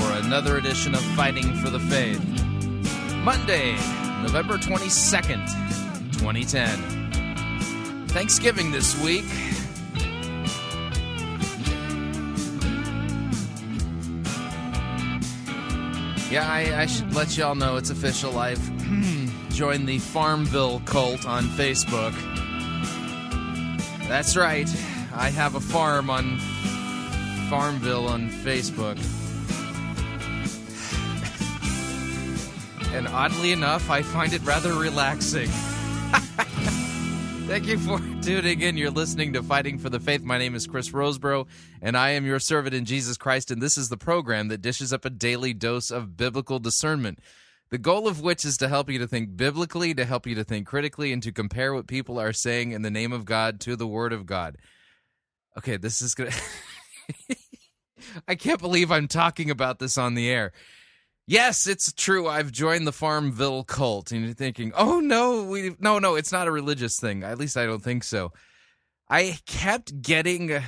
for another edition of Fighting for the Faith. Monday, November 22nd, 2010. Thanksgiving this week. Yeah, I, I should let y'all know it's official. I've hmm, joined the Farmville cult on Facebook. That's right. I have a farm on Farmville on Facebook. And oddly enough, I find it rather relaxing. Thank you for tuning in. You're listening to Fighting for the Faith. My name is Chris Rosebrough, and I am your servant in Jesus Christ. And this is the program that dishes up a daily dose of biblical discernment. The goal of which is to help you to think biblically, to help you to think critically, and to compare what people are saying in the name of God to the Word of God. Okay, this is gonna. I can't believe I'm talking about this on the air. Yes, it's true. I've joined the Farmville cult, and you're thinking, "Oh no, we no, no, it's not a religious thing. At least I don't think so." I kept getting uh,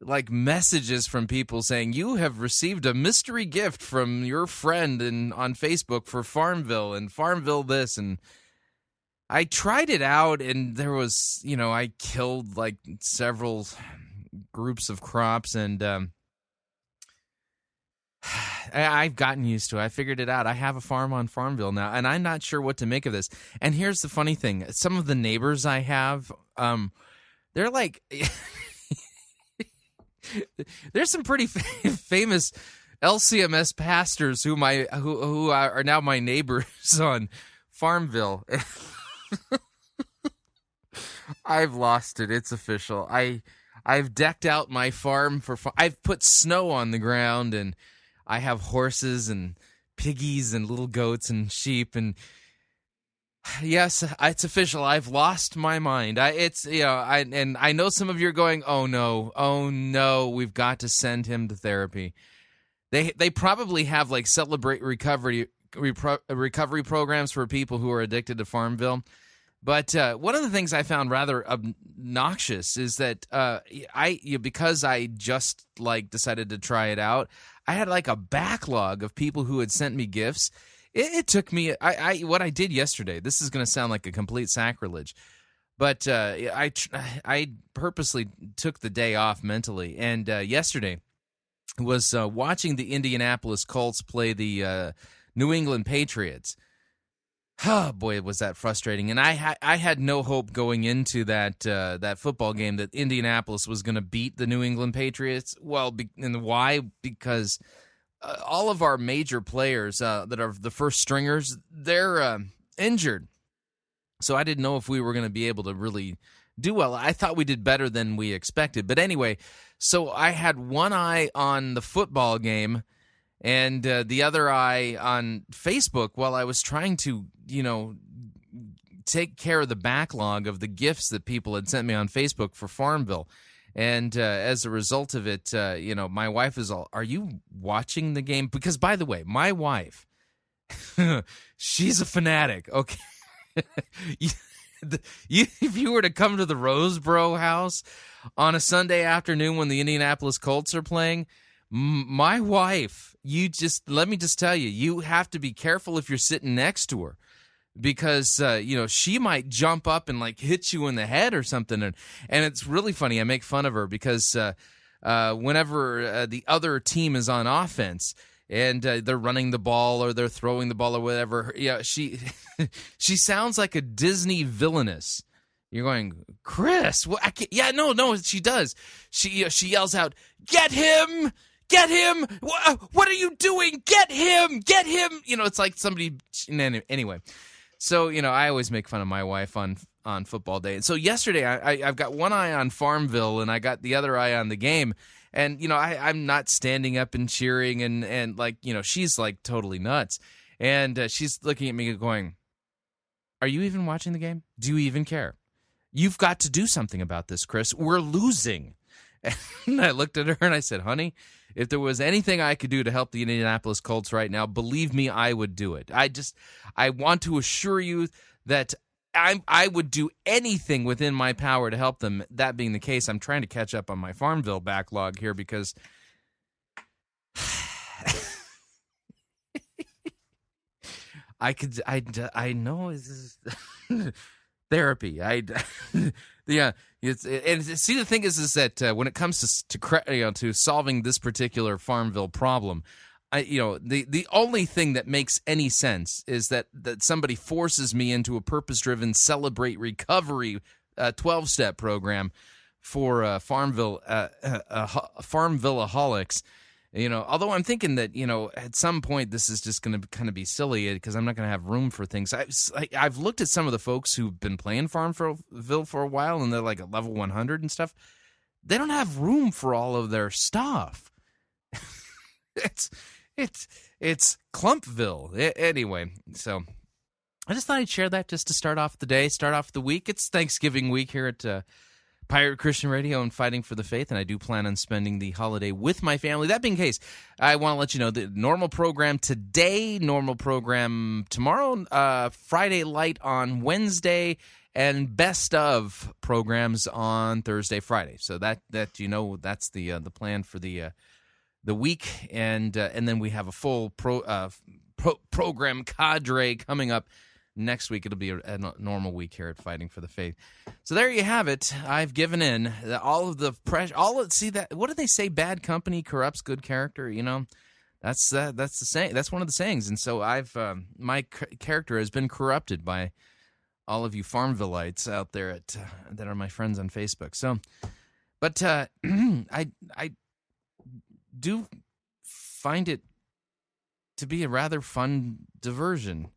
like messages from people saying, "You have received a mystery gift from your friend and on Facebook for Farmville and Farmville this and." I tried it out, and there was, you know, I killed like several groups of crops, and um, I've gotten used to it. I figured it out. I have a farm on Farmville now, and I'm not sure what to make of this. And here's the funny thing: some of the neighbors I have, um, they're like, there's some pretty famous LCMS pastors who my who who are now my neighbors on Farmville. I've lost it. It's official. I I've decked out my farm for. I've put snow on the ground and I have horses and piggies and little goats and sheep and yes, it's official. I've lost my mind. I it's you know, I and I know some of you are going, "Oh no. Oh no, we've got to send him to therapy." They they probably have like celebrate recovery repro, recovery programs for people who are addicted to Farmville. But uh, one of the things I found rather obnoxious is that uh, I because I just like decided to try it out. I had like a backlog of people who had sent me gifts. It, it took me. I, I what I did yesterday. This is going to sound like a complete sacrilege, but uh, I I purposely took the day off mentally, and uh, yesterday was uh, watching the Indianapolis Colts play the uh, New England Patriots Oh boy, was that frustrating! And I I had no hope going into that uh, that football game that Indianapolis was going to beat the New England Patriots. Well, be, and why? Because uh, all of our major players uh, that are the first stringers, they're uh, injured. So I didn't know if we were going to be able to really do well. I thought we did better than we expected. But anyway, so I had one eye on the football game and uh, the other eye on Facebook while I was trying to, you know, take care of the backlog of the gifts that people had sent me on Facebook for Farmville. And uh, as a result of it, uh, you know, my wife is all, Are you watching the game? Because, by the way, my wife, she's a fanatic, okay? you, the, you, if you were to come to the Rosebrough house on a Sunday afternoon when the Indianapolis Colts are playing, my wife, you just let me just tell you, you have to be careful if you're sitting next to her because uh, you know she might jump up and like hit you in the head or something and and it's really funny i make fun of her because uh, uh, whenever uh, the other team is on offense and uh, they're running the ball or they're throwing the ball or whatever. Yeah, she she sounds like a Disney villainess. You're going, Chris? Can't, yeah, no, no, she does. She she yells out, "Get him! Get him! What, are you doing? Get him! Get him!" You know, it's like somebody. Anyway, so you know, I always make fun of my wife on on football day. And so yesterday, I, I have got one eye on Farmville and I got the other eye on the game. And you know, I, I'm not standing up and cheering and and like you know, she's like totally nuts, and uh, she's looking at me going, "Are you even watching the game? Do you even care? You've got to do something about this, Chris. We're losing." And I looked at her and I said, "Honey." If there was anything I could do to help the Indianapolis Colts right now, believe me, I would do it. I just, I want to assure you that I I would do anything within my power to help them. That being the case, I'm trying to catch up on my Farmville backlog here because I could I I know this is therapy. I yeah, it's and see the thing is is that uh, when it comes to to you know to solving this particular Farmville problem, I, you know, the the only thing that makes any sense is that that somebody forces me into a purpose-driven celebrate recovery uh, 12-step program for uh, Farmville uh, uh, uh Farmvilleaholics. You know, although I'm thinking that you know at some point this is just going to kind of be silly because I'm not going to have room for things. I, I've looked at some of the folks who've been playing Farmville for a while and they're like at level 100 and stuff. They don't have room for all of their stuff. it's it's it's Clumpville. anyway, so I just thought I'd share that just to start off the day, start off the week. It's Thanksgiving week here at uh, Pirate Christian Radio and Fighting for the Faith, and I do plan on spending the holiday with my family. That being the case, I want to let you know the normal program today, normal program tomorrow, uh, Friday light on Wednesday, and best of programs on Thursday, Friday. So that that you know that's the uh, the plan for the uh, the week, and uh, and then we have a full pro, uh, pro, program cadre coming up next week. It'll be a, a, normal week here at Fighting for the Faith. So there you have it. I've given in all of the pressure. All of, see that what do they say? Bad company corrupts good character. You know. That's uh, that's the saying. That's one of the sayings, and so I've um, my c- character has been corrupted by all of you Farmvilleites out there at uh, that are my friends on Facebook. So, but uh, I I do find it to be a rather fun diversion.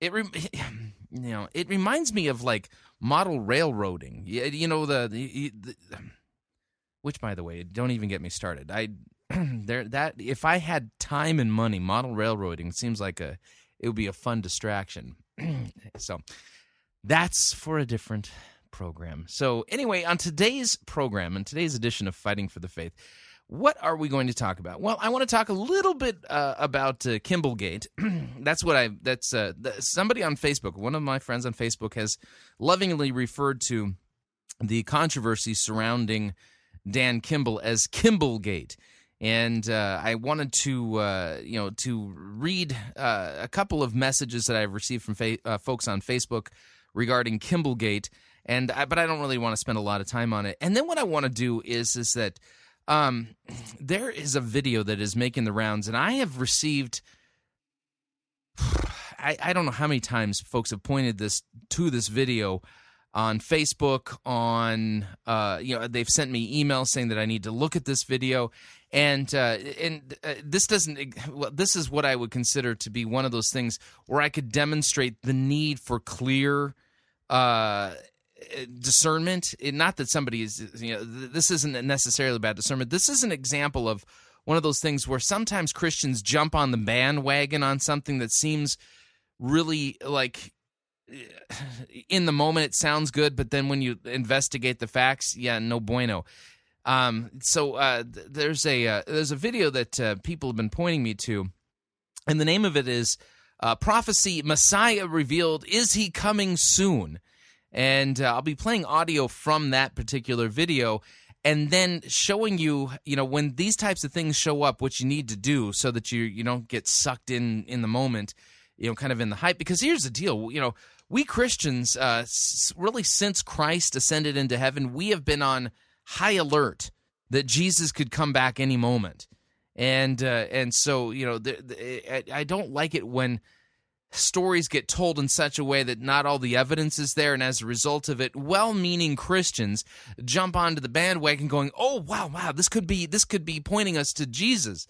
It re- you know it reminds me of like model railroading. You, you know the, the, the, which by the way, don't even get me started. I there that if I had time and money, model railroading seems like a it would be a fun distraction. so that's for a different program. So anyway, on today's program and today's edition of Fighting for the Faith, what are we going to talk about? Well, I want to talk a little bit uh, about uh, Kimballgate. that's what I. That's uh, somebody on Facebook. One of my friends on Facebook has lovingly referred to the controversy surrounding Dan Kimball as Kimballgate, and uh, I wanted to, uh, you know, to read uh, a couple of messages that I've received from fa- folks on Facebook regarding Kimballgate, and I, but I don't really want to spend a lot of time on it. And then what I want to do is is that um, there is a video that is making the rounds, and I have received. I, I don't know how many times folks have pointed this to this video on Facebook. On uh, you know, they've sent me emails saying that I need to look at this video, and uh, and uh, this doesn't. Well, this is what I would consider to be one of those things where I could demonstrate the need for clear uh, discernment. It, not that somebody is, you know, this isn't necessarily bad discernment. This is an example of one of those things where sometimes Christians jump on the bandwagon on something that seems really like in the moment it sounds good, but then when you investigate the facts, yeah, no bueno. Um, so uh, there's a uh, there's a video that uh, people have been pointing me to, and the name of it is uh, "Prophecy Messiah Revealed: Is He Coming Soon?" And uh, I'll be playing audio from that particular video and then showing you you know when these types of things show up what you need to do so that you you don't get sucked in in the moment you know kind of in the hype. Because here's the deal you know we Christians uh really since Christ ascended into heaven we have been on high alert that Jesus could come back any moment. And uh, and so you know, the, the, I don't like it when stories get told in such a way that not all the evidence is there, and as a result of it, well-meaning Christians jump onto the bandwagon, going, "Oh wow, wow, this could be this could be pointing us to Jesus."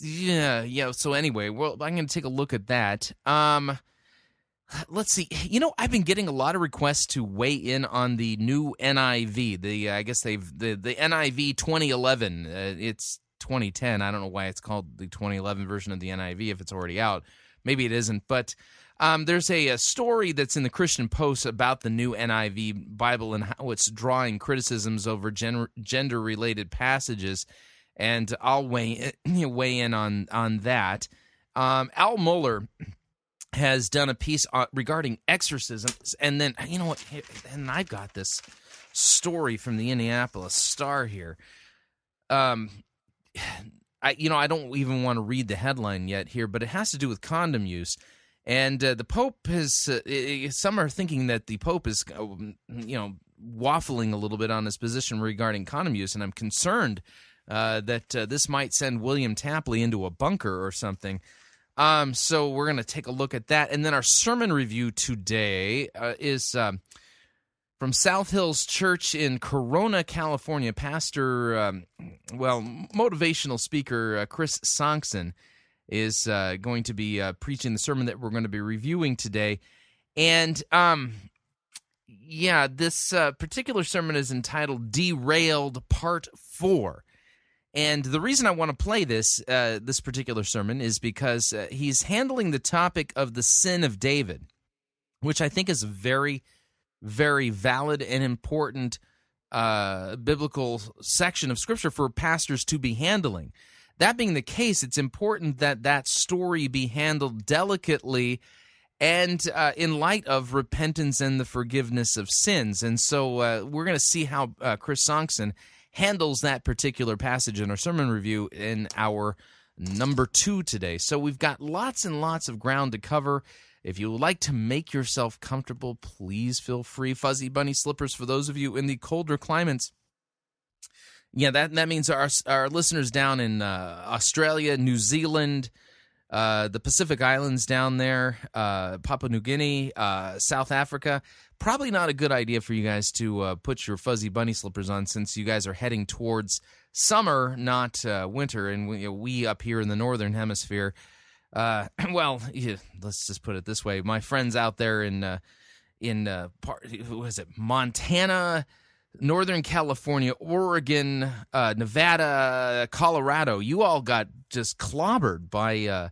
Yeah, yeah. So anyway, well, I'm going to take a look at that. Um, let's see. You know, I've been getting a lot of requests to weigh in on the new NIV. The I guess they've the the NIV 2011. Uh, it's 2010. I don't know why it's called the 2011 version of the NIV if it's already out. Maybe it isn't, but um, there's a, a, story that's in the Christian Post about the new NIV Bible and how it's drawing criticisms over gen- gender related passages, and I'll weigh in, weigh in on on that. Um, Al Mohler has done a piece on, regarding exorcisms, and then you know what? And I've got this story from the Indianapolis Star here. Um, I you know I don't even want to read the headline yet here, but it has to do with condom use. And uh, the Pope has. Uh, some are thinking that the Pope is, uh, you know, waffling a little bit on his position regarding condom use, and I'm concerned uh, that uh, this might send William Tapley into a bunker or something. Um, so we're going to take a look at that, and then our sermon review today uh, is um, from South Hills Church in Corona, California. Pastor, um, well, motivational speaker uh, Chris Sonksen is uh, going to be uh, preaching the sermon that we're going to be reviewing today. And um, yeah, this uh, particular sermon is entitled Derailed Part 4. And the reason I want to play this uh, this particular sermon is because uh, he's handling the topic of the sin of David, which I think is very very valid and important uh, biblical section of scripture for pastors to be handling. That being the case, it's important that that story be handled delicately and uh, in light of repentance and the forgiveness of sins. And so uh, we're going to see how uh, Chris Sonksen handles that particular passage in our sermon review in our number two today. So we've got lots and lots of ground to cover. If you would like to make yourself comfortable, please feel free. Fuzzy bunny slippers for those of you in the colder climates. Yeah, that that means our our listeners down in uh, Australia, New Zealand, uh, the Pacific Islands down there, uh, Papua New Guinea, uh, South Africa. Probably not a good idea for you guys to uh, put your fuzzy bunny slippers on since you guys are heading towards summer, not uh, winter. And we, we up here in the northern hemisphere uh, well, yeah, let's just put it this way: my friends out there in uh, in uh, part, is it, Montana, Northern California, Oregon, uh, Nevada, Colorado, you all got just clobbered by uh,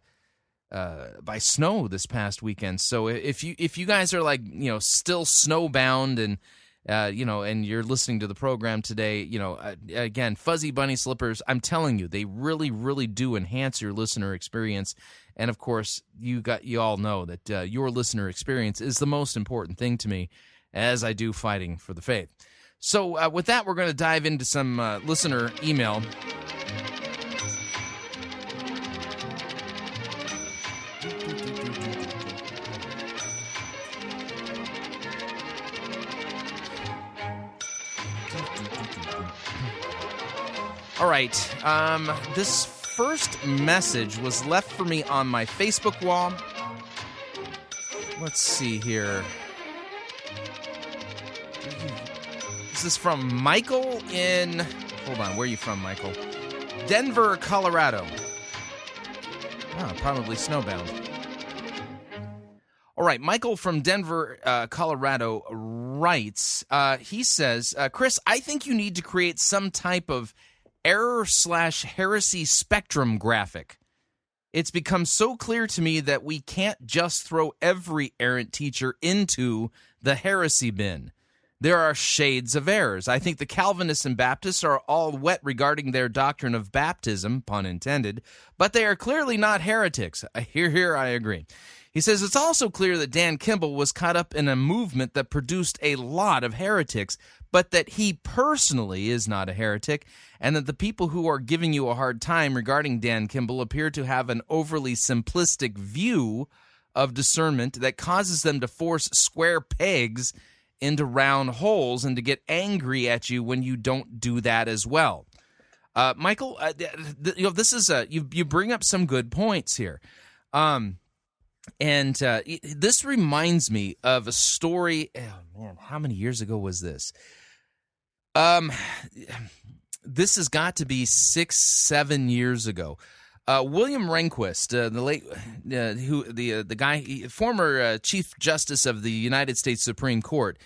uh, by snow this past weekend. So if you if you guys are like you know still snowbound and uh, you know, and you're listening to the program today, you know, uh, again, fuzzy bunny slippers, I'm telling you, they really, really do enhance your listener experience. And of course, you got you all know that uh, your listener experience is the most important thing to me, as I do fighting for the faith. So, uh, with that, we're going to dive into some uh, listener email. All right. Um, this first message was left for me on my Facebook wall. Let's see here. This is from Michael in. Hold on, where are you from, Michael? Denver, Colorado. Oh, probably snowbound. All right, Michael from Denver, uh, Colorado writes. Uh, he says, uh, Chris, I think you need to create some type of error slash heresy spectrum graphic. It's become so clear to me that we can't just throw every errant teacher into the heresy bin. There are shades of errors. I think the Calvinists and Baptists are all wet regarding their doctrine of baptism, pun intended, but they are clearly not heretics. Here, here, I agree. He says it's also clear that Dan Kimball was caught up in a movement that produced a lot of heretics, but that he personally is not a heretic, and that the people who are giving you a hard time regarding Dan Kimball appear to have an overly simplistic view of discernment that causes them to force square pegs into round holes and to get angry at you when you don't do that as well. Uh, Michael, uh, th- th- you know this is a you you bring up some good points here, um, and uh, this reminds me of a story. Oh man, how many years ago was this? Um, this has got to be six, seven years ago. Uh, William Rehnquist, uh, the late, uh, who the uh, the guy, former uh, Chief Justice of the United States Supreme Court,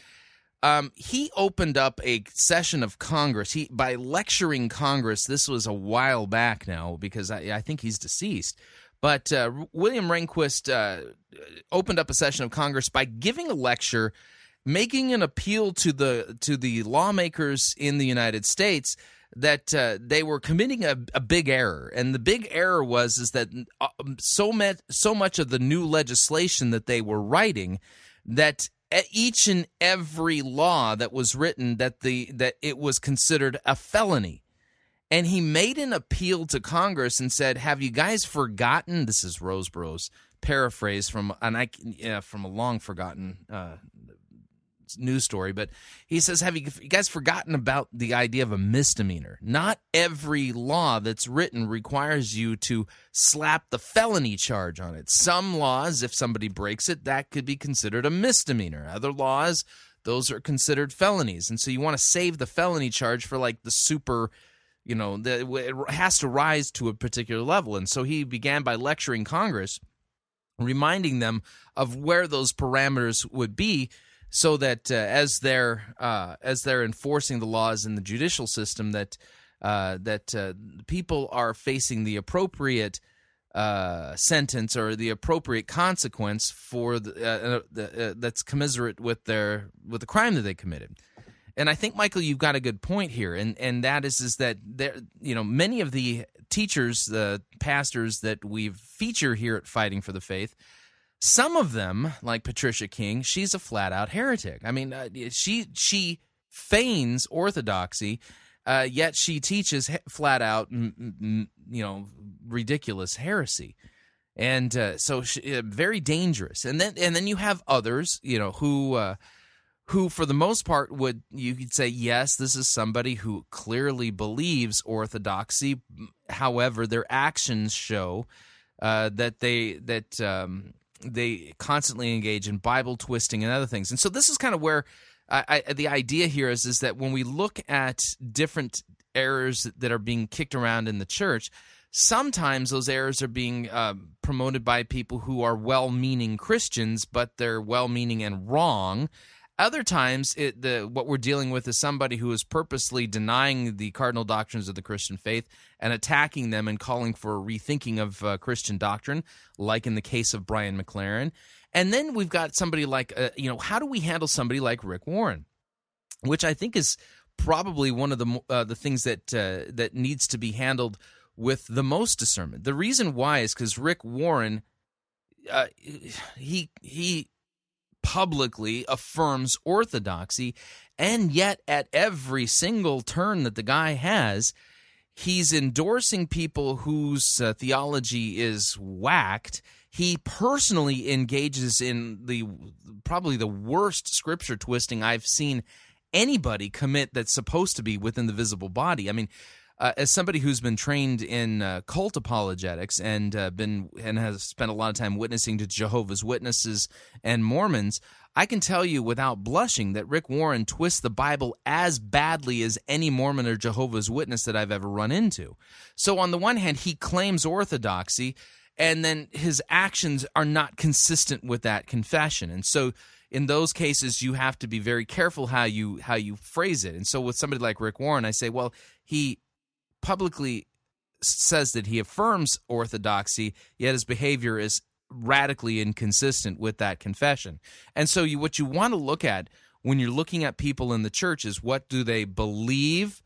um, he opened up a session of Congress. He by lecturing Congress. This was a while back now because I, I think he's deceased. But uh, William Rehnquist uh, opened up a session of Congress by giving a lecture, making an appeal to the to the lawmakers in the United States that uh, they were committing a, a, big error, and the big error was is that uh, so met, so much of the new legislation that they were writing that each and every law that was written that the that it was considered a felony and he made an appeal to congress and said have you guys forgotten this is Rosebrough's paraphrase from an I, yeah, from a long forgotten uh, news story, but he says, "Have you, you guys forgotten about the idea of a misdemeanor? Not every law that's written requires you to slap the felony charge on it. Some laws, if somebody breaks it, that could be considered a misdemeanor. Other laws, those are considered felonies, and so you want to save the felony charge for like the super." You know, the, it has to rise to a particular level. And so he began by lecturing Congress reminding them of where those parameters would be so that uh, as they're uh, as they're enforcing the laws in the judicial system, that uh, that uh, people are facing the appropriate uh, sentence or the appropriate consequence for the, uh, the that's commiserate with their with the crime that they committed. And I think Michael, you've got a good point here, and and that is is that there you know many of the teachers, the pastors that we feature here at Fighting for the Faith some of them, like Patricia King, she's a flat out heretic. I mean, uh, she she feigns orthodoxy, uh, yet she teaches flat out, you know, ridiculous heresy, and uh, so she, uh, very dangerous. And then and then you have others, you know, who. Who, for the most part, would you could say yes, this is somebody who clearly believes orthodoxy. However, their actions show uh, that they that um, they constantly engage in Bible twisting and other things. And so this is kind of where I, I, the idea here is is that when we look at different errors that are being kicked around in the church, sometimes those errors are being uh, promoted by people who are well-meaning Christians, but they're well-meaning and wrong. Other times, it, the, what we're dealing with is somebody who is purposely denying the cardinal doctrines of the Christian faith and attacking them and calling for a rethinking of uh, Christian doctrine, like in the case of Brian McLaren. And then we've got somebody like, uh, you know, how do we handle somebody like Rick Warren, which I think is probably one of the uh, the things that uh, that needs to be handled with the most discernment. The reason why is because Rick Warren, uh, he he publicly affirms orthodoxy, and yet at every single turn that the guy has, he's endorsing people whose uh, theology is whacked. He personally engages in the probably the worst scripture twisting I've seen anybody commit that's supposed to be within the visible body. I mean, uh, as somebody who's been trained in uh, cult apologetics and uh, been and has spent a lot of time witnessing to Jehovah's Witnesses and Mormons, I can tell you without blushing that Rick Warren twists the Bible as badly as any Mormon or Jehovah's Witness that I've ever run into. So on the one hand, he claims orthodoxy, and then his actions are not consistent with that confession, and so in those cases you have to be very careful how you how you phrase it and so with somebody like rick warren i say well he publicly says that he affirms orthodoxy, yet his behavior is radically inconsistent with that confession. And so, you, what you want to look at when you're looking at people in the church is what do they believe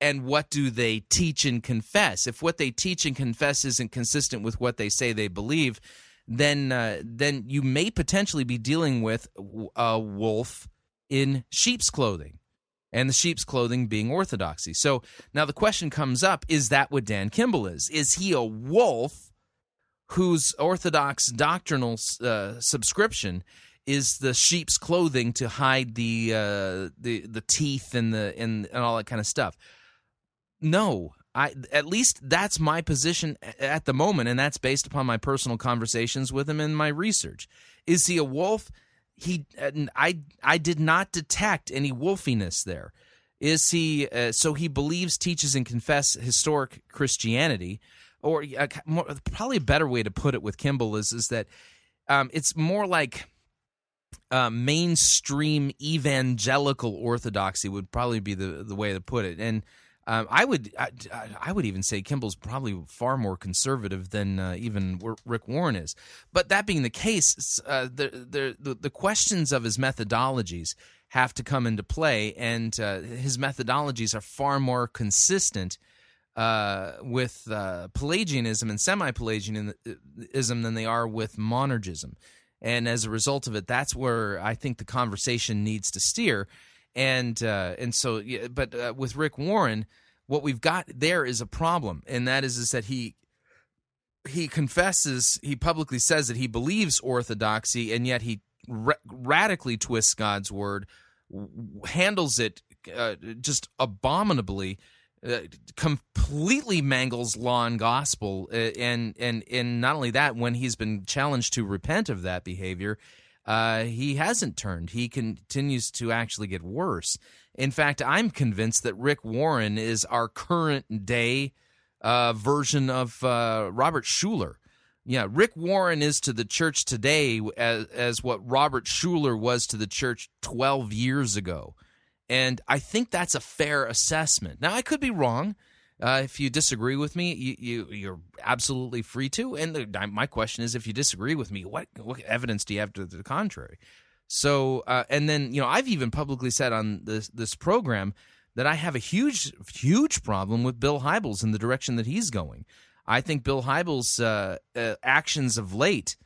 and what do they teach and confess? If what they teach and confess isn't consistent with what they say they believe, then uh, then you may potentially be dealing with a wolf in sheep's clothing and the sheep's clothing being orthodoxy. So now the question comes up is that what Dan Kimball is? Is he a wolf whose orthodox doctrinal uh, subscription is the sheep's clothing to hide the uh, the the teeth and the and, and all that kind of stuff? No, I at least that's my position at the moment, and that's based upon my personal conversations with him and my research. Is he a wolf? He, I, I did not detect any wolfiness there. Is he? Uh, so he believes, teaches, and confess historic Christianity, or uh, more, probably a better way to put it with Kimball is is that um, it's more like uh, mainstream evangelical orthodoxy would probably be the the way to put it. And um, I would I, I, would even say Kimball's probably far more conservative than uh, even Rick Warren is. But that being the case, uh, the, the the questions of his methodologies have to come into play, and uh, his methodologies are far more consistent. Uh, with uh, Pelagianism and semi-Pelagianism than they are with monergism and as a result of it, that's where I think the conversation needs to steer. And uh, and so, but uh, with Rick Warren, what we've got there is a problem, and that is is that he he confesses, he publicly says that he believes orthodoxy, and yet he ra- radically twists God's word, handles it uh, just abominably uh, completely mangles law and gospel, uh, and and and not only that, when he's been challenged to repent of that behavior, uh, he hasn't turned. He continues to actually get worse. In fact, I'm convinced that Rick Warren is our current day uh, version of uh, Robert Schuller. Yeah, Rick Warren is to the church today as, as what Robert Schuller was to the church 12 years ago. And I think that's a fair assessment. Now, I could be wrong. Uh, if you disagree with me, you, you are absolutely free to. And the, my question is, if you disagree with me, what what evidence do you have to the contrary? So, uh, and then you know, I've even publicly said on this this program that I have a huge huge problem with Bill Hybels and the direction that he's going. I think Bill Hybels' uh, uh actions of late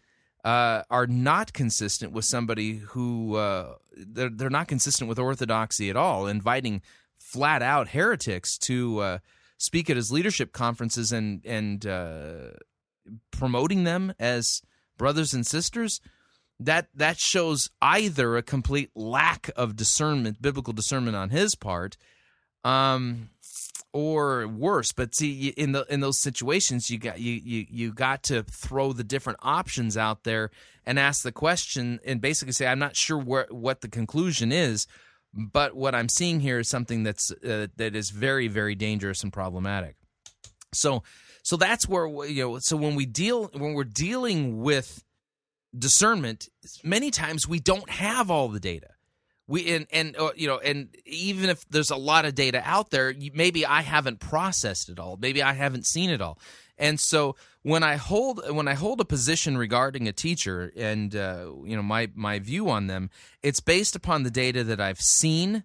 uh, are not consistent with somebody who uh, they're, they're not consistent with orthodoxy at all, inviting flat out heretics to speak at his leadership conferences and and uh, promoting them as brothers and sisters. That that shows either a complete lack of discernment, biblical discernment on his part, um, or worse. But see, in the in those situations, you got you you you got to throw the different options out there and ask the question, and basically say, "I'm not sure where, what the conclusion is." But what I'm seeing here is something that's uh, that is very, very dangerous and problematic. So, so that's where you know. So when we deal when we're dealing with discernment, many times we don't have all the data we and and uh, you know and even if there's a lot of data out there maybe i haven't processed it all maybe i haven't seen it all and so when i hold when i hold a position regarding a teacher and uh, you know my my view on them it's based upon the data that i've seen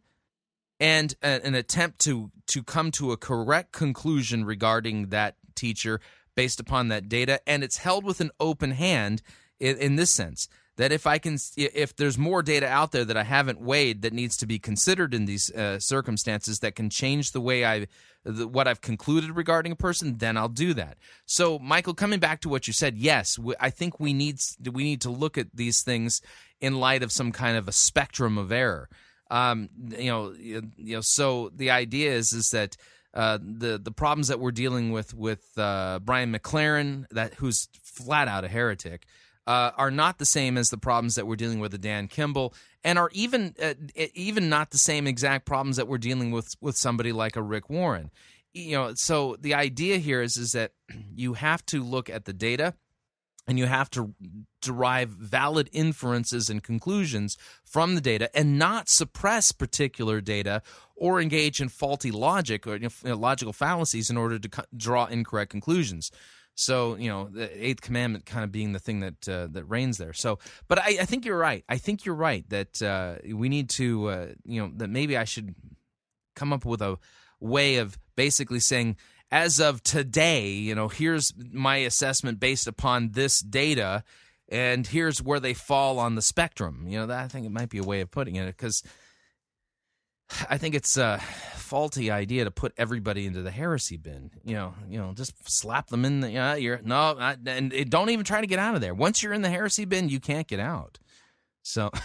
and a, an attempt to to come to a correct conclusion regarding that teacher based upon that data. And it's held with an open hand in, in this sense that if I can, if there's more data out there that I haven't weighed that needs to be considered in these uh, circumstances that can change the way I, what I've concluded regarding a person, then I'll do that. So, Michael, coming back to what you said, yes, I think we need we need to look at these things in light of some kind of a spectrum of error. Um, you know, you know. So the idea is is that. Uh, the the problems that we're dealing with with uh, Brian McLaren, that who's flat out a heretic, uh, are not the same as the problems that we're dealing with with Dan Kimball, and are even uh, even not the same exact problems that we're dealing with with somebody like a Rick Warren. You know, so the idea here is is that you have to look at the data and you have to derive valid inferences and conclusions from the data and not suppress particular data or engage in faulty logic or you know, logical fallacies in order to draw incorrect conclusions. So you know, the eighth commandment kind of being the thing that uh, that reigns there. So, but I, I, think you're right. I think you're right that uh, we need to, uh, you know, that maybe I should come up with a way of basically saying, as of today, you know, here's my assessment based upon this data, and here's where they fall on the spectrum. You know, that I think it might be a way of putting it because I think it's a faulty idea to put everybody into the heresy bin. You know, you know, just slap them in the. Yeah, you're no, I, and don't even try to get out of there. Once you're in the heresy bin, you can't get out. So,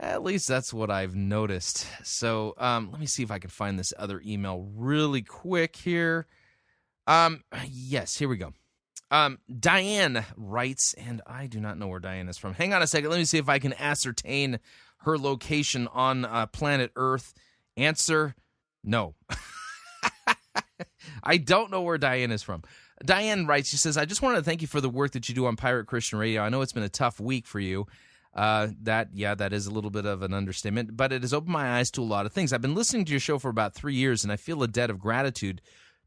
At least that's what I've noticed. So um, let me see if I can find this other email really quick here. Um, yes, here we go. Um, Diane writes, and I do not know where Diane is from. Hang on a second. Let me see if I can ascertain her location on uh, planet Earth. Answer no. I don't know where Diane is from. Diane writes, she says, I just wanted to thank you for the work that you do on Pirate Christian Radio. I know it's been a tough week for you. Uh, that, yeah, that is a little bit of an understatement, but it has opened my eyes to a lot of things. I've been listening to your show for about three years, and I feel a debt of gratitude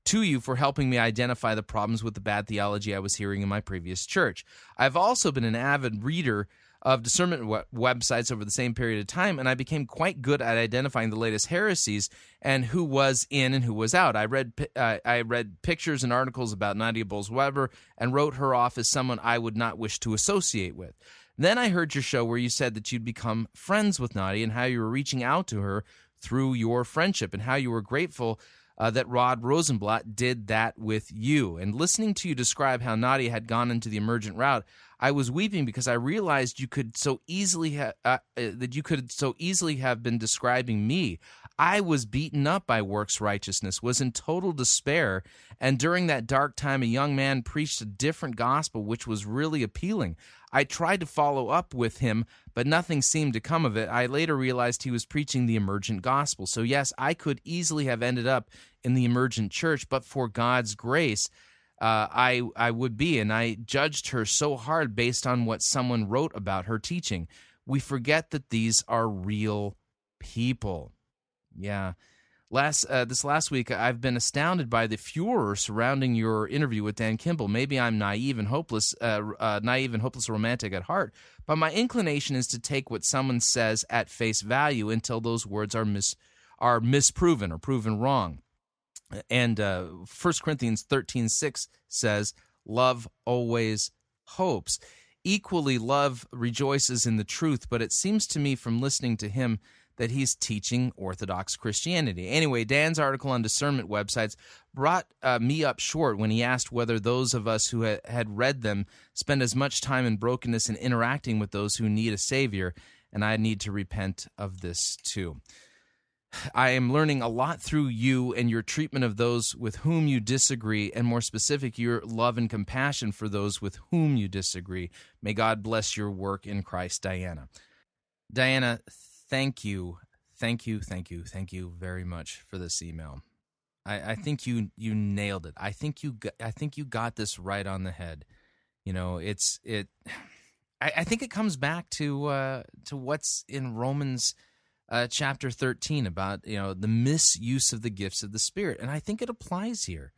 to you for helping me identify the problems with the bad theology I was hearing in my previous church. I've also been an avid reader of discernment websites over the same period of time, and I became quite good at identifying the latest heresies and who was in and who was out. I read uh, I read pictures and articles about Nadia Bolz-Weber and wrote her off as someone I would not wish to associate with. Then I heard your show where you said that you'd become friends with Nadia and how you were reaching out to her through your friendship and how you were grateful uh, that Rod Rosenbladt did that with you. And listening to you describe how Nadia had gone into the emergent route, I was weeping because I realized you could so easily ha- uh, uh, that you could so easily have been describing me. I was beaten up by works righteousness, was in total despair, and during that dark time, a young man preached a different gospel, which was really appealing. I tried to follow up with him, but nothing seemed to come of it. I later realized he was preaching the emergent gospel. So, yes, I could easily have ended up in the emergent church, but for God's grace, uh, I I would be, and I judged her so hard based on what someone wrote about her teaching. We forget that these are real people. Yeah. Last uh, this last week, I've been astounded by the furor surrounding your interview with Dan Kimball. Maybe I'm naive and hopeless, uh, uh, naive and hopeless romantic at heart, but my inclination is to take what someone says at face value until those words are mis are misproven or proven wrong. And uh, 1 Corinthians thirteen six says, "Love always hopes." Equally, love rejoices in the truth, but it seems to me from listening to him that he's teaching Orthodox Christianity. Anyway, Dan's article on discernment websites brought uh, me up short when he asked whether those of us who had read them spend as much time in brokenness and interacting with those who need a Savior, and I need to repent of this too. I am learning a lot through you and your treatment of those with whom you disagree, and more specific, your love and compassion for those with whom you disagree. May God bless your work in Christ, Diana. Diana, thank you, thank you, thank you, thank you very much for this email. I, I think you you nailed it. I think you got, I think you got this right on the head. You know, it's it. I, I think it comes back to uh, to what's in Romans uh, chapter thirteen about you know the misuse of the gifts of the Spirit, and I think it applies here.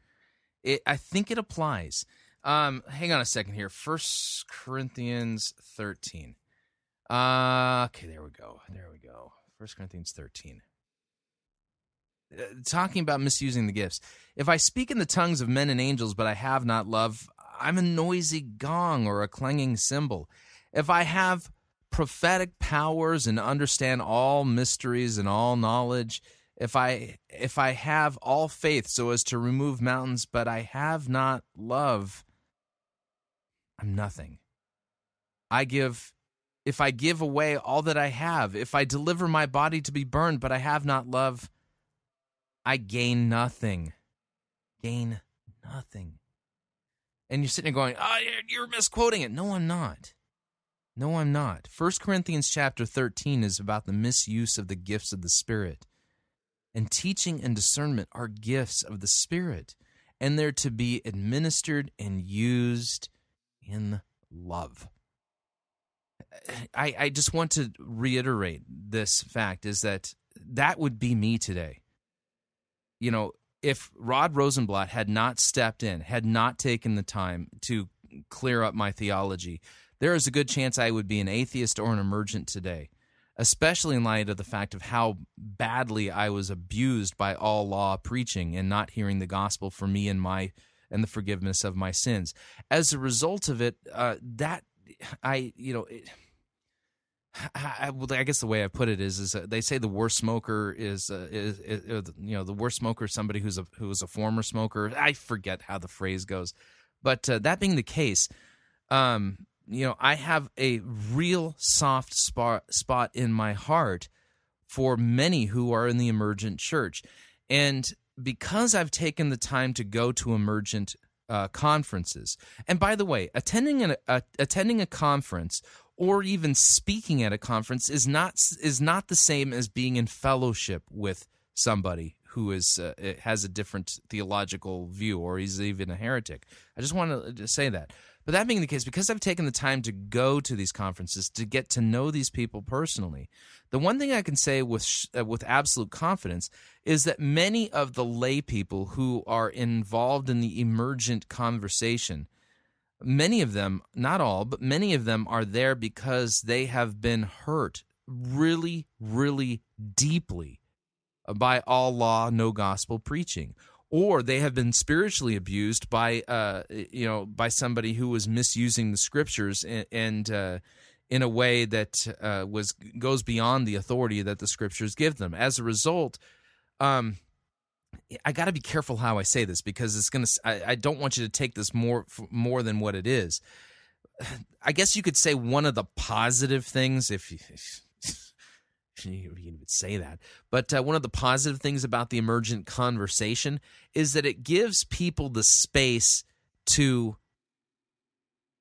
It I think it applies. Um, hang on a second here. First Corinthians thirteen. Uh, okay, there we go. There we go. First Corinthians 13. Uh, talking about misusing the gifts. If I speak in the tongues of men and angels, but I have not love, I'm a noisy gong or a clanging cymbal. If I have prophetic powers and understand all mysteries and all knowledge, if I if I have all faith so as to remove mountains, but I have not love, I'm nothing. I give if I give away all that I have, if I deliver my body to be burned, but I have not love, I gain nothing. Gain nothing. And you're sitting there going, oh, you're misquoting it. No, I'm not. No, I'm not. 1 Corinthians chapter 13 is about the misuse of the gifts of the Spirit. And teaching and discernment are gifts of the Spirit, and they're to be administered and used in love. I, I just want to reiterate this fact is that that would be me today. You know, if Rod Rosenbladt had not stepped in, had not taken the time to clear up my theology, there is a good chance I would be an atheist or an emergent today, especially in light of the fact of how badly I was abused by all law preaching and not hearing the gospel for me and my and the forgiveness of my sins. As a result of it, uh, that I you know. It, I, well, I guess the way I put it is, is they say the worst smoker is, uh, is, is, you know, the worst smoker is somebody who's a who is a former smoker. I forget how the phrase goes, but uh, that being the case, um, you know, I have a real soft spot spot in my heart for many who are in the emergent church, and because I've taken the time to go to emergent uh, conferences, and by the way, attending an, a, attending a conference or even speaking at a conference is not is not the same as being in fellowship with somebody who is uh, has a different theological view or is even a heretic. I just want to say that. But that being the case, because I've taken the time to go to these conferences to get to know these people personally, the one thing I can say with uh, with absolute confidence is that many of the lay people who are involved in the emergent conversation, many of them, not all, but many of them are there because they have been hurt really, really deeply by all law, no gospel preaching, or they have been spiritually abused by uh, you know by somebody who was misusing the scriptures and, and uh, in a way that uh, was goes beyond the authority that the scriptures give them. As a result, um, I got to be careful how I say this because it's gonna. I, I don't want you to take this more more than what it is. I guess you could say one of the positive things, if, if you even say that. But uh, one of the positive things about the emergent conversation is that it gives people the space to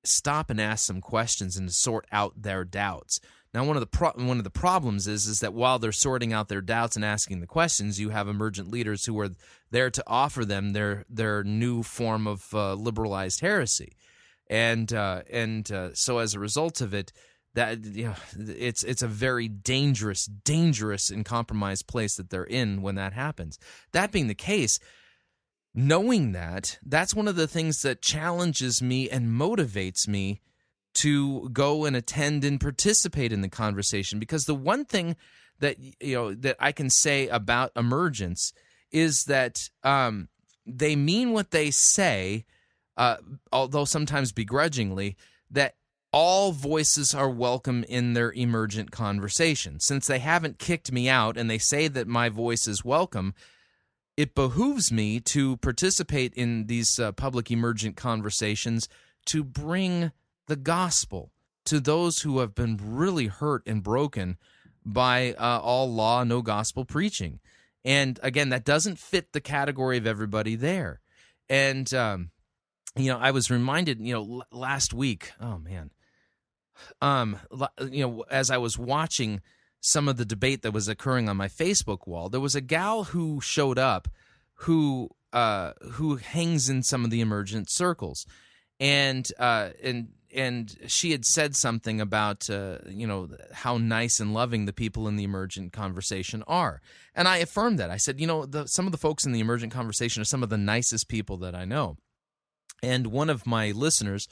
stop and ask some questions and to sort out their doubts. Now, one of the pro- one of the problems is is that while they're sorting out their doubts and asking the questions, you have emergent leaders who are there to offer them their their new form of uh, liberalized heresy, and uh, and uh, so as a result of it, that you know, it's it's a very dangerous, dangerous and compromised place that they're in when that happens. That being the case, knowing that, that's one of the things that challenges me and motivates me to go and attend and participate in the conversation because the one thing that you know that I can say about emergence is that um, they mean what they say, uh, although sometimes begrudgingly. That all voices are welcome in their emergent conversation. Since they haven't kicked me out and they say that my voice is welcome, it behooves me to participate in these uh, public emergent conversations to bring the gospel to those who have been really hurt and broken by uh, all law, no gospel preaching. And again, that doesn't fit the category of everybody there. And, um, you know, I was reminded, you know, last week, oh man, um, you know, as I was watching some of the debate that was occurring on my Facebook wall, there was a gal who showed up who uh, who hangs in some of the emergent circles, and uh, and and she had said something about uh, you know how nice and loving the people in the emergent conversation are, and I affirmed that. I said, you know, the, some of the folks in the emergent conversation are some of the nicest people that I know, and one of my listeners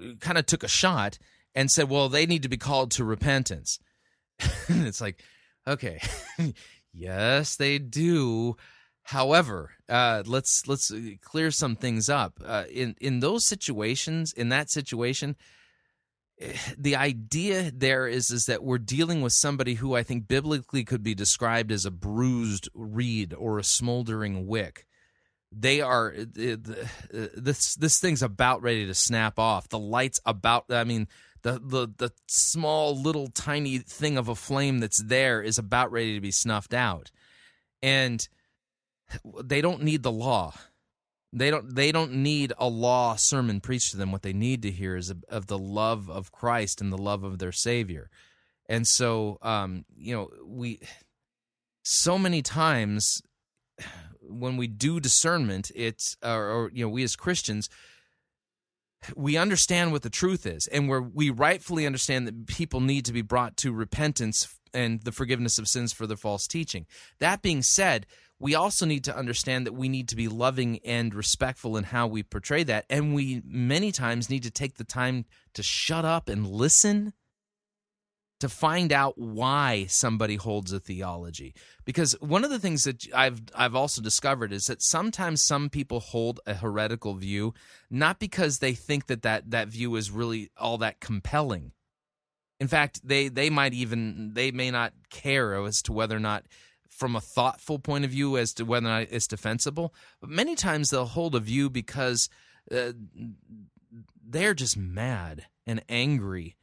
uh, kind of took a shot and said, well, they need to be called to repentance. it's like, okay, yes, they do. However, uh, let's let's clear some things up. Uh, in in those situations, in that situation, the idea there is is that we're dealing with somebody who I think biblically could be described as a bruised reed or a smoldering wick. They are uh, this this thing's about ready to snap off. The lights about. I mean, the the the small little tiny thing of a flame that's there is about ready to be snuffed out and they don't need the law. They don't they don't need a law sermon preached to them. What they need to hear is of, the love of Christ and the love of their savior. And so um you know we so many times when we do discernment it's or, or you know we as Christians we understand what the truth is. And where we rightfully understand that people need to be brought to repentance and the forgiveness of sins for their false teaching. That being said, we also need to understand that we need to be loving and respectful in how we portray that. And we many times need to take the time to shut up and listen to find out why somebody holds a theology. Because one of the things that I've I've also discovered is that sometimes some people hold a heretical view not because they think that that, that view is really all that compelling. In fact they they might even they may not care as to whether or not from a thoughtful point of view as to whether or not it's defensible but many times they'll hold a view because uh, they're just mad and angry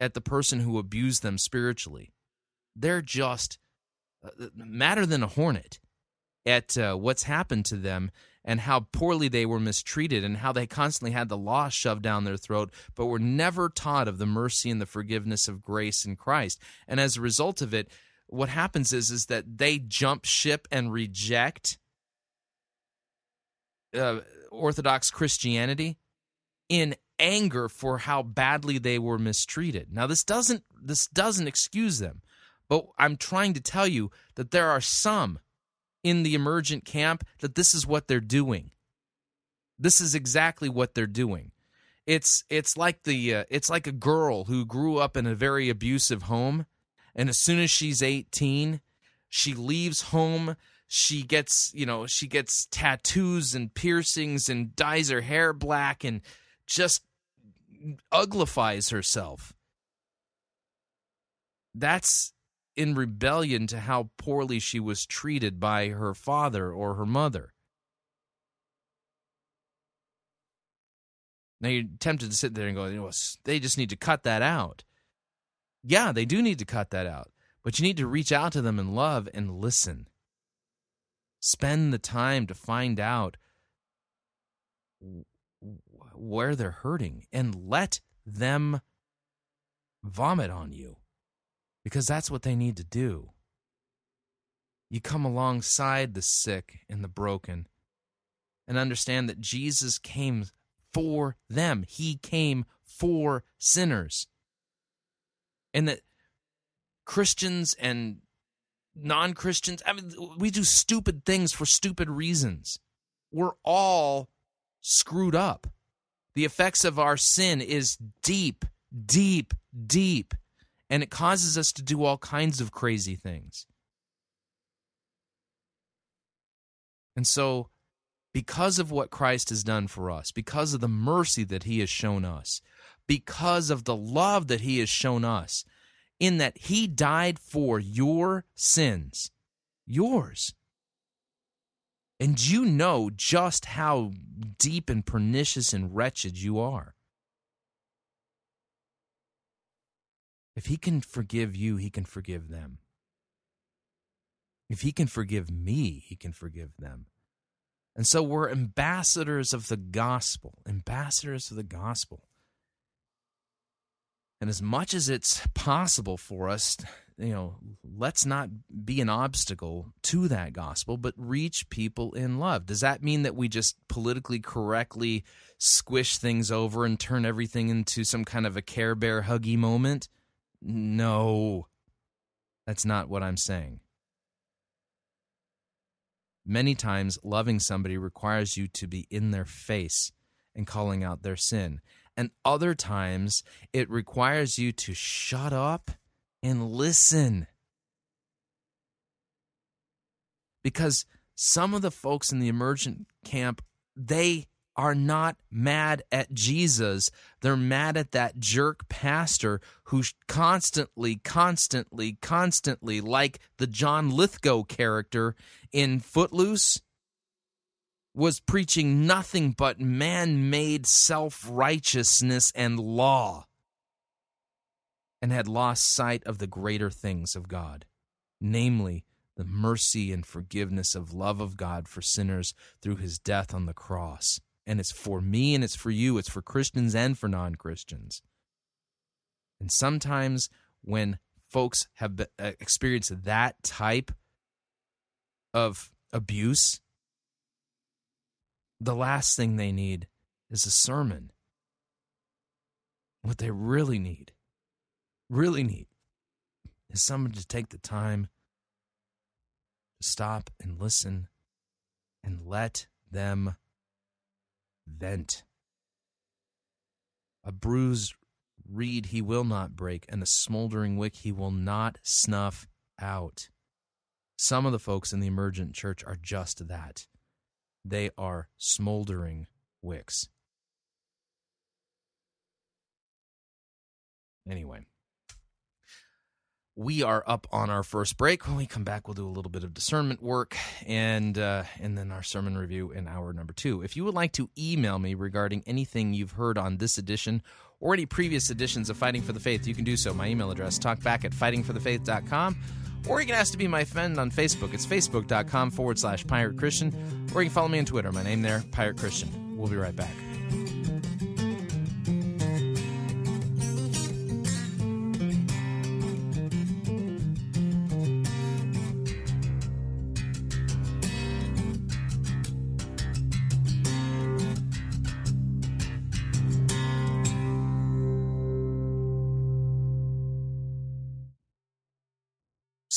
at the person who abused them spiritually. They're just uh, madder than a hornet at uh, what's happened to them and how poorly they were mistreated and how they constantly had the law shoved down their throat, but were never taught of the mercy and the forgiveness of grace in Christ. And as a result of it, what happens is is that they jump ship and reject uh, Orthodox Christianity in anger for how badly they were mistreated. Now this doesn't this doesn't excuse them, but I'm trying to tell you that there are some in the emergent camp that this is what they're doing. This is exactly what they're doing. It's it's like the uh, it's like a girl who grew up in a very abusive home and as soon as she's 18, she leaves home she gets you know she gets tattoos and piercings and dyes her hair black and just uglifies herself that's in rebellion to how poorly she was treated by her father or her mother. Now you're tempted to sit there and go, you know, they just need to cut that out. Yeah, they do need to cut that out. But you need to reach out to them in love and listen. Spend the time to find out where they're hurting and let them vomit on you because that's what they need to do. You come alongside the sick and the broken and understand that Jesus came for them, He came for sinners. And that Christians and non Christians, I mean, we do stupid things for stupid reasons. We're all screwed up. The effects of our sin is deep, deep, deep and it causes us to do all kinds of crazy things. And so, because of what Christ has done for us, because of the mercy that he has shown us, because of the love that he has shown us, in that he died for your sins, yours. And you know just how deep and pernicious and wretched you are. If he can forgive you, he can forgive them. If he can forgive me, he can forgive them. And so we're ambassadors of the gospel, ambassadors of the gospel. And as much as it's possible for us, you know, let's not be an obstacle to that gospel, but reach people in love. Does that mean that we just politically correctly squish things over and turn everything into some kind of a Care Bear huggy moment? No, that's not what I'm saying. Many times, loving somebody requires you to be in their face and calling out their sin. And other times, it requires you to shut up and listen. Because some of the folks in the emergent camp, they are not mad at Jesus. They're mad at that jerk pastor who constantly, constantly, constantly, like the John Lithgow character in Footloose, was preaching nothing but man made self righteousness and law and had lost sight of the greater things of God, namely, the mercy and forgiveness of love of God for sinners through his death on the cross and it's for me and it's for you. It's for Christians and for non Christians. And sometimes when folks have uh, experienced that type of abuse, the last thing they need is a sermon. What they really need, really need, is someone to take the time to stop and listen and let them vent. A bruised reed he will not break, and a smoldering wick he will not snuff out. Some of the folks in the emergent church are just that. They are smoldering wicks. Anyway we are up on our first break. When we come back, we'll do a little bit of discernment work and uh, and then our sermon review in hour number two. If you would like to email me regarding anything you've heard on this edition or any previous editions of Fighting for the Faith, you can do so. My email address, talkback at fightingforthefaith.com. Or you can ask to be my friend on Facebook. It's facebook.com forward slash pirate Christian. Or you can follow me on Twitter. My name there, Pirate Christian. We'll be right back.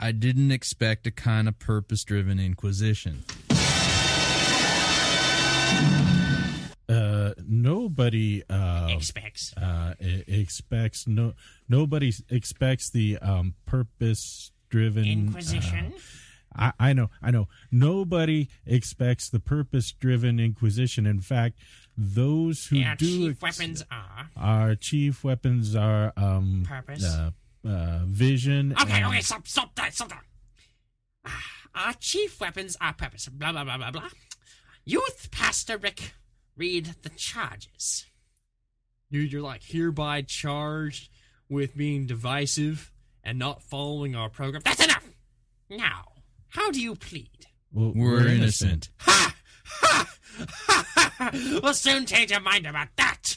I didn't expect a kind of purpose driven inquisition. Uh, nobody uh, Expects. uh, expects no nobody expects the um, purpose driven Inquisition. I, I know, I know. Nobody expects the purpose-driven Inquisition. In fact, those who our do chief ex- weapons are. our chief weapons are um, Purpose. Uh, vision. Okay, and- okay, stop, stop that, stop that. Ah, Our chief weapons are purpose. Blah, blah, blah, blah, blah. Youth Pastor Rick, read the charges. Dude, you're like hereby charged with being divisive and not following our program. That's enough! Now, how do you plead? Well, We're innocent. Ha! Ha! Ha! ha, ha. We'll soon change your mind about that!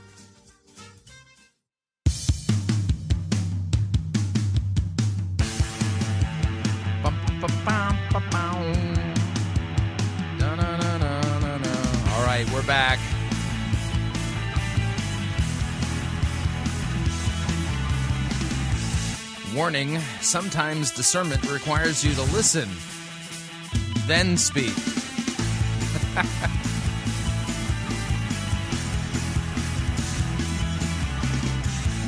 All right, we're back. Warning sometimes discernment requires you to listen, then speak.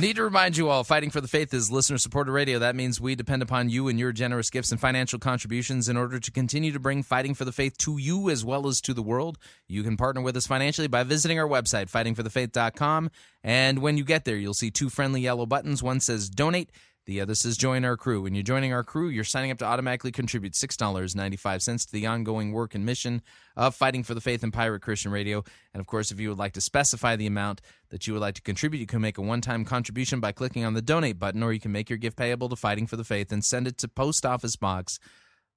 Need to remind you all, Fighting for the Faith is listener supported radio. That means we depend upon you and your generous gifts and financial contributions in order to continue to bring Fighting for the Faith to you as well as to the world. You can partner with us financially by visiting our website, fightingforthefaith.com. And when you get there, you'll see two friendly yellow buttons. One says donate, the uh, other says join our crew. When you're joining our crew, you're signing up to automatically contribute $6.95 to the ongoing work and mission of Fighting for the Faith and Pirate Christian Radio. And of course, if you would like to specify the amount that you would like to contribute, you can make a one time contribution by clicking on the donate button, or you can make your gift payable to Fighting for the Faith and send it to Post Office Box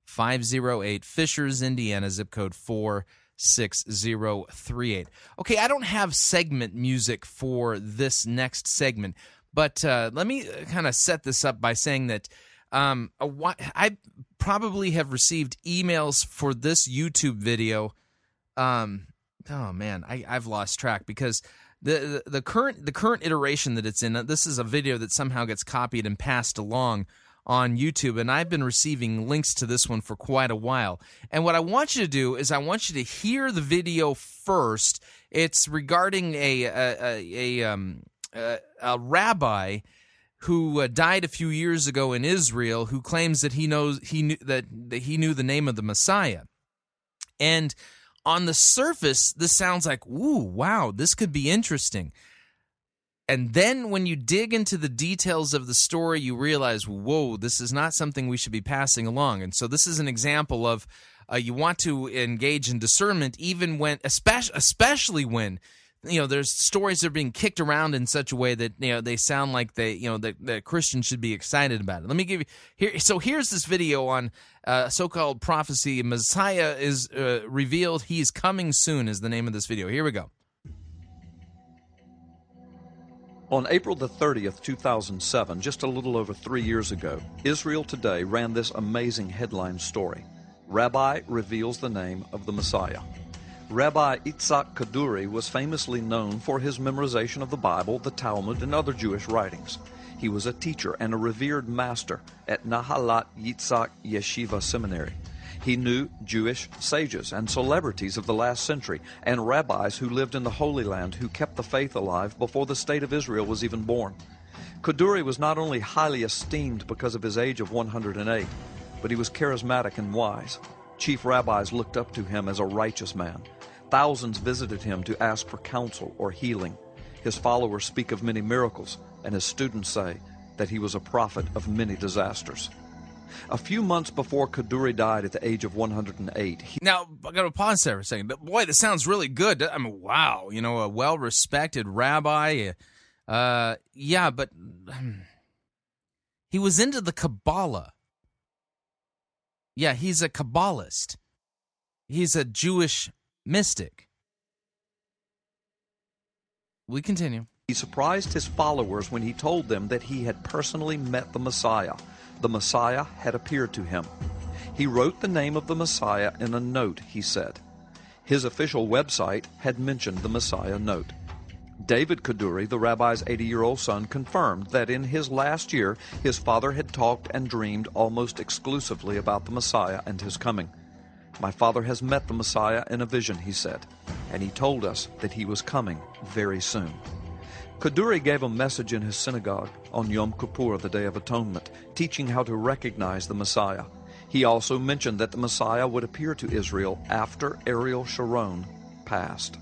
508 Fishers, Indiana, zip code 46038. Okay, I don't have segment music for this next segment. But uh, let me kind of set this up by saying that um, probably have received emails for this YouTube video. Um, oh man, I, I've lost track because the, the, the current the current iteration that it's in. This is a video that somehow gets copied and passed along on YouTube, and I've been receiving links to this one for quite a while. And what I want you to do is I want you to hear the video first. It's regarding a a, a, a um uh, a rabbi who uh, died a few years ago in Israel who claims that he knows he knew that, that he knew the name of the Messiah. And on the surface this sounds like, "Ooh, wow, this could be interesting." And then when you dig into the details of the story, you realize, "Whoa, this is not something we should be passing along." And so this is an example of uh, you want to engage in discernment even when especially especially when you know there's stories that are being kicked around in such a way that you know they sound like they you know that, that christians should be excited about it. Let me give you here so here's this video on uh, so-called prophecy. Messiah is uh, revealed. He's coming soon is the name of this video. Here we go. On April the 30th, 2007, just a little over three years ago, Israel Today ran this amazing headline story. Rabbi reveals the name of the Messiah. Rabbi Itzhak Kaduri was famously known for his memorization of the Bible, the Talmud, and other Jewish writings. He was a teacher and a revered master at Nahalat Yitzhak Yeshiva Seminary. He knew Jewish sages and celebrities of the last century and rabbis who lived in the Holy Land who kept the faith alive before the state of Israel was even born. Kaduri was not only highly esteemed because of his age of 108, but he was charismatic and wise. Chief rabbis looked up to him as a righteous man. Thousands visited him to ask for counsel or healing. His followers speak of many miracles, and his students say that he was a prophet of many disasters. A few months before Kaduri died at the age of 108, he now i gotta pause there for a second boy this sounds really good i mean wow you know a well-respected rabbi uh yeah but um, he was into the kabbalah yeah he's a kabbalist he's a jewish mystic we continue He surprised his followers when he told them that he had personally met the Messiah. The Messiah had appeared to him. He wrote the name of the Messiah in a note, he said. His official website had mentioned the Messiah note. David Kaduri, the rabbi's 80 year old son, confirmed that in his last year his father had talked and dreamed almost exclusively about the Messiah and his coming. My father has met the Messiah in a vision, he said, and he told us that he was coming very soon. Kaduri gave a message in his synagogue on Yom Kippur, the Day of Atonement, teaching how to recognize the Messiah. He also mentioned that the Messiah would appear to Israel after Ariel Sharon passed.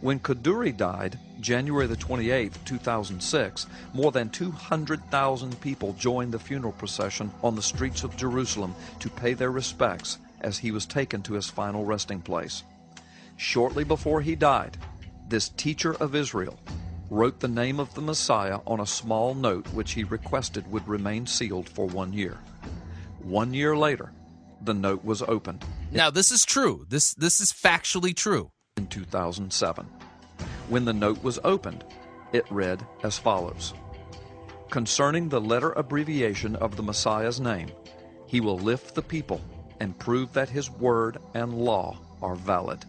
When Kaduri died, January the 28th, 2006, more than 200,000 people joined the funeral procession on the streets of Jerusalem to pay their respects as he was taken to his final resting place. Shortly before he died, this teacher of Israel wrote the name of the Messiah on a small note which he requested would remain sealed for one year. One year later, the note was opened now this is true this this is factually true in 2007. When the note was opened, it read as follows Concerning the letter abbreviation of the Messiah's name, he will lift the people and prove that his word and law are valid.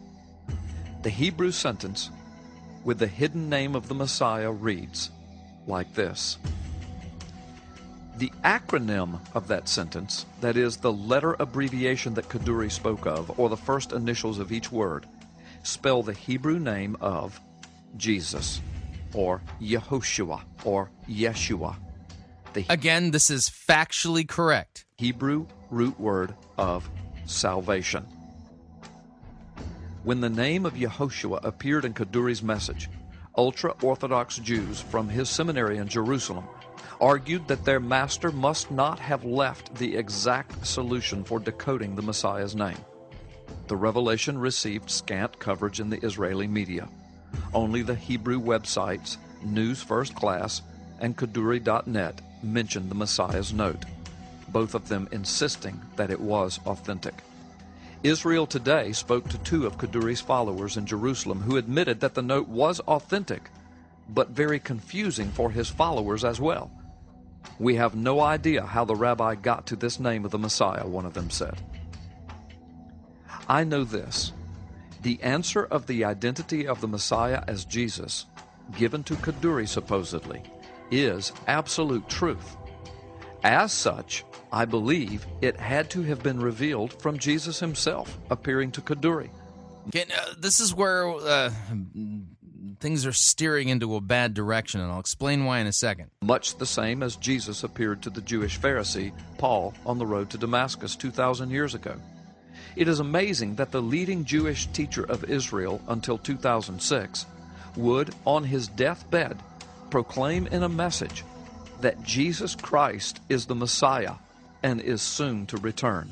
The Hebrew sentence with the hidden name of the Messiah reads like this The acronym of that sentence, that is, the letter abbreviation that Kaduri spoke of, or the first initials of each word, spell the Hebrew name of Jesus, or Yehoshua, or Yeshua. The Again, this is factually correct. Hebrew root word of salvation. When the name of Yehoshua appeared in Kaduri's message, ultra Orthodox Jews from his seminary in Jerusalem argued that their master must not have left the exact solution for decoding the Messiah's name. The revelation received scant coverage in the Israeli media. Only the Hebrew websites News First Class and Kaduri.net mentioned the Messiah's note, both of them insisting that it was authentic. Israel Today spoke to two of Kaduri's followers in Jerusalem who admitted that the note was authentic, but very confusing for his followers as well. We have no idea how the rabbi got to this name of the Messiah, one of them said. I know this. The answer of the identity of the Messiah as Jesus, given to Kaduri supposedly, is absolute truth. As such, I believe it had to have been revealed from Jesus himself appearing to Kaduri. Okay, uh, this is where uh, things are steering into a bad direction, and I'll explain why in a second. Much the same as Jesus appeared to the Jewish Pharisee, Paul, on the road to Damascus 2,000 years ago. It is amazing that the leading Jewish teacher of Israel until 2006 would, on his deathbed, proclaim in a message that Jesus Christ is the Messiah and is soon to return.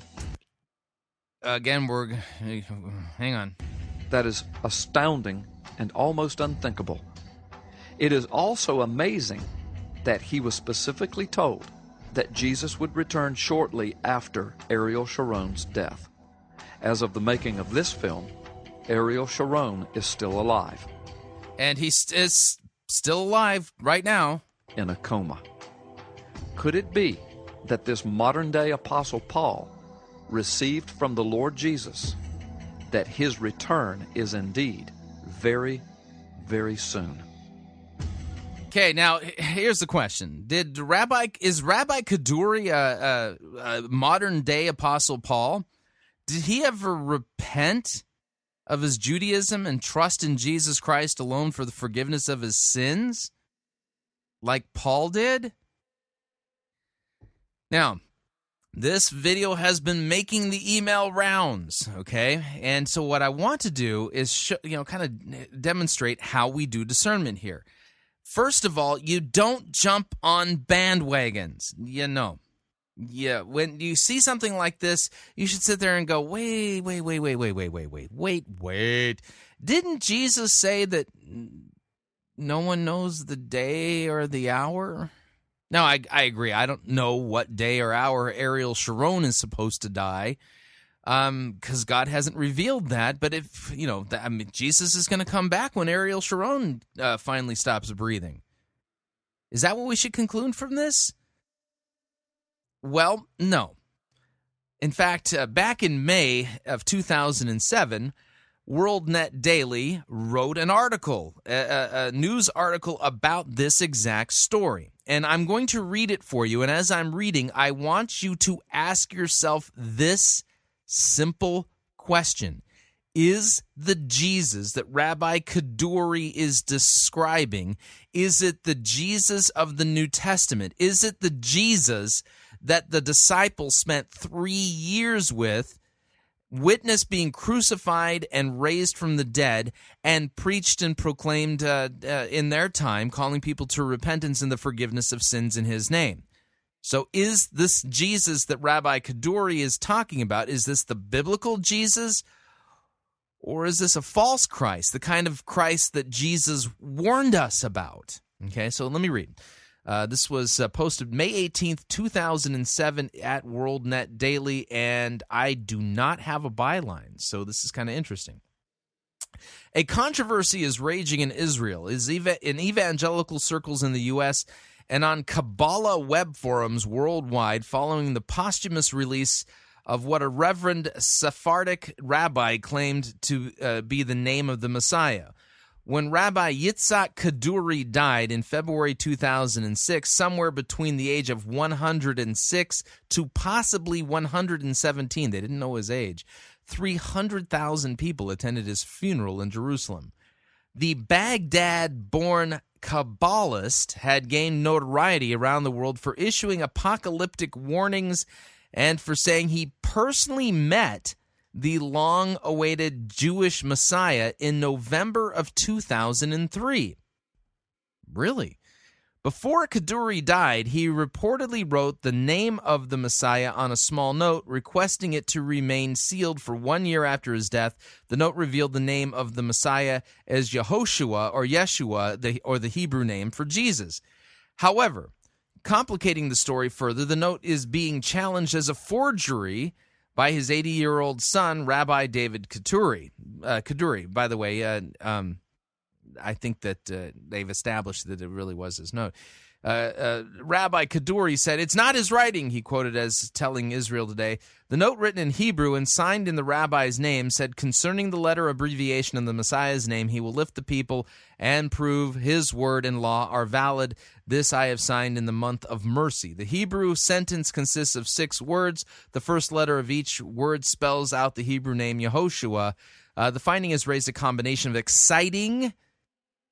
Again, we're. Hang on. That is astounding and almost unthinkable. It is also amazing that he was specifically told that Jesus would return shortly after Ariel Sharon's death. As of the making of this film, Ariel Sharon is still alive And he is still alive right now. in a coma. Could it be that this modern day Apostle Paul received from the Lord Jesus that his return is indeed very, very soon? Okay, now here's the question: Did Rabbi is Rabbi Kaduri a, a, a modern day Apostle Paul? Did he ever repent of his Judaism and trust in Jesus Christ alone for the forgiveness of his sins, like Paul did? Now, this video has been making the email rounds, okay? And so what I want to do is sh- you know kind of demonstrate how we do discernment here. First of all, you don't jump on bandwagons. You know. Yeah, when you see something like this, you should sit there and go, "Wait, wait, wait, wait, wait, wait, wait, wait. Wait, wait. Didn't Jesus say that no one knows the day or the hour?" Now, I, I agree. I don't know what day or hour Ariel Sharon is supposed to die because God hasn't revealed that. But if, you know, I mean, Jesus is going to come back when Ariel Sharon uh, finally stops breathing. Is that what we should conclude from this? Well, no. In fact, uh, back in May of 2007, WorldNet Daily wrote an article, a, a, news article about this exact story. And I'm going to read it for you. And as I'm reading, I want you to ask yourself this simple question Is the Jesus that Rabbi Kaduri is describing, is it the Jesus of the New Testament? Is it the Jesus that the disciples spent three years with, witnessed being crucified and raised from the dead, and preached and proclaimed uh, uh, in their time, calling people to repentance and the forgiveness of sins in his name? So, is this Jesus that Rabbi Kaduri is talking about, is this the biblical Jesus? Or is this a false Christ, the kind of Christ that Jesus warned us about? Okay, so let me read. Uh, this was uh, posted May 18th, 2007 at WorldNet Daily, and I do not have a byline, so this is kind of interesting. A controversy is raging in Israel, is eva- in evangelical circles in the U.S., and on Kabbalah web forums worldwide following the posthumous release of what a Reverend Sephardic rabbi claimed to uh, be the name of the Messiah. When Rabbi Yitzhak Kaduri died in February 2006, somewhere between the age of 106 to possibly 117, they didn't know his age, 300,000 people attended his funeral in Jerusalem. The Baghdad born Kabbalist had gained notoriety around the world for issuing apocalyptic warnings and for saying he personally met the long awaited Jewish Messiah in November of 2003. Really? Before Kaduri died, he reportedly wrote the name of the Messiah on a small note, requesting it to remain sealed for one year after his death. The note revealed the name of the Messiah as Yehoshua or Yeshua, the, or the Hebrew name for Jesus. However, complicating the story further, the note is being challenged as a forgery by his 80 year old son, Rabbi David Kaduri. Uh, Kaduri, by the way, uh, um, I think that uh, they've established that it really was his note. Uh, uh, Rabbi Kaduri said, It's not his writing, he quoted as telling Israel today. The note written in Hebrew and signed in the rabbi's name said, Concerning the letter abbreviation of the Messiah's name, he will lift the people and prove his word and law are valid. This I have signed in the month of mercy. The Hebrew sentence consists of six words. The first letter of each word spells out the Hebrew name Yehoshua. Uh, the finding has raised a combination of exciting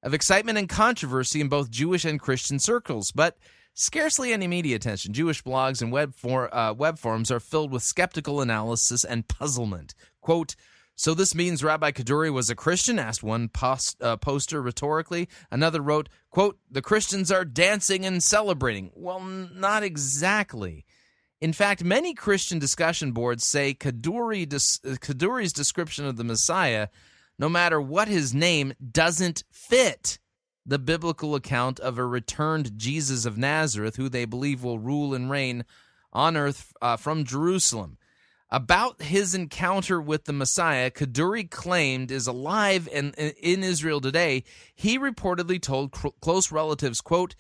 of excitement and controversy in both Jewish and Christian circles, but scarcely any media attention. Jewish blogs and web, for, uh, web forums are filled with skeptical analysis and puzzlement. Quote, so this means Rabbi Kaduri was a Christian? asked one post, uh, poster rhetorically. Another wrote, quote, the Christians are dancing and celebrating. Well, n- not exactly. In fact, many Christian discussion boards say Kaduri des- Kaduri's description of the Messiah no matter what his name, doesn't fit the biblical account of a returned Jesus of Nazareth, who they believe will rule and reign on earth uh, from Jerusalem. About his encounter with the Messiah, Kaduri claimed is alive and in Israel today. He reportedly told close relatives, quote,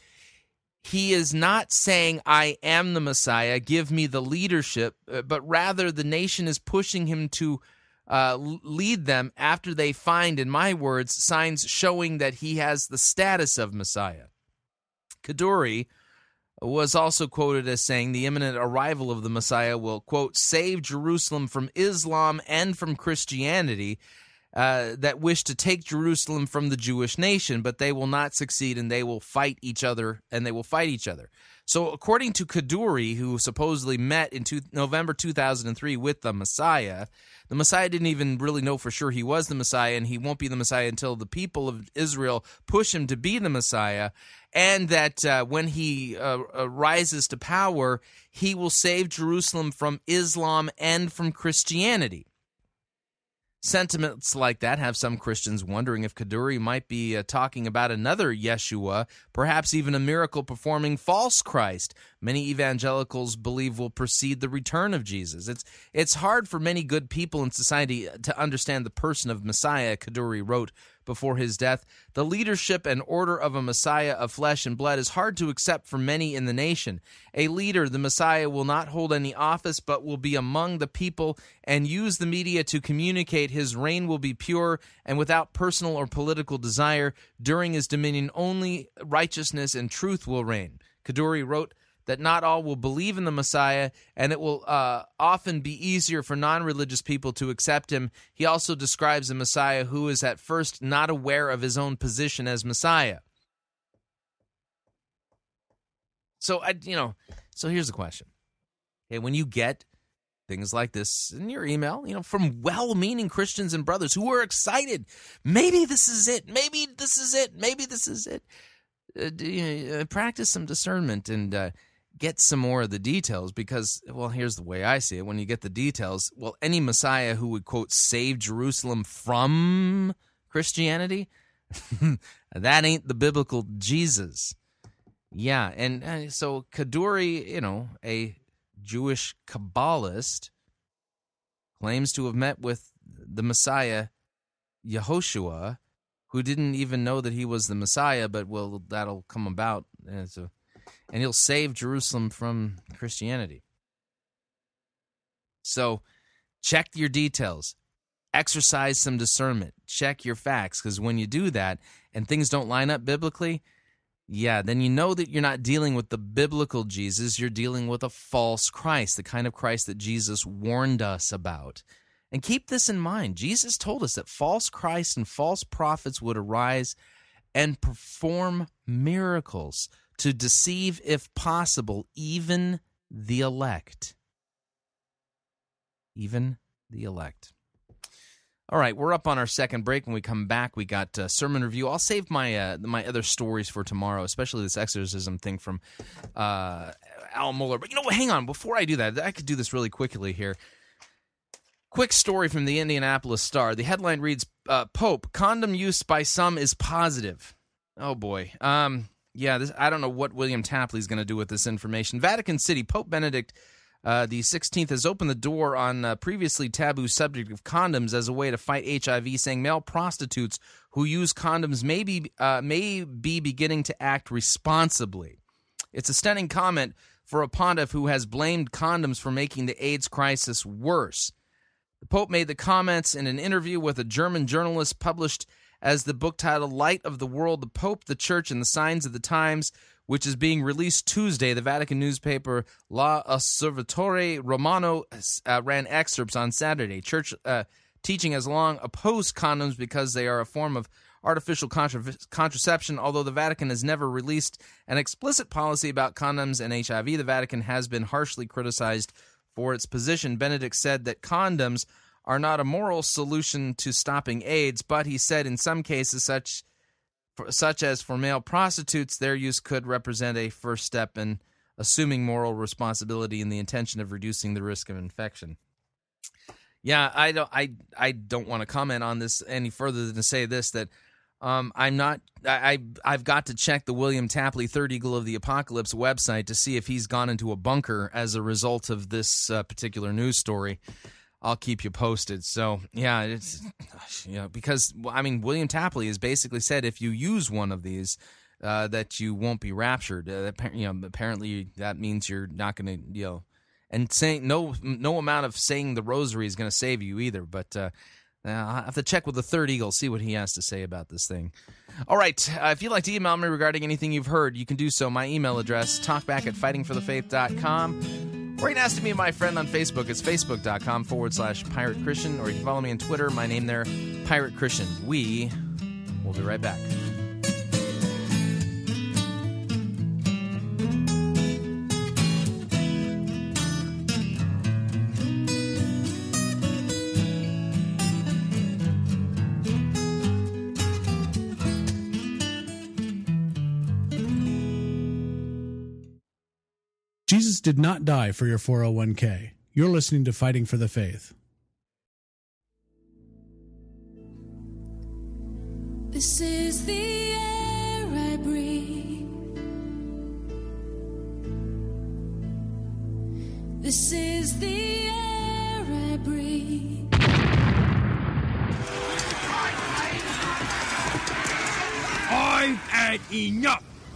he is not saying, I am the Messiah, give me the leadership, uh, but rather the nation is pushing him to uh, lead them after they find, in my words, signs showing that he has the status of Messiah. Kaduri was also quoted as saying the imminent arrival of the Messiah will, quote, save Jerusalem from Islam and from Christianity. Uh, that wish to take Jerusalem from the Jewish nation, but they will not succeed and they will fight each other and they will fight each other. So, according to Kaduri, who supposedly met in two, November 2003 with the Messiah, the Messiah didn't even really know for sure he was the Messiah, and he won't be the Messiah until the people of Israel push him to be the Messiah. And that uh, when he uh, rises to power, he will save Jerusalem from Islam and from Christianity. Sentiments like that have some Christians wondering if Kaduri might be uh, talking about another Yeshua, perhaps even a miracle performing false Christ. Many evangelicals believe will precede the return of Jesus. It's it's hard for many good people in society to understand the person of Messiah, Kaduri wrote before his death. The leadership and order of a Messiah of flesh and blood is hard to accept for many in the nation. A leader, the Messiah, will not hold any office, but will be among the people and use the media to communicate his reign will be pure and without personal or political desire. During his dominion, only righteousness and truth will reign. Kaduri wrote, that not all will believe in the Messiah, and it will uh, often be easier for non religious people to accept him. He also describes a Messiah who is at first not aware of his own position as Messiah. So, I, you know, so here's the question. Okay, when you get things like this in your email, you know, from well meaning Christians and brothers who are excited, maybe this is it, maybe this is it, maybe this is it. Uh, know, practice some discernment and uh, get some more of the details because, well, here's the way I see it. When you get the details, well, any Messiah who would, quote, save Jerusalem from Christianity, that ain't the biblical Jesus. Yeah. And uh, so Kaduri, you know, a Jewish Kabbalist, claims to have met with the Messiah, Yehoshua, who didn't even know that he was the Messiah, but well, that'll come about. And he'll save Jerusalem from Christianity. So check your details, exercise some discernment, check your facts, because when you do that and things don't line up biblically, yeah, then you know that you're not dealing with the biblical Jesus, you're dealing with a false Christ, the kind of Christ that Jesus warned us about. And keep this in mind Jesus told us that false Christs and false prophets would arise and perform miracles to deceive, if possible, even the elect. Even the elect. All right, we're up on our second break. When we come back, we got uh, sermon review. I'll save my uh, my other stories for tomorrow, especially this exorcism thing from uh, Al Mohler. But you know what? Hang on, before I do that, I could do this really quickly here. Quick story from the Indianapolis Star. The headline reads: uh, "Pope condom use by some is positive." Oh boy. Um. Yeah. This, I don't know what William Tapley's going to do with this information. Vatican City Pope Benedict uh, the 16th has opened the door on a previously taboo subject of condoms as a way to fight HIV, saying male prostitutes who use condoms may be, uh, may be beginning to act responsibly. It's a stunning comment for a pontiff who has blamed condoms for making the AIDS crisis worse. The Pope made the comments in an interview with a German journalist published as the book titled Light of the World, the Pope, the Church, and the Signs of the Times, which is being released Tuesday. The Vatican newspaper La Osservatore Romano uh, ran excerpts on Saturday. Church uh, teaching has long opposed condoms because they are a form of artificial contra- contraception. Although the Vatican has never released an explicit policy about condoms and HIV, the Vatican has been harshly criticized for its position. Benedict said that condoms are not a moral solution to stopping AIDS, but he said in some cases, such such as for male prostitutes, their use could represent a first step in assuming moral responsibility in the intention of reducing the risk of infection. Yeah, I don't, I, I don't want to comment on this any further than to say this that um, I'm not. I, I've got to check the William Tapley Third Eagle of the Apocalypse website to see if he's gone into a bunker as a result of this uh, particular news story. I'll keep you posted. So yeah, it's you know because I mean William Tapley has basically said if you use one of these. Uh, that you won't be raptured. Uh, you know, apparently that means you're not going to, you know, and saying no, no amount of saying the rosary is going to save you either. But uh, I'll have to check with the third eagle, see what he has to say about this thing. All right. Uh, if you'd like to email me regarding anything you've heard, you can do so. My email address, talkback at fightingforthefaith.com. Or you can ask to me my friend on Facebook. It's facebook.com forward slash pirate Christian. Or you can follow me on Twitter. My name there, Pirate Christian. We will be right back. Jesus did not die for your 401k. You're listening to Fighting for the Faith. This is the air I breathe. This is the air I breathe. I've had enough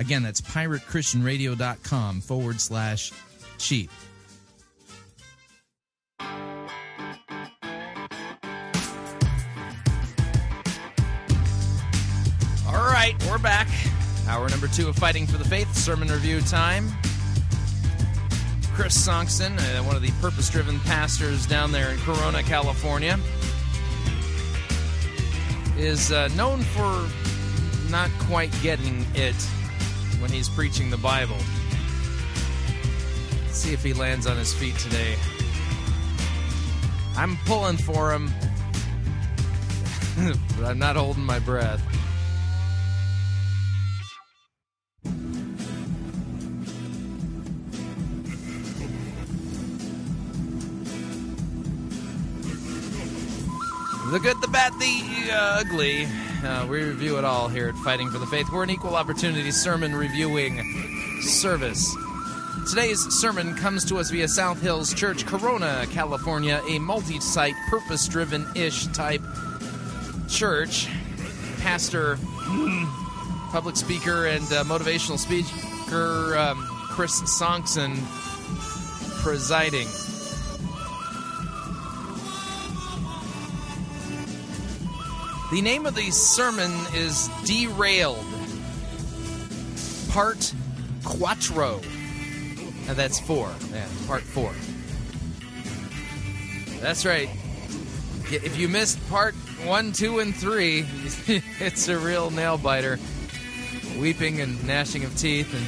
Again, that's piratechristianradio.com forward slash cheap. All right, we're back. Hour number two of Fighting for the Faith, sermon review time. Chris Sonksen, uh, one of the purpose driven pastors down there in Corona, California, is uh, known for not quite getting it when he's preaching the Bible. Let's see if he lands on his feet today. I'm pulling for him, but I'm not holding my breath. The good, the bad, the ugly. Uh, we review it all here at Fighting for the Faith. We're an equal opportunity sermon reviewing service. Today's sermon comes to us via South Hills Church, Corona, California, a multi site, purpose driven ish type church. Pastor, public speaker, and uh, motivational speaker um, Chris Sonksen presiding. The name of the sermon is Derailed, Part Quattro. And that's four. Yeah, part four. That's right. If you missed part one, two, and three, it's a real nail biter. Weeping and gnashing of teeth and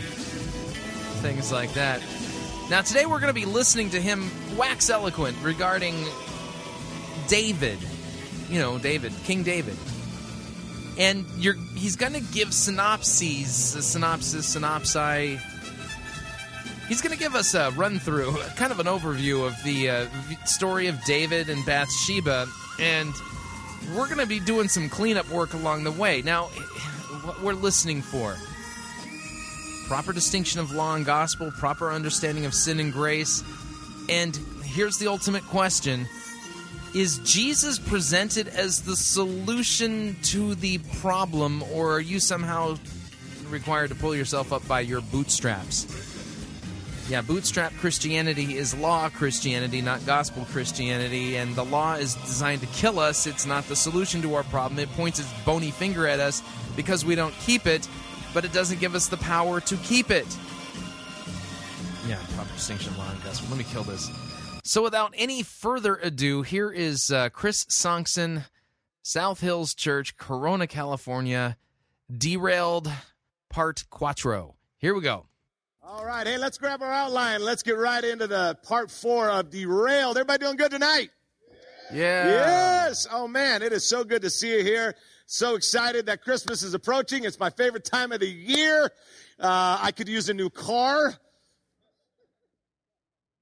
things like that. Now, today we're going to be listening to him wax eloquent regarding David you know, David, King David. And you're he's going to give synopses, a synopsis, synopsi. He's going to give us a run through, kind of an overview of the uh, story of David and Bathsheba, and we're going to be doing some cleanup work along the way. Now, what we're listening for proper distinction of law and gospel, proper understanding of sin and grace, and here's the ultimate question is Jesus presented as the solution to the problem, or are you somehow required to pull yourself up by your bootstraps? Yeah, bootstrap Christianity is law Christianity, not gospel Christianity, and the law is designed to kill us. It's not the solution to our problem. It points its bony finger at us because we don't keep it, but it doesn't give us the power to keep it. Yeah, proper distinction law and gospel. Let me kill this. So, without any further ado, here is uh, Chris Sonksen, South Hills Church, Corona, California, Derailed Part Quattro. Here we go. All right, hey, let's grab our outline. Let's get right into the part four of Derailed. Everybody doing good tonight? Yeah. Yes. Oh, man, it is so good to see you here. So excited that Christmas is approaching. It's my favorite time of the year. Uh, I could use a new car.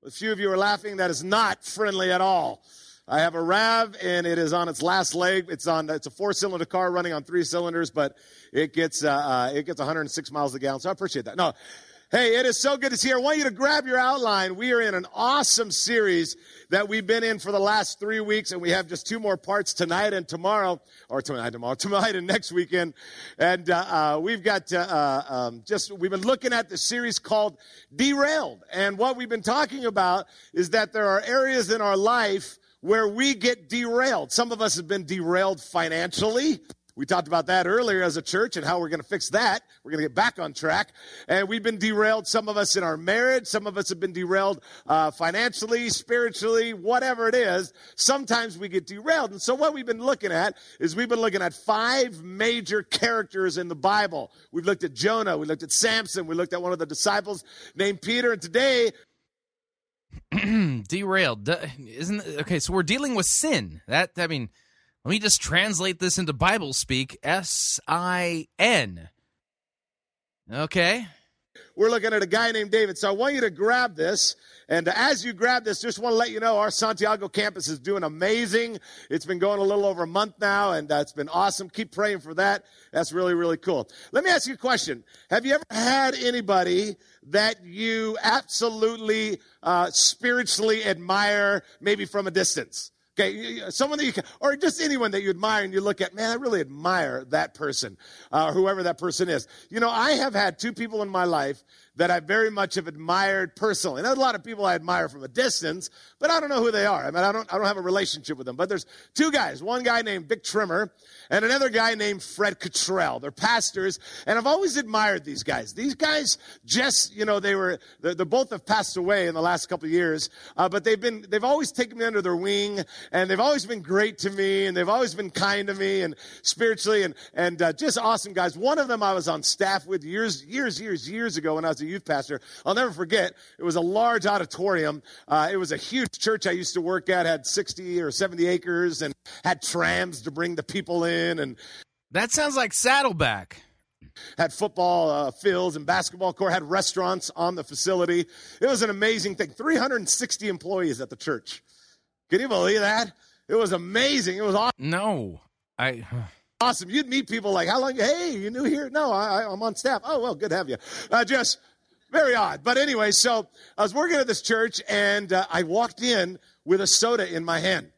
A few of you are laughing. That is not friendly at all. I have a RAV and it is on its last leg. It's on, it's a four cylinder car running on three cylinders, but it gets, uh, uh, it gets 106 miles a gallon. So I appreciate that. No. Hey, it is so good to see you. I want you to grab your outline. We are in an awesome series that we've been in for the last three weeks, and we have just two more parts tonight and tomorrow, or tonight, tomorrow, tonight and next weekend. And uh, uh, we've got uh, uh, um, just we've been looking at the series called Derailed, and what we've been talking about is that there are areas in our life where we get derailed. Some of us have been derailed financially. We talked about that earlier as a church and how we're going to fix that. We're going to get back on track. And we've been derailed, some of us in our marriage, some of us have been derailed uh, financially, spiritually, whatever it is. Sometimes we get derailed. And so what we've been looking at is we've been looking at five major characters in the Bible. We've looked at Jonah, we looked at Samson, we looked at one of the disciples named Peter, and today derailed isn't okay so we're dealing with sin that i mean let me just translate this into bible speak s-i-n okay We're looking at a guy named David. So I want you to grab this. And as you grab this, just want to let you know our Santiago campus is doing amazing. It's been going a little over a month now, and uh, it's been awesome. Keep praying for that. That's really, really cool. Let me ask you a question. Have you ever had anybody that you absolutely uh, spiritually admire, maybe from a distance? Okay, someone that you can, or just anyone that you admire and you look at, man, I really admire that person, uh, whoever that person is. You know, I have had two people in my life that I very much have admired personally. There's a lot of people I admire from a distance, but I don't know who they are. I mean, I don't, I don't have a relationship with them. But there's two guys, one guy named Vic Trimmer and another guy named Fred Cottrell. They're pastors, and I've always admired these guys. These guys just, you know, they were, They're both have passed away in the last couple of years, uh, but they've been, they've always taken me under their wing, and they've always been great to me, and they've always been kind to me, and spiritually, and, and uh, just awesome guys. One of them I was on staff with years, years, years, years ago when I was a youth pastor. I'll never forget. It was a large auditorium. Uh, it was a huge church I used to work at, had 60 or 70 acres and had trams to bring the people in. And that sounds like Saddleback. Had football uh, fields and basketball court, had restaurants on the facility. It was an amazing thing. 360 employees at the church. Can you believe that? It was amazing. It was awesome. No. I awesome. You'd meet people like, how long? Hey, you new here? No, I, am on staff. Oh, well, good to have you. Uh, just very odd. But anyway, so I was working at this church and uh, I walked in with a soda in my hand.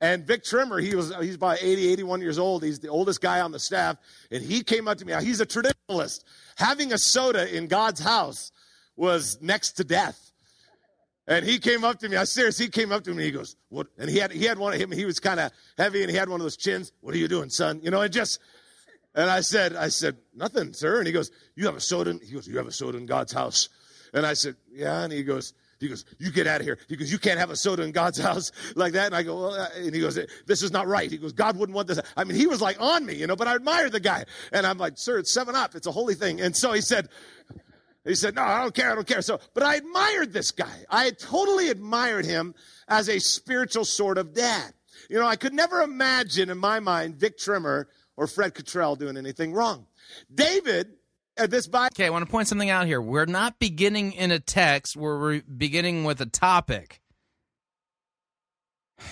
And Vic Trimmer, he was he's about 80, 81 years old. He's the oldest guy on the staff. And he came up to me. He's a traditionalist. Having a soda in God's house was next to death. And he came up to me. I serious. He came up to me. He goes, "What?" And he had he had one of him. He was kind of heavy, and he had one of those chins. What are you doing, son? You know, and just and I said, I said, nothing, sir. And he goes, you have a soda? In, he goes, you have a soda in God's house. And I said, yeah. And he goes, he goes, you get out of here. He goes, you can't have a soda in God's house like that. And I go, well, and he goes, this is not right. He goes, God wouldn't want this. I mean, he was like on me, you know, but I admired the guy. And I'm like, sir, it's seven up. It's a holy thing. And so he said, he said, no, I don't care. I don't care. So, but I admired this guy. I totally admired him as a spiritual sort of dad. You know, I could never imagine in my mind Vic Trimmer or Fred Cottrell doing anything wrong. David, at this Bible. Okay, I want to point something out here. We're not beginning in a text, we're beginning with a topic.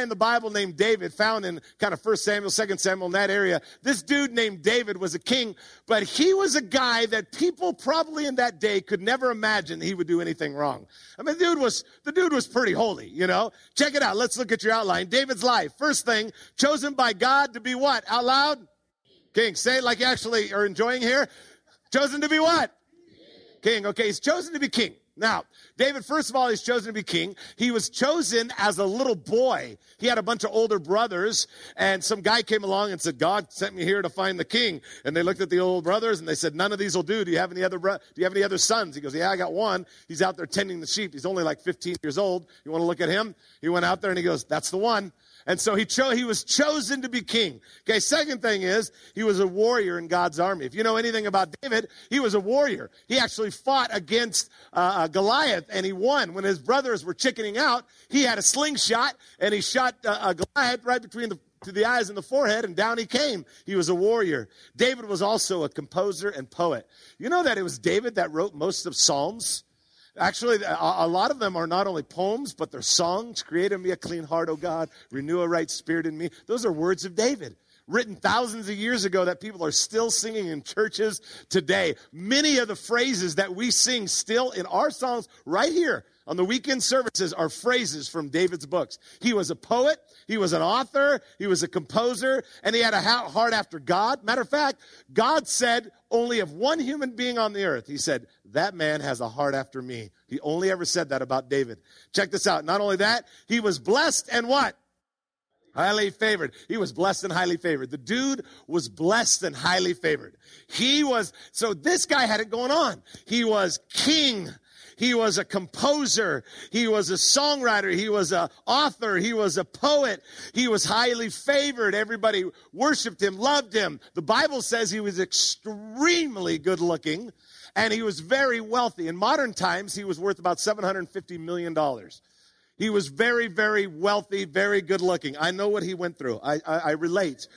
in the Bible named David, found in kind of First Samuel, Second Samuel, in that area. This dude named David was a king, but he was a guy that people probably in that day could never imagine he would do anything wrong. I mean, the dude was the dude was pretty holy, you know. Check it out. Let's look at your outline. David's life. First thing, chosen by God to be what? Out loud? King. Say it like you actually are enjoying here. Chosen to be what? King. Okay, he's chosen to be king. Now, David, first of all, he's chosen to be king. He was chosen as a little boy. He had a bunch of older brothers, and some guy came along and said, God sent me here to find the king. And they looked at the old brothers and they said, None of these will do. Do you have any other bro- do you have any other sons? He goes, Yeah, I got one. He's out there tending the sheep. He's only like 15 years old. You want to look at him? He went out there and he goes, That's the one. And so he, he was chosen to be king. Okay, second thing is, he was a warrior in God's army. If you know anything about David, he was a warrior. He actually fought against uh, uh, Goliath and he won. When his brothers were chickening out, he had a slingshot and he shot uh, Goliath right between the to the eyes and the forehead, and down he came. He was a warrior. David was also a composer and poet. You know that it was David that wrote most of Psalms? Actually, a lot of them are not only poems, but they're songs. Create in me a clean heart, O God. Renew a right spirit in me. Those are words of David written thousands of years ago that people are still singing in churches today. Many of the phrases that we sing still in our songs right here on the weekend services are phrases from David's books. He was a poet, he was an author, he was a composer, and he had a heart after God. Matter of fact, God said only of one human being on the earth, he said, That man has a heart after me. He only ever said that about David. Check this out. Not only that, he was blessed and what? Highly favored. He was blessed and highly favored. The dude was blessed and highly favored. He was, so this guy had it going on. He was king he was a composer. He was a songwriter. He was an author. He was a poet. He was highly favored. Everybody worshiped him, loved him. The Bible says he was extremely good looking and he was very wealthy. In modern times, he was worth about $750 million. He was very, very wealthy, very good looking. I know what he went through. I, I, I relate.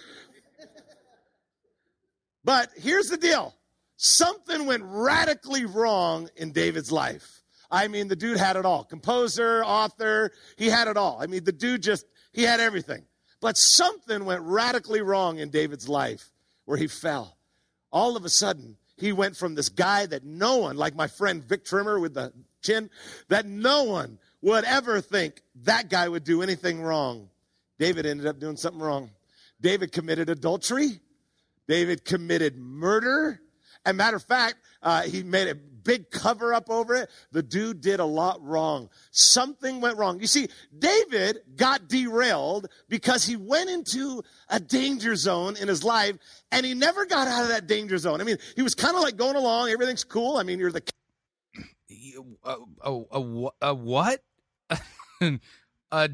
But here's the deal something went radically wrong in David's life. I mean, the dude had it all composer, author, he had it all. I mean, the dude just, he had everything. But something went radically wrong in David's life where he fell. All of a sudden, he went from this guy that no one, like my friend Vic Trimmer with the chin, that no one would ever think that guy would do anything wrong. David ended up doing something wrong. David committed adultery. David committed murder. And matter of fact, uh, he made a big cover up over it. The dude did a lot wrong. Something went wrong. You see, David got derailed because he went into a danger zone in his life and he never got out of that danger zone. I mean, he was kind of like going along. Everything's cool. I mean, you're the. A, a, a, a what? a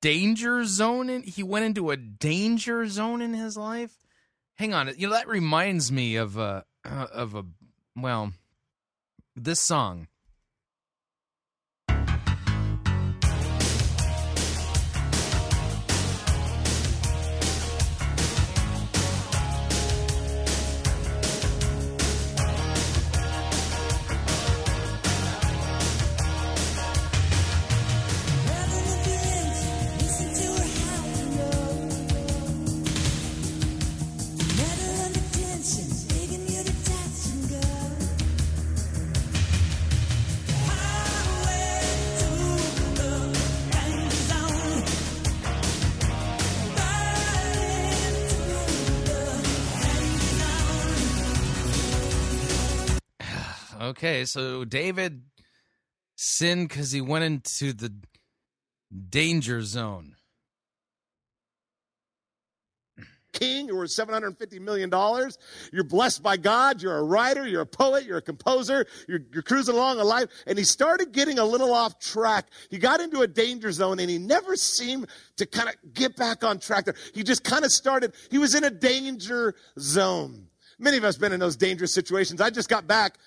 danger zone? In, he went into a danger zone in his life? Hang on. You know, that reminds me of a, of a, well, this song. Okay, so David sinned because he went into the danger zone. King, you're worth $750 million. You're blessed by God. You're a writer. You're a poet. You're a composer. You're, you're cruising along a. And he started getting a little off track. He got into a danger zone and he never seemed to kind of get back on track there. He just kind of started, he was in a danger zone. Many of us been in those dangerous situations. I just got back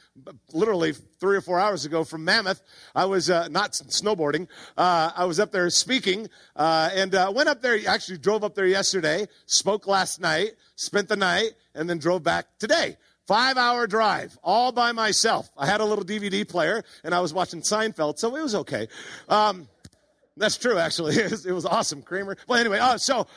literally three or four hours ago from Mammoth. I was uh, not snowboarding. Uh, I was up there speaking uh, and uh, went up there. Actually, drove up there yesterday. Spoke last night. Spent the night and then drove back today. Five hour drive, all by myself. I had a little DVD player and I was watching Seinfeld, so it was okay. Um, that's true, actually. It was, it was awesome, Kramer. Well, anyway, uh, so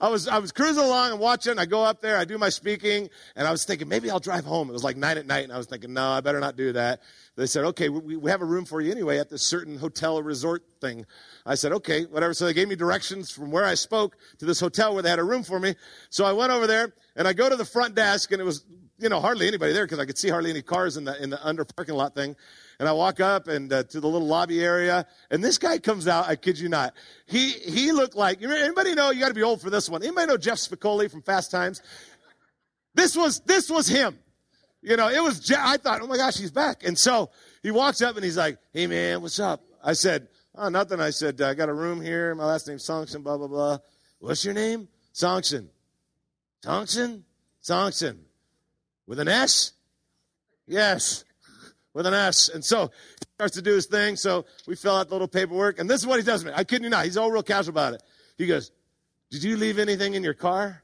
I was I was cruising along and watching. I go up there, I do my speaking, and I was thinking maybe I'll drive home. It was like nine at night, and I was thinking, no, I better not do that. They said, okay, we, we have a room for you anyway at this certain hotel resort thing. I said, okay, whatever. So they gave me directions from where I spoke to this hotel where they had a room for me. So I went over there and I go to the front desk, and it was you know hardly anybody there because I could see hardly any cars in the in the under parking lot thing. And I walk up and uh, to the little lobby area, and this guy comes out. I kid you not. He he looked like anybody know? You got to be old for this one. Anybody know Jeff Spicoli from Fast Times? This was this was him. You know, it was. Jeff. I thought, oh my gosh, he's back. And so he walks up and he's like, "Hey man, what's up?" I said, "Oh, nothing." I said, "I got a room here. My last name's Sonksen. Blah blah blah. What's your name? Sonksen. Sonksen. Sonksen. With an S? Yes with an S. And so he starts to do his thing. So we fill out the little paperwork. And this is what he does to me. I kid you not. He's all real casual about it. He goes, Did you leave anything in your car?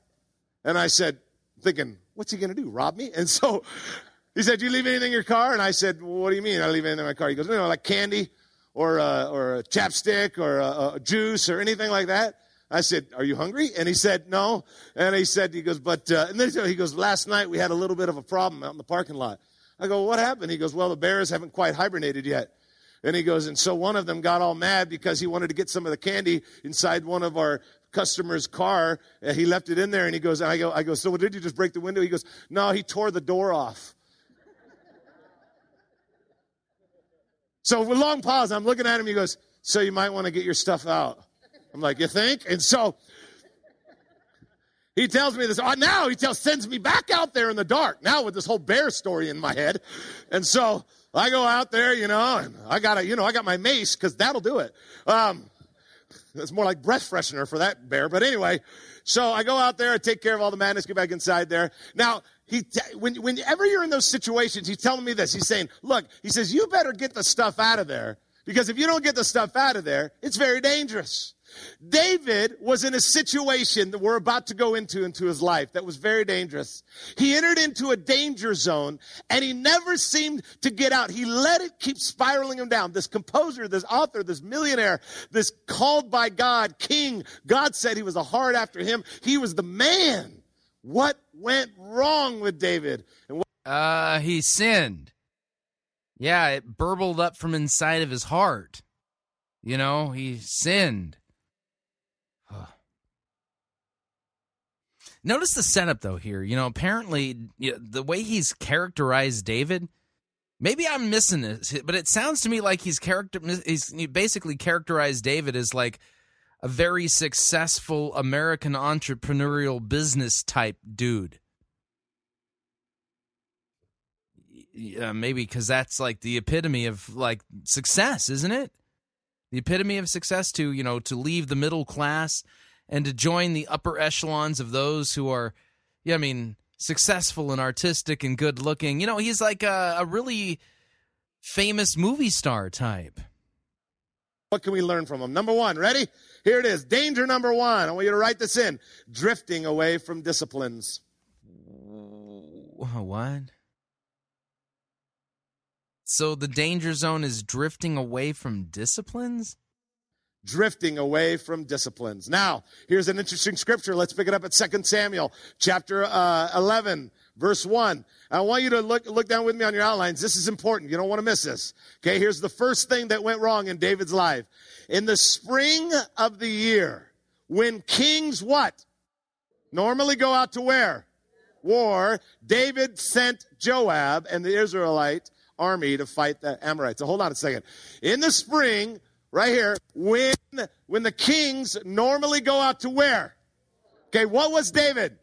And I said, thinking, What's he going to do? Rob me? And so he said, Do you leave anything in your car? And I said, well, What do you mean I leave anything in my car? He goes, No, like candy or, uh, or a chapstick or a, a juice or anything like that. I said, "Are you hungry?" And he said, "No." And he said, "He goes, but uh, and then he goes, last night we had a little bit of a problem out in the parking lot." I go, what happened? He goes, well, the bears haven't quite hibernated yet. And he goes, and so one of them got all mad because he wanted to get some of the candy inside one of our customer's car. And he left it in there and he goes, and I go, I go, so did you just break the window? He goes, no, he tore the door off. so with long pause, I'm looking at him. He goes, so you might want to get your stuff out. I'm like, you think? And so he tells me this. Uh, now he tells, sends me back out there in the dark. Now with this whole bear story in my head, and so I go out there, you know, and I got a, you know, I got my mace because that'll do it. Um, it's more like breath freshener for that bear. But anyway, so I go out there, I take care of all the madness, get back inside there. Now, he, when, whenever you're in those situations, he's telling me this. He's saying, look, he says, you better get the stuff out of there because if you don't get the stuff out of there, it's very dangerous. David was in a situation that we're about to go into into his life that was very dangerous. He entered into a danger zone and he never seemed to get out. He let it keep spiraling him down. This composer, this author, this millionaire, this called by God king, God said he was a heart after him. He was the man. What went wrong with David? And what Uh, he sinned. Yeah, it burbled up from inside of his heart. You know, he sinned. Notice the setup though here. You know, apparently you know, the way he's characterized David. Maybe I'm missing this, but it sounds to me like he's character. He's he basically characterized David as like a very successful American entrepreneurial business type dude. Yeah, uh, maybe because that's like the epitome of like success, isn't it? The epitome of success to you know to leave the middle class and to join the upper echelons of those who are, yeah, I mean, successful and artistic and good looking. You know, he's like a, a really famous movie star type. What can we learn from him? Number one, ready? Here it is. Danger number one. I want you to write this in. Drifting away from disciplines. What? So the danger zone is drifting away from disciplines? Drifting away from disciplines. Now, here's an interesting scripture. Let's pick it up at 2 Samuel chapter uh, 11, verse 1. I want you to look, look down with me on your outlines. This is important. You don't want to miss this. Okay, here's the first thing that went wrong in David's life. In the spring of the year, when kings what? Normally go out to where? War. David sent Joab and the Israelite army to fight the Amorites. So hold on a second. In the spring, right here, when when the kings normally go out to where? Okay, what was David?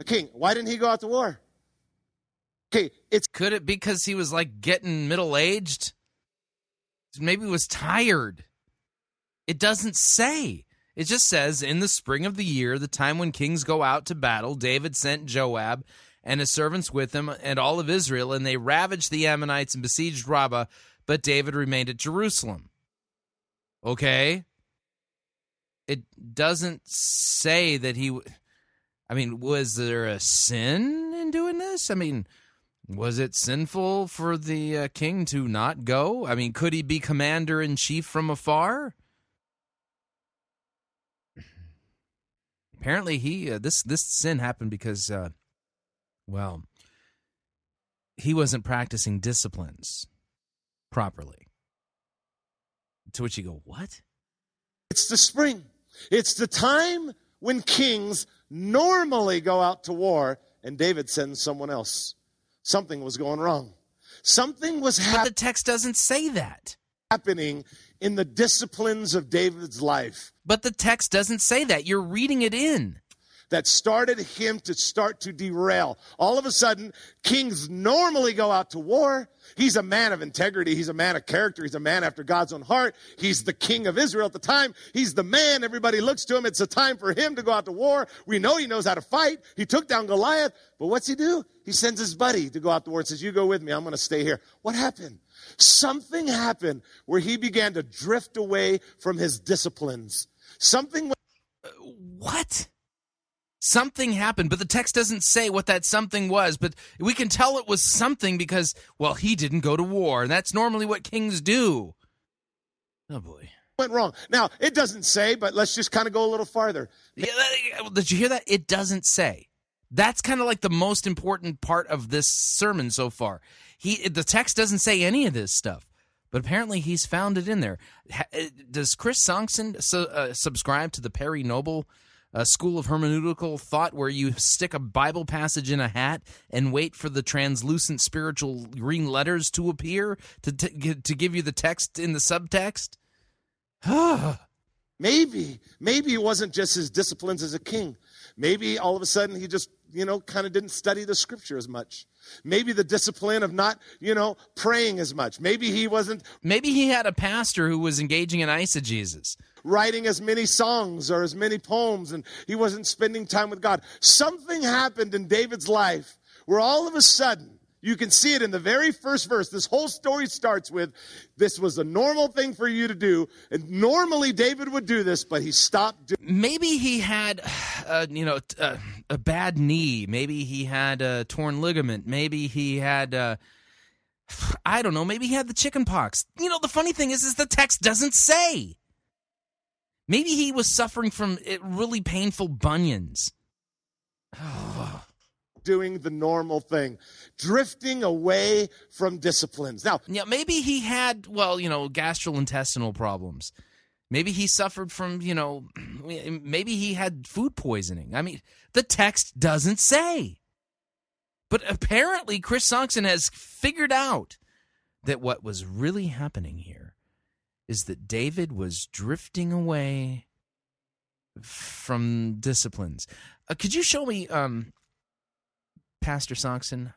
A king. Why didn't he go out to war? Okay, it's could it because he was like getting middle aged? Maybe was tired. It doesn't say. It just says in the spring of the year, the time when kings go out to battle, David sent Joab and his servants with him and all of Israel, and they ravaged the Ammonites and besieged Rabbah, but David remained at Jerusalem. Okay? It doesn't say that he. I mean, was there a sin in doing this? I mean, was it sinful for the uh, king to not go? I mean, could he be commander in chief from afar? Apparently, he uh, this this sin happened because, uh, well, he wasn't practicing disciplines properly. To which you go, what? It's the spring. It's the time when kings normally go out to war, and David sends someone else. Something was going wrong. Something was happening. But the text doesn't say that. Happening in the disciplines of David's life. But the text doesn't say that. You're reading it in that started him to start to derail. All of a sudden, kings normally go out to war. He's a man of integrity. He's a man of character. He's a man after God's own heart. He's the king of Israel at the time. He's the man. Everybody looks to him. It's a time for him to go out to war. We know he knows how to fight. He took down Goliath. But what's he do? He sends his buddy to go out to war and says, You go with me. I'm going to stay here. What happened? Something happened where he began to drift away from his disciplines. Something. What? Something happened, but the text doesn't say what that something was. But we can tell it was something because, well, he didn't go to war, and that's normally what kings do. Oh boy, went wrong. Now it doesn't say, but let's just kind of go a little farther. Yeah, did you hear that? It doesn't say. That's kind of like the most important part of this sermon so far. He, the text doesn't say any of this stuff but apparently he's found it in there. Does Chris Sonksen uh, subscribe to the Perry Noble a school of hermeneutical thought where you stick a Bible passage in a hat and wait for the translucent spiritual green letters to appear to t- to give you the text in the subtext? maybe, maybe it wasn't just his disciplines as a king. Maybe all of a sudden he just, you know, kind of didn't study the scripture as much. Maybe the discipline of not, you know, praying as much. Maybe he wasn't. Maybe he had a pastor who was engaging in eisegesis writing as many songs or as many poems, and he wasn't spending time with God. Something happened in David's life where all of a sudden You can see it in the very first verse. This whole story starts with this was a normal thing for you to do. And normally David would do this, but he stopped doing Maybe he had, uh, you know, uh, a bad knee. Maybe he had a torn ligament. Maybe he had, uh, I don't know. Maybe he had the chicken pox. You know, the funny thing is, is the text doesn't say. Maybe he was suffering from uh, really painful bunions. doing the normal thing, drifting away from disciplines. Now, Yeah, maybe he had, well, you know, gastrointestinal problems. Maybe he suffered from, you know, maybe he had food poisoning. I mean, the text doesn't say. But apparently, Chris Sonksen has figured out that what was really happening here is that David was drifting away from disciplines. Uh, could you show me, um, Pastor Sonksen,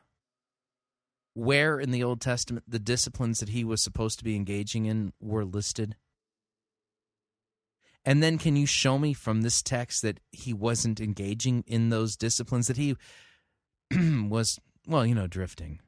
where in the Old Testament the disciplines that he was supposed to be engaging in were listed? And then can you show me from this text that he wasn't engaging in those disciplines, that he was, well, you know, drifting?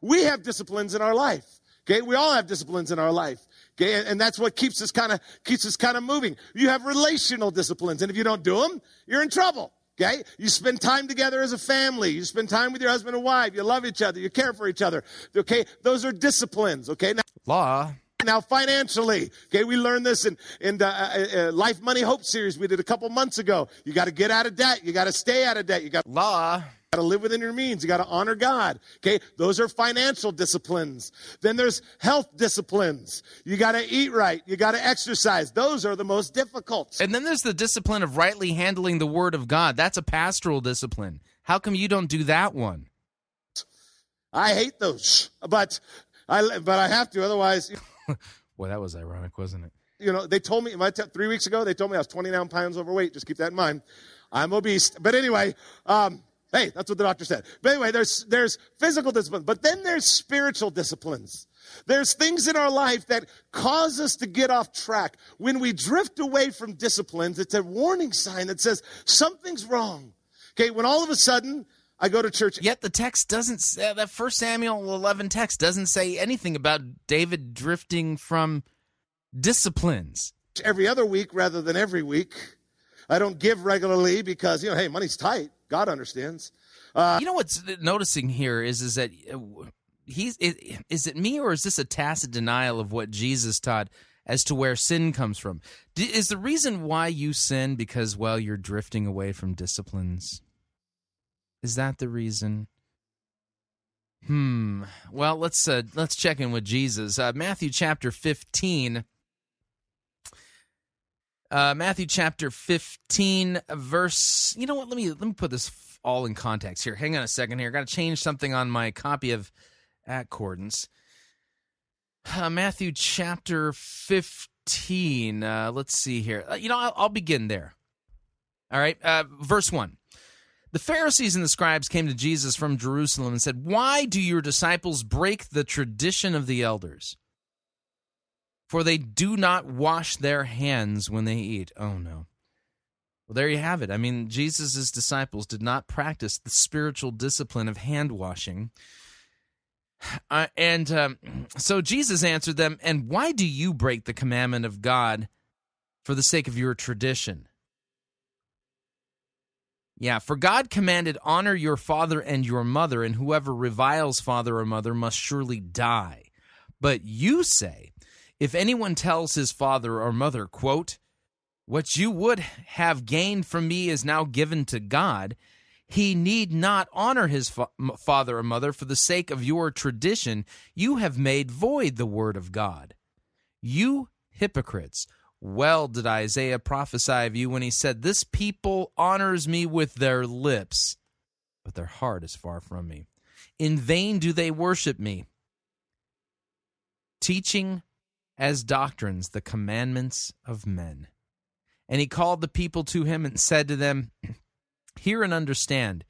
We have disciplines in our life. Okay, we all have disciplines in our life. Okay, and, and that's what keeps us kind of keeps us kind of moving. You have relational disciplines, and if you don't do them, you're in trouble. Okay, you spend time together as a family. You spend time with your husband and wife. You love each other. You care for each other. Okay, those are disciplines. Okay, now Law. now financially okay we learned this in in the uh, uh, life money hope series we did a couple months ago you got to get out of debt you got to stay out of debt you got Law. To live within your means you got to honor god okay those are financial disciplines then there's health disciplines you got to eat right you got to exercise those are the most difficult And then there's the discipline of rightly handling the word of God. That's a pastoral discipline. How come you don't do that one? i hate those but i but i have to otherwise Well, that was ironic, wasn't it? you know, they told me my t- three weeks ago, they told me I was 29 pounds overweight. Just keep that in mind. I'm obese. But anyway, um, hey, that's what the doctor said. But anyway, there's, there's physical discipline, but then there's spiritual disciplines. There's things in our life that cause us to get off track. When we drift away from disciplines, it's a warning sign that says something's wrong. Okay, when all of a sudden I go to church Yet the text doesn't. Uh, that First Samuel 11 text doesn't say anything about David drifting from disciplines. every other week rather than every week. I don't give regularly because, you know, hey, money's tight. God understands. you know what's noticing here is is that uh, he's is it me or is this a tacit denial of what Jesus taught as to where sin comes from? Is the reason why you sin because well you're drifting away from disciplines? Is that the reason? Hmm. Well, let's uh, let's check in with Jesus. Uh, Matthew chapter fifteen. Uh, Matthew chapter fifteen, verse. You know what? Let me let me put this all in context here. Hang on a second here. Got to change something on my copy of Accordance. Uh, Matthew chapter fifteen. Uh, let's see here. Uh, you know, I'll, I'll begin there. All right, uh, verse one. The Pharisees and the scribes came to Jesus from Jerusalem and said, Why do your disciples break the tradition of the elders? For they do not wash their hands when they eat. Oh, no. Well, there you have it. I mean, Jesus' disciples did not practice the spiritual discipline of hand washing. Uh, and um, so Jesus answered them, And why do you break the commandment of God for the sake of your tradition? Yeah, for God commanded, Honor your father and your mother, and whoever reviles father or mother must surely die. But you say, If anyone tells his father or mother, quote, What you would have gained from me is now given to God, he need not honor his fa- father or mother for the sake of your tradition. You have made void the word of God. You hypocrites! Well did Isaiah prophesy of you when he said, This people honors me with their lips, but their heart is far from me. In vain do they worship me, teaching as doctrines the commandments of men. And he called the people to him and said to them, Hear and understand.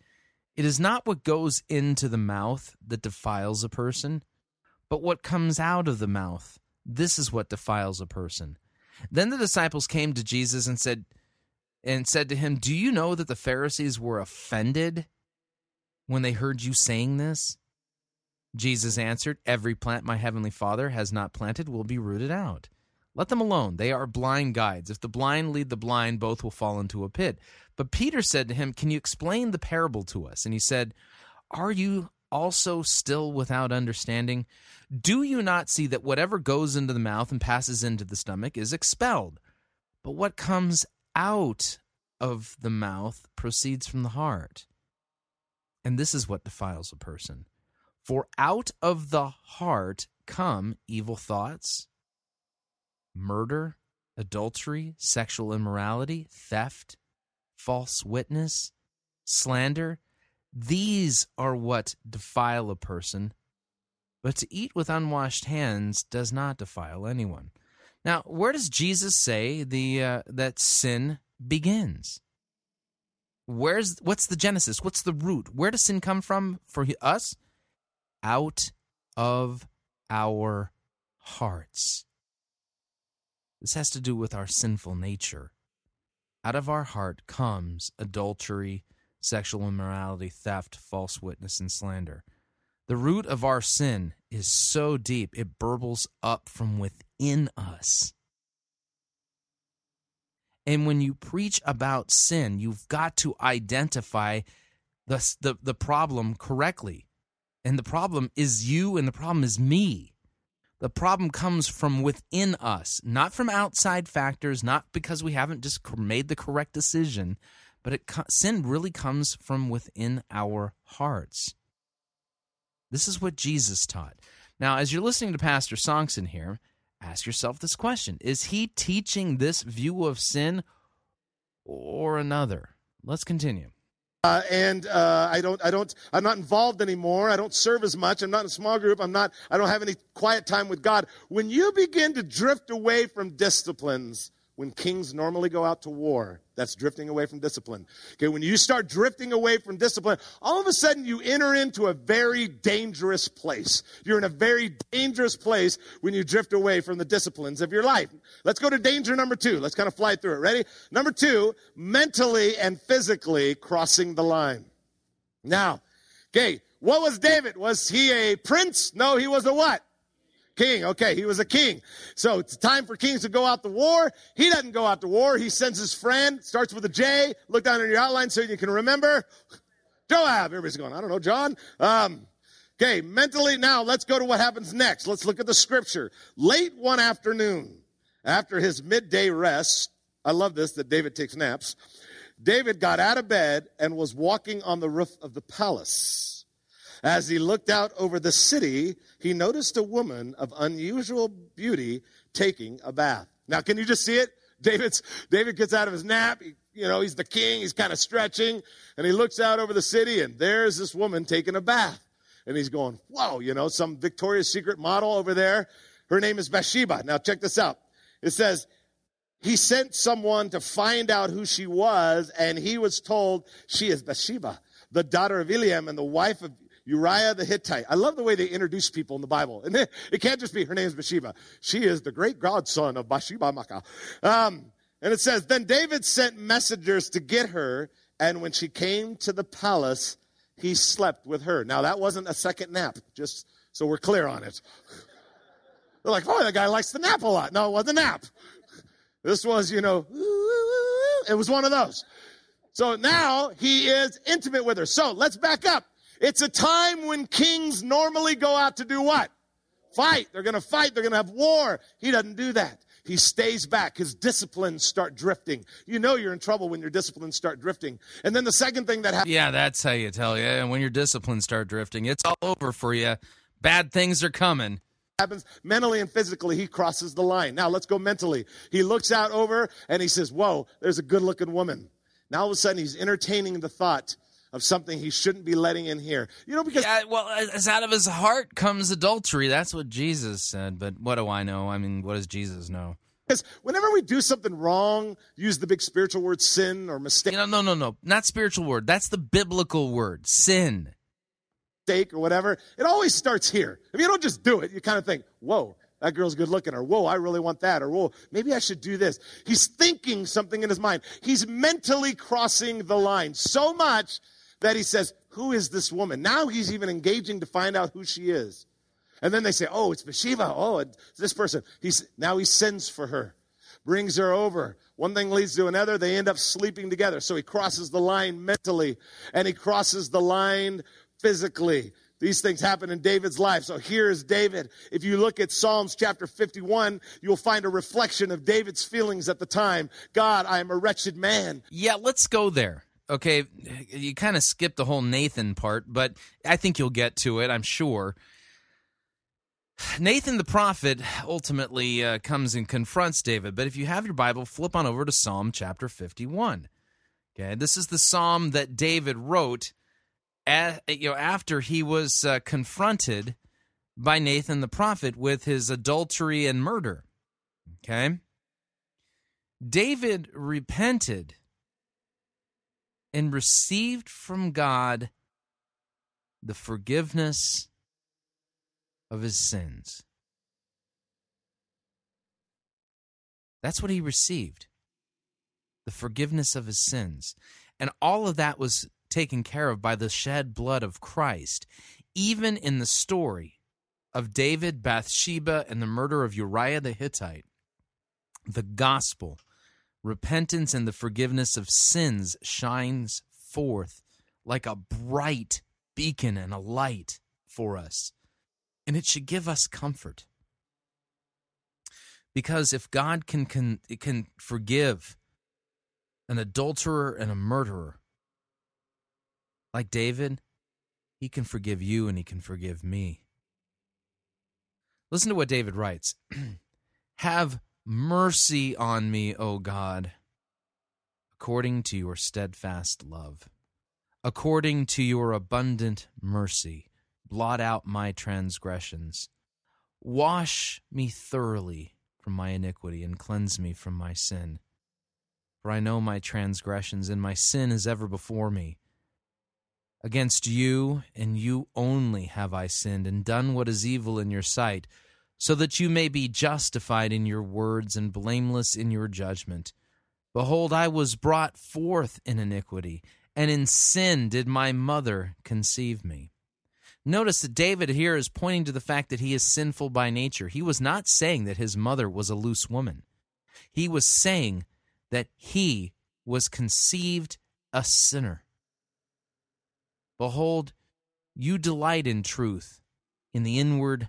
It is not what goes into the mouth that defiles a person, but what comes out of the mouth. This is what defiles a person. Then the disciples came to Jesus and said and said to him, "Do you know that the Pharisees were offended when they heard you saying this? Jesus answered, Every plant my heavenly Father has not planted will be rooted out. Let them alone. They are blind guides. If the blind lead the blind, both will fall into a pit. But Peter said to him, Can you explain the parable to us? And he said, Are you also still without understanding? Do you not see that whatever goes into the mouth and passes into the stomach is expelled? But what comes out of the mouth proceeds from the heart. And this is what defiles a person. For out of the heart come evil thoughts, murder, adultery, sexual immorality, theft, false witness, slander. These are what defile a person. But to eat with unwashed hands does not defile anyone. Now, where does Jesus say the uh, that sin begins? Where's what's the genesis? What's the root? Where does sin come from for us? Out of our hearts. This has to do with our sinful nature. Out of our heart comes adultery, sexual immorality, theft, false witness, and slander. The root of our sin is so deep, it burbles up from within us. And when you preach about sin, you've got to identify the, the, the problem correctly. And the problem is you, and the problem is me. The problem comes from within us, not from outside factors, not because we haven't just made the correct decision, but it, sin really comes from within our hearts. This is what Jesus taught. Now, as you're listening to Pastor Sonksen here, ask yourself this question Is he teaching this view of sin or another? Let's continue. Uh, and uh, I don't, I don't, I'm not involved anymore. I don't serve as much. I'm not in a small group. I'm not, I don't have any quiet time with God. When you begin to drift away from disciplines, when kings normally go out to war. That's drifting away from discipline. Okay, when you start drifting away from discipline, all of a sudden you enter into a very dangerous place. You're in a very dangerous place when you drift away from the disciplines of your life. Let's go to danger number two. Let's kind of fly through it. Ready? Number two, mentally and physically crossing the line. Now, okay, what was David? Was he a prince? No, he was a what? King. Okay, he was a king. So it's time for kings to go out to war. He doesn't go out to war. He sends his friend, starts with a J. Look down in your outline so you can remember. Joab. Everybody's going, I don't know, John. Um, okay, mentally, now let's go to what happens next. Let's look at the scripture. Late one afternoon, after his midday rest, I love this that David takes naps. David got out of bed and was walking on the roof of the palace. As he looked out over the city, he noticed a woman of unusual beauty taking a bath. Now, can you just see it? David's, David gets out of his nap. He, you know, he's the king. He's kind of stretching. And he looks out over the city, and there's this woman taking a bath. And he's going, whoa, you know, some Victoria's Secret model over there. Her name is Bathsheba. Now, check this out. It says, he sent someone to find out who she was, and he was told she is Bathsheba, the daughter of Eliam and the wife of Uriah the Hittite. I love the way they introduce people in the Bible. And it can't just be her name is Bathsheba. She is the great godson of Bathsheba Makkah. Um, and it says, Then David sent messengers to get her, and when she came to the palace, he slept with her. Now, that wasn't a second nap, just so we're clear on it. They're like, oh, that guy likes to nap a lot. No, it wasn't a nap. This was, you know, it was one of those. So now he is intimate with her. So let's back up. It's a time when kings normally go out to do what? Fight. They're going to fight. They're going to have war. He doesn't do that. He stays back. His disciplines start drifting. You know you're in trouble when your disciplines start drifting. And then the second thing that happens. Yeah, that's how you tell you. And when your disciplines start drifting, it's all over for you. Bad things are coming happens mentally and physically, he crosses the line. Now let's go mentally. He looks out over and he says, Whoa, there's a good looking woman. Now all of a sudden he's entertaining the thought of something he shouldn't be letting in here. You know, because. Yeah, well, as out of his heart comes adultery. That's what Jesus said. But what do I know? I mean, what does Jesus know? Because whenever we do something wrong, use the big spiritual word sin or mistake. You know, no, no, no. Not spiritual word. That's the biblical word sin. Mistake or whatever. It always starts here. If you don't just do it, you kind of think, whoa, that girl's good looking, or whoa, I really want that, or whoa, maybe I should do this. He's thinking something in his mind. He's mentally crossing the line so much that he says, Who is this woman? Now he's even engaging to find out who she is. And then they say, Oh, it's Bathsheba. Oh, it's this person. He's, now he sends for her, brings her over. One thing leads to another. They end up sleeping together. So he crosses the line mentally and he crosses the line physically. These things happen in David's life. So here's David. If you look at Psalms chapter 51, you'll find a reflection of David's feelings at the time. God, I am a wretched man. Yeah, let's go there. Okay, you kind of skipped the whole Nathan part, but I think you'll get to it, I'm sure. Nathan the prophet ultimately uh, comes and confronts David, but if you have your Bible, flip on over to Psalm chapter 51. Okay, this is the psalm that David wrote at, you know, after he was uh, confronted by Nathan the prophet with his adultery and murder. Okay? David repented and received from God the forgiveness of his sins. That's what he received the forgiveness of his sins. And all of that was taken care of by the shed blood of Christ. Even in the story of David, Bathsheba, and the murder of Uriah the Hittite, the gospel, repentance, and the forgiveness of sins shines forth like a bright beacon and a light for us. And it should give us comfort. Because if God can, can, can forgive an adulterer and a murderer, like David, he can forgive you and he can forgive me. Listen to what David writes Have mercy on me, O God, according to your steadfast love. According to your abundant mercy, blot out my transgressions. Wash me thoroughly from my iniquity and cleanse me from my sin. For I know my transgressions, and my sin is ever before me. Against you and you only have I sinned and done what is evil in your sight, so that you may be justified in your words and blameless in your judgment. Behold, I was brought forth in iniquity, and in sin did my mother conceive me. Notice that David here is pointing to the fact that he is sinful by nature. He was not saying that his mother was a loose woman. He was saying that he was conceived a sinner. Behold, you delight in truth, in the inward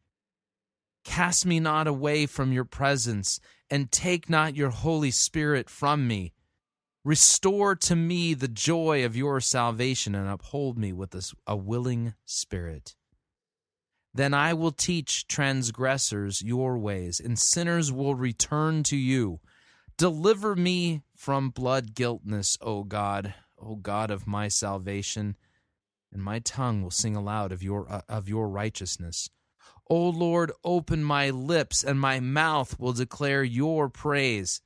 Cast me not away from your presence, and take not your Holy Spirit from me. Restore to me the joy of your salvation, and uphold me with a willing spirit. Then I will teach transgressors your ways, and sinners will return to you. Deliver me from blood guiltness, O God, O God of my salvation and my tongue will sing aloud of your uh, of your righteousness. O Lord, open my lips, and my mouth will declare your praise.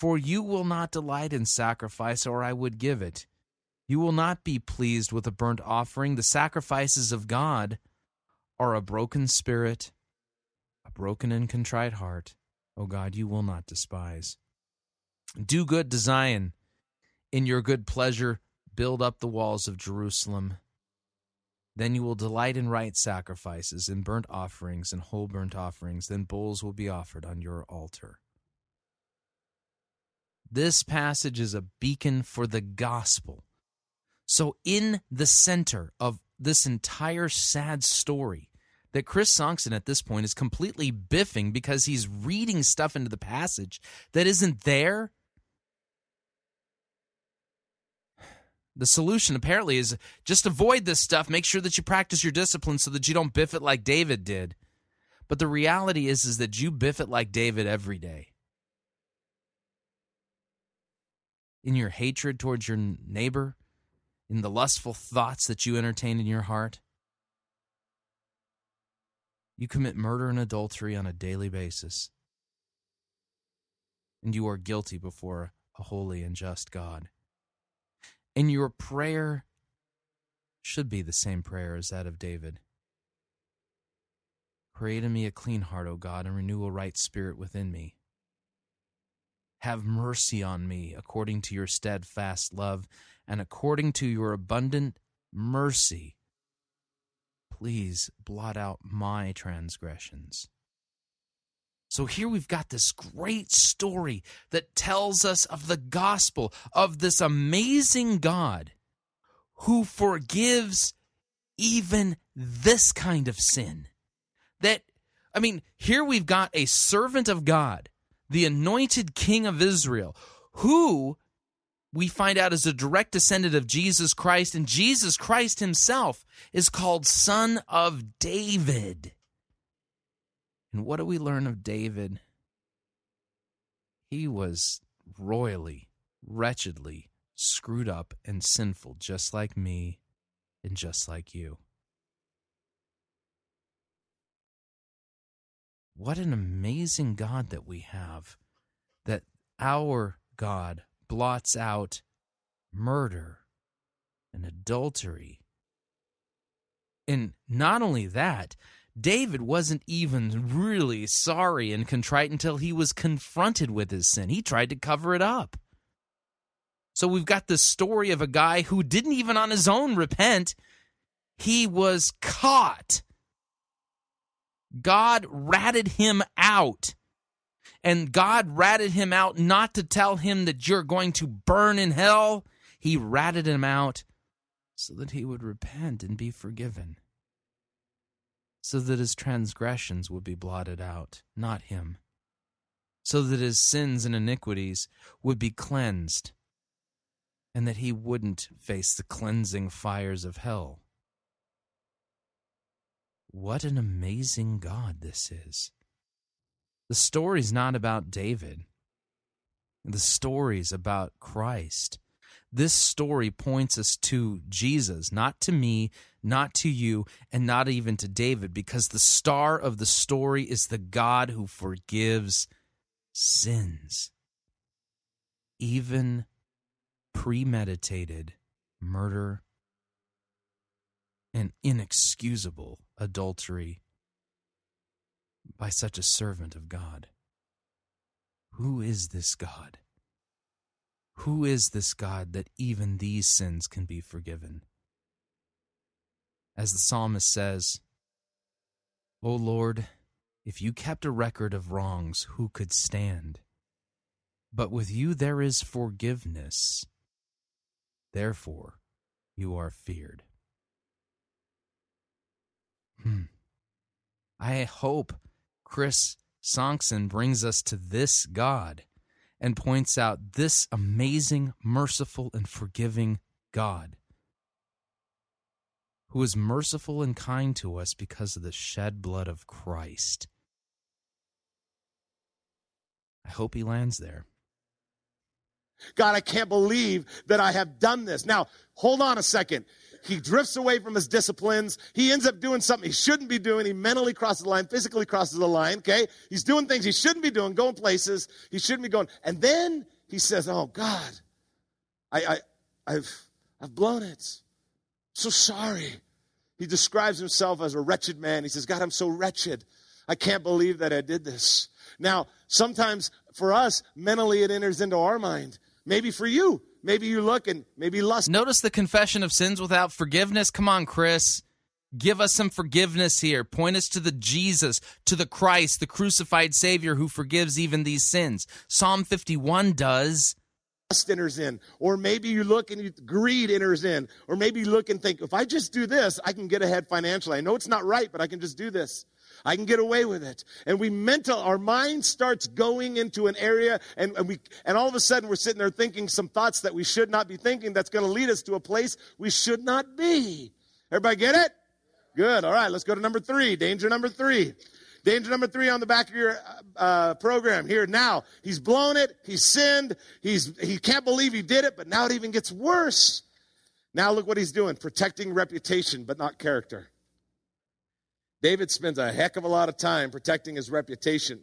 For you will not delight in sacrifice, or I would give it. You will not be pleased with a burnt offering. The sacrifices of God are a broken spirit, a broken and contrite heart. O God, you will not despise. Do good to Zion. In your good pleasure, build up the walls of Jerusalem. Then you will delight in right sacrifices, and burnt offerings, and whole burnt offerings. Then bulls will be offered on your altar. This passage is a beacon for the gospel. So, in the center of this entire sad story, that Chris Sonksen at this point is completely biffing because he's reading stuff into the passage that isn't there The solution apparently is just avoid this stuff. Make sure that you practice your discipline so that you don't biff it like David did. But the reality is is that you biff it like David every day. In your hatred towards your neighbor, in the lustful thoughts that you entertain in your heart, You commit murder and adultery on a daily basis. And you are guilty before a holy and just God. And your prayer should be the same prayer as that of David. Create in me a clean heart, O God, and renew a right spirit within me. Have mercy on me according to your steadfast love and according to your abundant mercy. Please blot out my transgressions. So here we've got this great story that tells us of the gospel of this amazing God who forgives even this kind of sin. That, I mean, here we've got a servant of God, the anointed king of Israel, who we find out is a direct descendant of Jesus Christ, and Jesus Christ himself is called Son of David. And what do we learn of David? He was royally, wretchedly screwed up and sinful, just like me and just like you. What an amazing God that we have, that our God blots out murder and adultery. And not only that, David wasn't even really sorry and contrite until he was confronted with his sin. He tried to cover it up. So we've got this story of a guy who didn't even on his own repent. He was caught. God ratted him out. And God ratted him out not to tell him that you're going to burn in hell. He ratted him out so that he would repent and be forgiven. So that his transgressions would be blotted out, not him. So that his sins and iniquities would be cleansed and that he wouldn't face the cleansing fires of hell. What an amazing God this is. The story's not about David. The story's about Christ. This story points us to Jesus, not to me, not to you, and not even to David, because the star of the story is the God who forgives sins. Even premeditated murder and inexcusable adultery by such a servant of God. Who is this God? Who is this God that even these sins can be forgiven? As the psalmist says, O Lord, if you kept a record of wrongs, who could stand? But with you there is forgiveness Therefore, you are feared. Hmm. I hope Chris Sonksen brings us to this God and points out this amazing, merciful, and forgiving God who is merciful and kind to us because of the shed blood of Christ. I hope he lands there. God, I can't believe that I have done this. Now, hold on a second. He drifts away from his disciplines. He ends up doing something he shouldn't be doing. He mentally crosses the line, physically crosses the line, okay? He's doing things he shouldn't be doing, going places he shouldn't be going. And then he says, Oh God, I, I I've I've blown it. so sorry. He describes himself as a wretched man. He says, God, I'm so wretched. I can't believe that I did this. Now, sometimes for us, mentally it enters into our mind. Maybe for you, maybe you look and maybe lust. Notice the confession of sins without forgiveness. Come on, Chris. Give us some forgiveness here. Point us to the Jesus, to the Christ, the crucified Savior who forgives even these sins. Psalm 51 does. Lust enters in. Or maybe you look and you, greed enters in. Or maybe you look and think, if I just do this, I can get ahead financially. I know it's not right, but I can just do this. I can get away with it. And we mental, our mind starts going into an area and, and we, and all of a sudden we're sitting there thinking some thoughts that we should not be thinking that's going to lead us to a place we should not be. Everybody get it? Good. All right. Let's go to number three. Danger number three. Danger number three on the back of your uh, program here. Now he's blown it. He's sinned. He's he can't believe he did it, but now it even gets worse. Now look what he's doing: protecting reputation, but not character. David spends a heck of a lot of time protecting his reputation,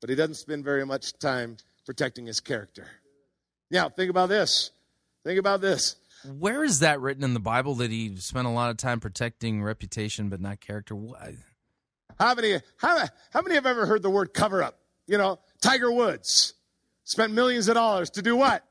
but he doesn't spend very much time protecting his character. Now, think about this. Think about this. Where is that written in the Bible that he spent a lot of time protecting reputation but not character? Why? How many, how, how many have ever heard the word cover up? You know, Tiger Woods spent millions of dollars to do what?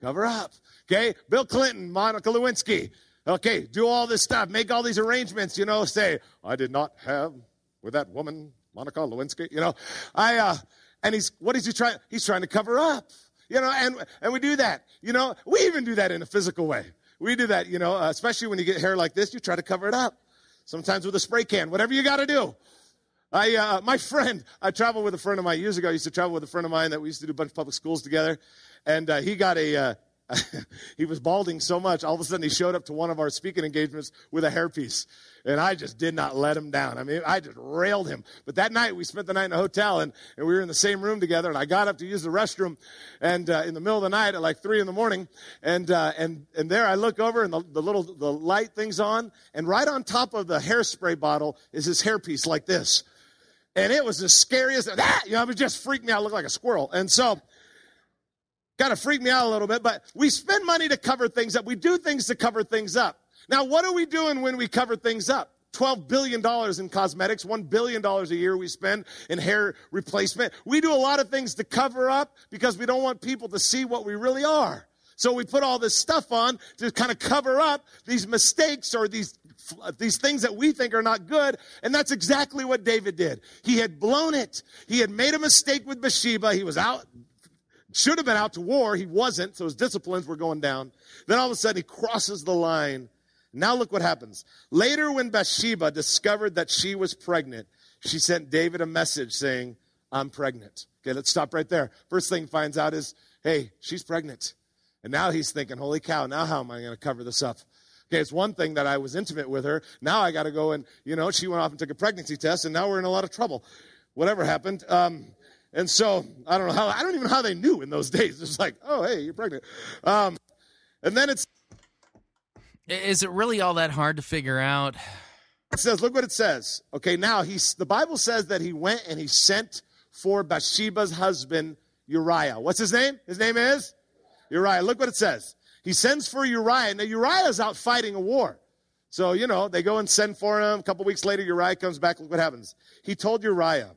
Cover up. Okay. Bill Clinton, Monica Lewinsky. Okay. Do all this stuff. Make all these arrangements, you know, say, I did not have with that woman, Monica Lewinsky. You know, I, uh, and he's, what is he trying? He's trying to cover up. You know, and, and we do that. You know, we even do that in a physical way. We do that, you know, uh, especially when you get hair like this, you try to cover it up. Sometimes with a spray can, whatever you got to do. I, uh, my friend, I traveled with a friend of mine years ago. I used to travel with a friend of mine that we used to do a bunch of public schools together. And uh, he got a, uh, he was balding so much, all of a sudden he showed up to one of our speaking engagements with a hairpiece. And I just did not let him down. I mean, I just railed him. But that night, we spent the night in a hotel and, and we were in the same room together. And I got up to use the restroom and uh, in the middle of the night at like three in the morning. And, uh, and, and there I look over and the, the little, the light thing's on. And right on top of the hairspray bottle is his hairpiece like this. And it was the scariest. That, you know, it just freaked me out. I looked like a squirrel. And so, kind of freaked me out a little bit, but we spend money to cover things up. We do things to cover things up. Now, what are we doing when we cover things up? $12 billion in cosmetics, $1 billion a year we spend in hair replacement. We do a lot of things to cover up because we don't want people to see what we really are. So we put all this stuff on to kind of cover up these mistakes or these these things that we think are not good. And that's exactly what David did. He had blown it. He had made a mistake with Bathsheba. He was out, should have been out to war. He wasn't. So his disciplines were going down. Then all of a sudden he crosses the line now look what happens. Later, when Bathsheba discovered that she was pregnant, she sent David a message saying, I'm pregnant. Okay, let's stop right there. First thing finds out is, hey, she's pregnant. And now he's thinking, holy cow, now how am I going to cover this up? Okay, it's one thing that I was intimate with her. Now I got to go and, you know, she went off and took a pregnancy test, and now we're in a lot of trouble. Whatever happened. Um, and so I don't know how, I don't even know how they knew in those days. It's like, oh, hey, you're pregnant. Um, and then it's is it really all that hard to figure out? It says, look what it says. Okay, now he's the Bible says that he went and he sent for Bathsheba's husband Uriah. What's his name? His name is Uriah. Look what it says. He sends for Uriah. Now Uriah's out fighting a war. So, you know, they go and send for him. A couple weeks later, Uriah comes back. Look what happens. He told Uriah,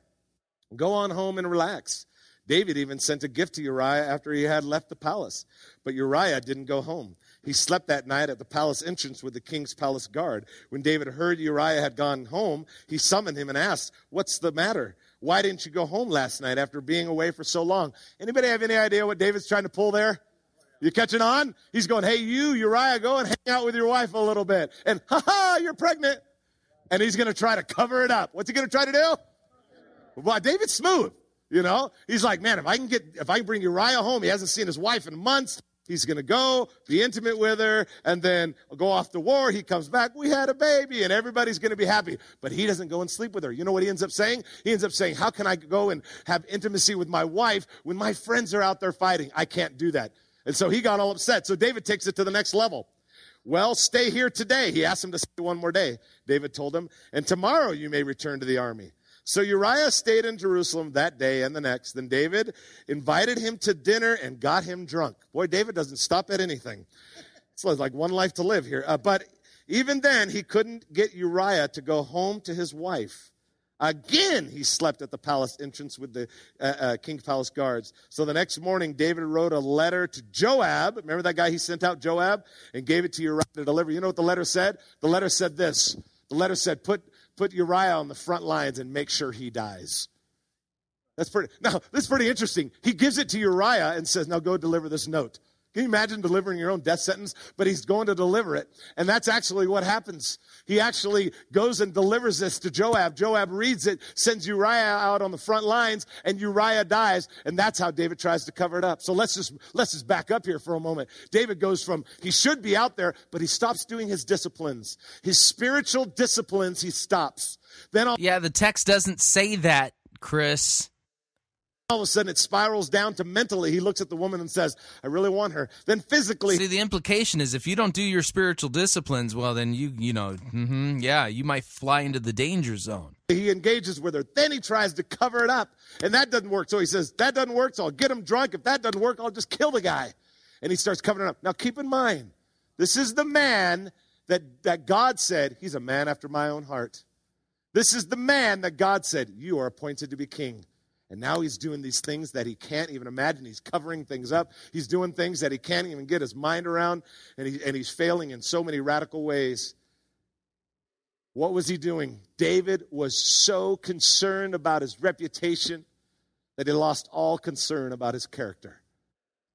go on home and relax. David even sent a gift to Uriah after he had left the palace. But Uriah didn't go home. He slept that night at the palace entrance with the king's palace guard. When David heard Uriah had gone home, he summoned him and asked, What's the matter? Why didn't you go home last night after being away for so long? Anybody have any idea what David's trying to pull there? You catching on? He's going, Hey, you, Uriah, go and hang out with your wife a little bit. And, ha ha, you're pregnant. And he's going to try to cover it up. What's he going to try to do? Well, David's smooth. You know, he's like, man, if I can get, if I can bring Uriah home, he hasn't seen his wife in months. He's going to go, be intimate with her, and then go off to war. He comes back. We had a baby, and everybody's going to be happy. But he doesn't go and sleep with her. You know what he ends up saying? He ends up saying, How can I go and have intimacy with my wife when my friends are out there fighting? I can't do that. And so he got all upset. So David takes it to the next level. Well, stay here today. He asked him to stay one more day. David told him, And tomorrow you may return to the army. So Uriah stayed in Jerusalem that day and the next. Then David invited him to dinner and got him drunk. Boy, David doesn't stop at anything. It's like one life to live here. Uh, but even then, he couldn't get Uriah to go home to his wife. Again, he slept at the palace entrance with the uh, uh, king's palace guards. So the next morning, David wrote a letter to Joab. Remember that guy he sent out, Joab, and gave it to Uriah to deliver. You know what the letter said? The letter said this. The letter said, "Put put Uriah on the front lines and make sure he dies. That's pretty. Now, this is pretty interesting. He gives it to Uriah and says, Now go deliver this note. Can you imagine delivering your own death sentence? But he's going to deliver it. And that's actually what happens. He actually goes and delivers this to Joab. Joab reads it, sends Uriah out on the front lines, and Uriah dies. And that's how David tries to cover it up. So let's just, let's just back up here for a moment. David goes from, he should be out there, but he stops doing his disciplines. His spiritual disciplines, he stops. Then I'll, Yeah, the text doesn't say that, Chris All of a sudden, it spirals down to mentally. He looks at the woman and says, I really want her. Then physically, See, the implication is if you don't do your spiritual disciplines, well, then you, you know, hmm yeah, you might fly into the danger zone. he engages with her. Then he tries to cover it up. And that doesn't work. So he says, That doesn't work. So I'll get him drunk. If that doesn't work, I'll just kill the guy. And he starts covering it up. Now, keep in mind, this is the man that, that God said, He's a man after my own heart. This is the man that God said, You are appointed to be king. And now he's doing these things that he can't even imagine. He's covering things up. He's doing things that he can't even get his mind around. And, he, and he's failing in so many radical ways. What was he doing? David was so concerned about his reputation that he lost all concern about his character.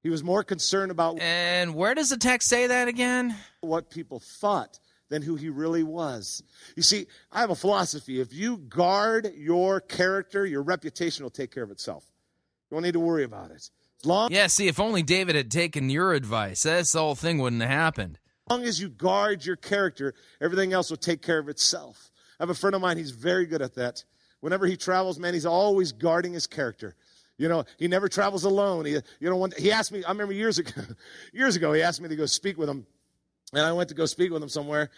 He was more concerned about And where does the text say that again? what people thought than who he really was. You see, I have a philosophy. If you guard your character, your reputation will take care of itself. You don't need to worry about it. As long, Yeah, see, if only David had taken your advice, this whole thing wouldn't have happened. as long as you guard your character, everything else will take care of itself. I have a friend of mine, he's very good at that. Whenever he travels, man, he's always guarding his character. You know, he never travels alone. He, you know, one, he asked me, I remember years ago, years ago, he asked me to go speak with him. And I went to go speak with him somewhere,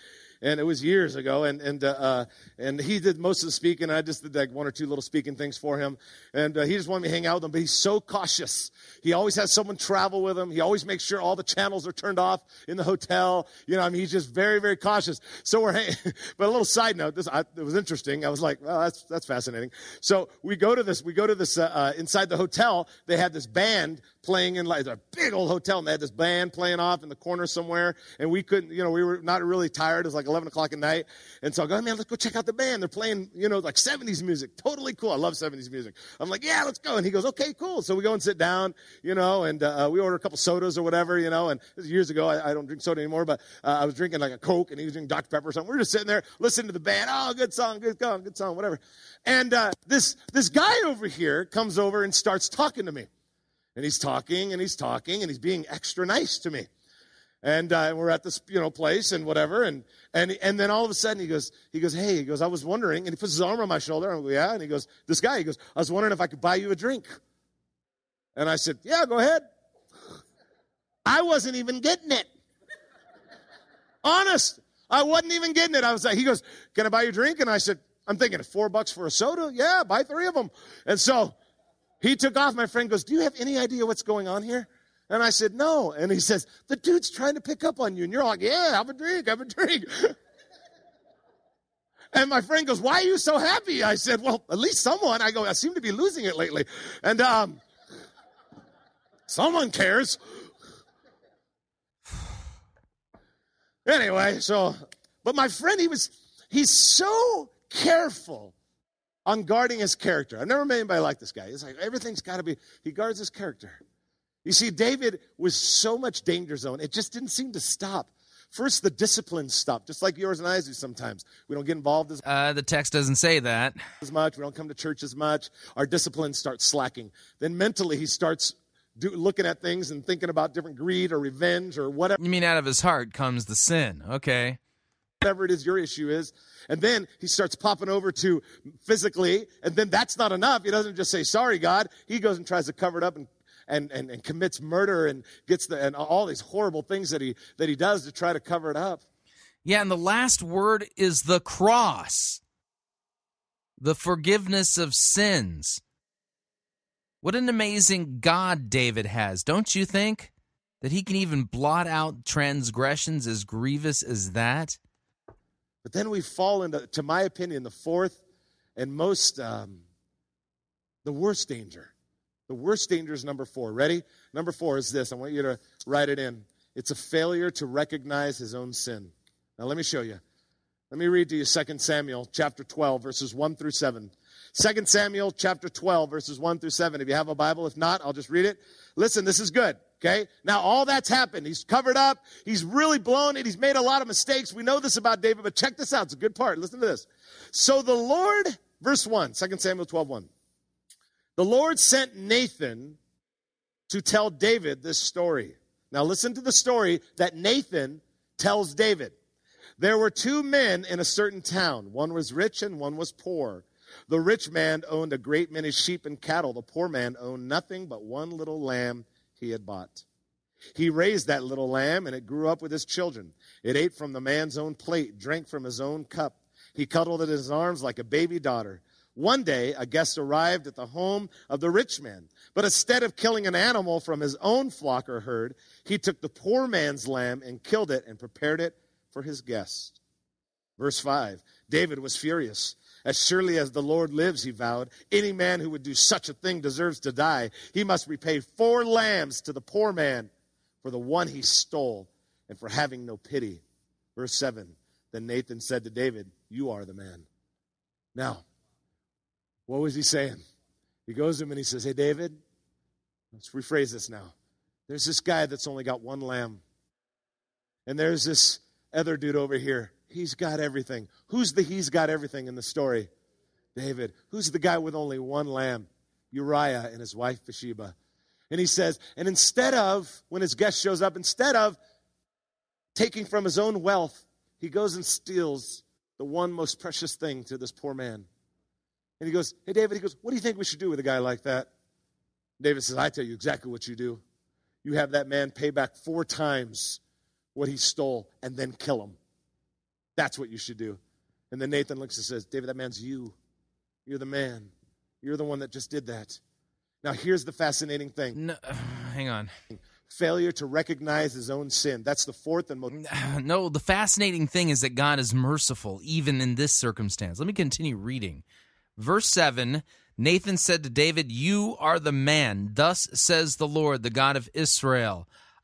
and it was years ago. And and uh, uh, and he did most of the speaking. I just did like one or two little speaking things for him, and uh, he just wanted me to hang out with him. But he's so cautious. He always has someone travel with him. He always makes sure all the channels are turned off in the hotel. You know, I mean, he's just very very cautious. So we're, but a little side note. This I, it was interesting. I was like, well, that's that's fascinating. So we go to this. We go to this uh, uh, inside the hotel. They had this band playing in like a big old hotel, and they had this band playing off in the corner somewhere, and we couldn't, you know, we were not really tired. It was like 11 o'clock at night, and so I go, man, let's go check out the band. They're playing, you know, like 70s music, totally cool. I love 70s music. I'm like, yeah, let's go. And he goes, okay, cool. So we go and sit down, you know, and uh, we order a couple sodas or whatever, you know. And years ago, I, I don't drink soda anymore, but uh, I was drinking like a Coke, and he was drinking Dr Pepper or something. We are just sitting there listening to the band. Oh, good song, good song, good song, whatever. And uh, this this guy over here comes over and starts talking to me. And he's talking and he's talking and he's being extra nice to me. And uh, we're at this, you know, place and whatever. And, and, and then all of a sudden he goes, he goes, hey, he goes, I was wondering. And he puts his arm on my shoulder. I go, yeah. And he goes, this guy, he goes, I was wondering if I could buy you a drink. And I said, yeah, go ahead. I wasn't even getting it. Honest. I wasn't even getting it. I was like, he goes, can I buy you a drink? And I said, I'm thinking, four bucks for a soda? Yeah, buy three of them. And so he took off. My friend goes, Do you have any idea what's going on here? And I said, No. And he says, The dude's trying to pick up on you. And you're like, Yeah, have a drink, have a drink. and my friend goes, Why are you so happy? I said, Well, at least someone. I go, I seem to be losing it lately. And um, someone cares. anyway, so, but my friend, he was, he's so careful on guarding his character. I've never met anybody like this guy. It's like everything's got to be, he guards his character. You see, David was so much danger zone, it just didn't seem to stop. First, the discipline stopped, just like yours and I do sometimes. We don't get involved as, Uh, the text doesn't say that. as much, we don't come to church as much. Our discipline starts slacking. Then mentally, he starts do, looking at things and thinking about different greed or revenge or whatever. You mean out of his heart comes the sin. Okay. Whatever it is your issue is. And then he starts popping over to physically, and then that's not enough. He doesn't just say, sorry, God. He goes and tries to cover it up and and, and, and commits murder and gets the and all these horrible things that he that he does to try to cover it up. Yeah, and the last word is the cross. The forgiveness of sins. What an amazing God David has, don't you think? That he can even blot out transgressions as grievous as that? But then we fall into, to my opinion, the fourth and most um, the worst danger. The worst danger is number four. Ready? Number four is this. I want you to write it in. It's a failure to recognize his own sin. Now let me show you. Let me read to you 2 Samuel chapter 12, verses 1 through 7. 2 Samuel chapter 12, verses 1 through 7. If you have a Bible, if not, I'll just read it. Listen, this is good. Okay? Now, all that's happened. He's covered up. He's really blown it. He's made a lot of mistakes. We know this about David, but check this out. It's a good part. Listen to this. So the Lord, verse 1, 2 Samuel 12, 1. The Lord sent Nathan to tell David this story. Now, listen to the story that Nathan tells David. There were two men in a certain town. One was rich and one was poor. The rich man owned a great many sheep and cattle. The poor man owned nothing but one little lamb he had bought. He raised that little lamb, and it grew up with his children. It ate from the man's own plate, drank from his own cup. He cuddled it in his arms like a baby daughter. One day, a guest arrived at the home of the rich man. But instead of killing an animal from his own flock or herd, he took the poor man's lamb and killed it and prepared it for his guest. Verse 5 David was furious. As surely as the Lord lives, he vowed, any man who would do such a thing deserves to die. He must repay four lambs to the poor man for the one he stole and for having no pity. Verse 7 Then Nathan said to David, You are the man. Now, what was he saying? He goes to him and he says, Hey, David, let's rephrase this now. There's this guy that's only got one lamb. And there's this other dude over here. He's got everything. Who's the he's got everything in the story? David. Who's the guy with only one lamb? Uriah and his wife Bathsheba. And he says, and instead of, when his guest shows up, instead of taking from his own wealth, he goes and steals the one most precious thing to this poor man. And he goes, Hey, David, he goes, What do you think we should do with a guy like that? David says, I tell you exactly what you do. You have that man pay back four times what he stole and then kill him. That's what you should do. And then Nathan looks and says, David, that man's you. You're the man. You're the one that just did that. Now, here's the fascinating thing. No, hang on. Failure to recognize his own sin. That's the fourth and most. No, the fascinating thing is that God is merciful, even in this circumstance. Let me continue reading. Verse 7 Nathan said to David, You are the man. Thus says the Lord, the God of Israel.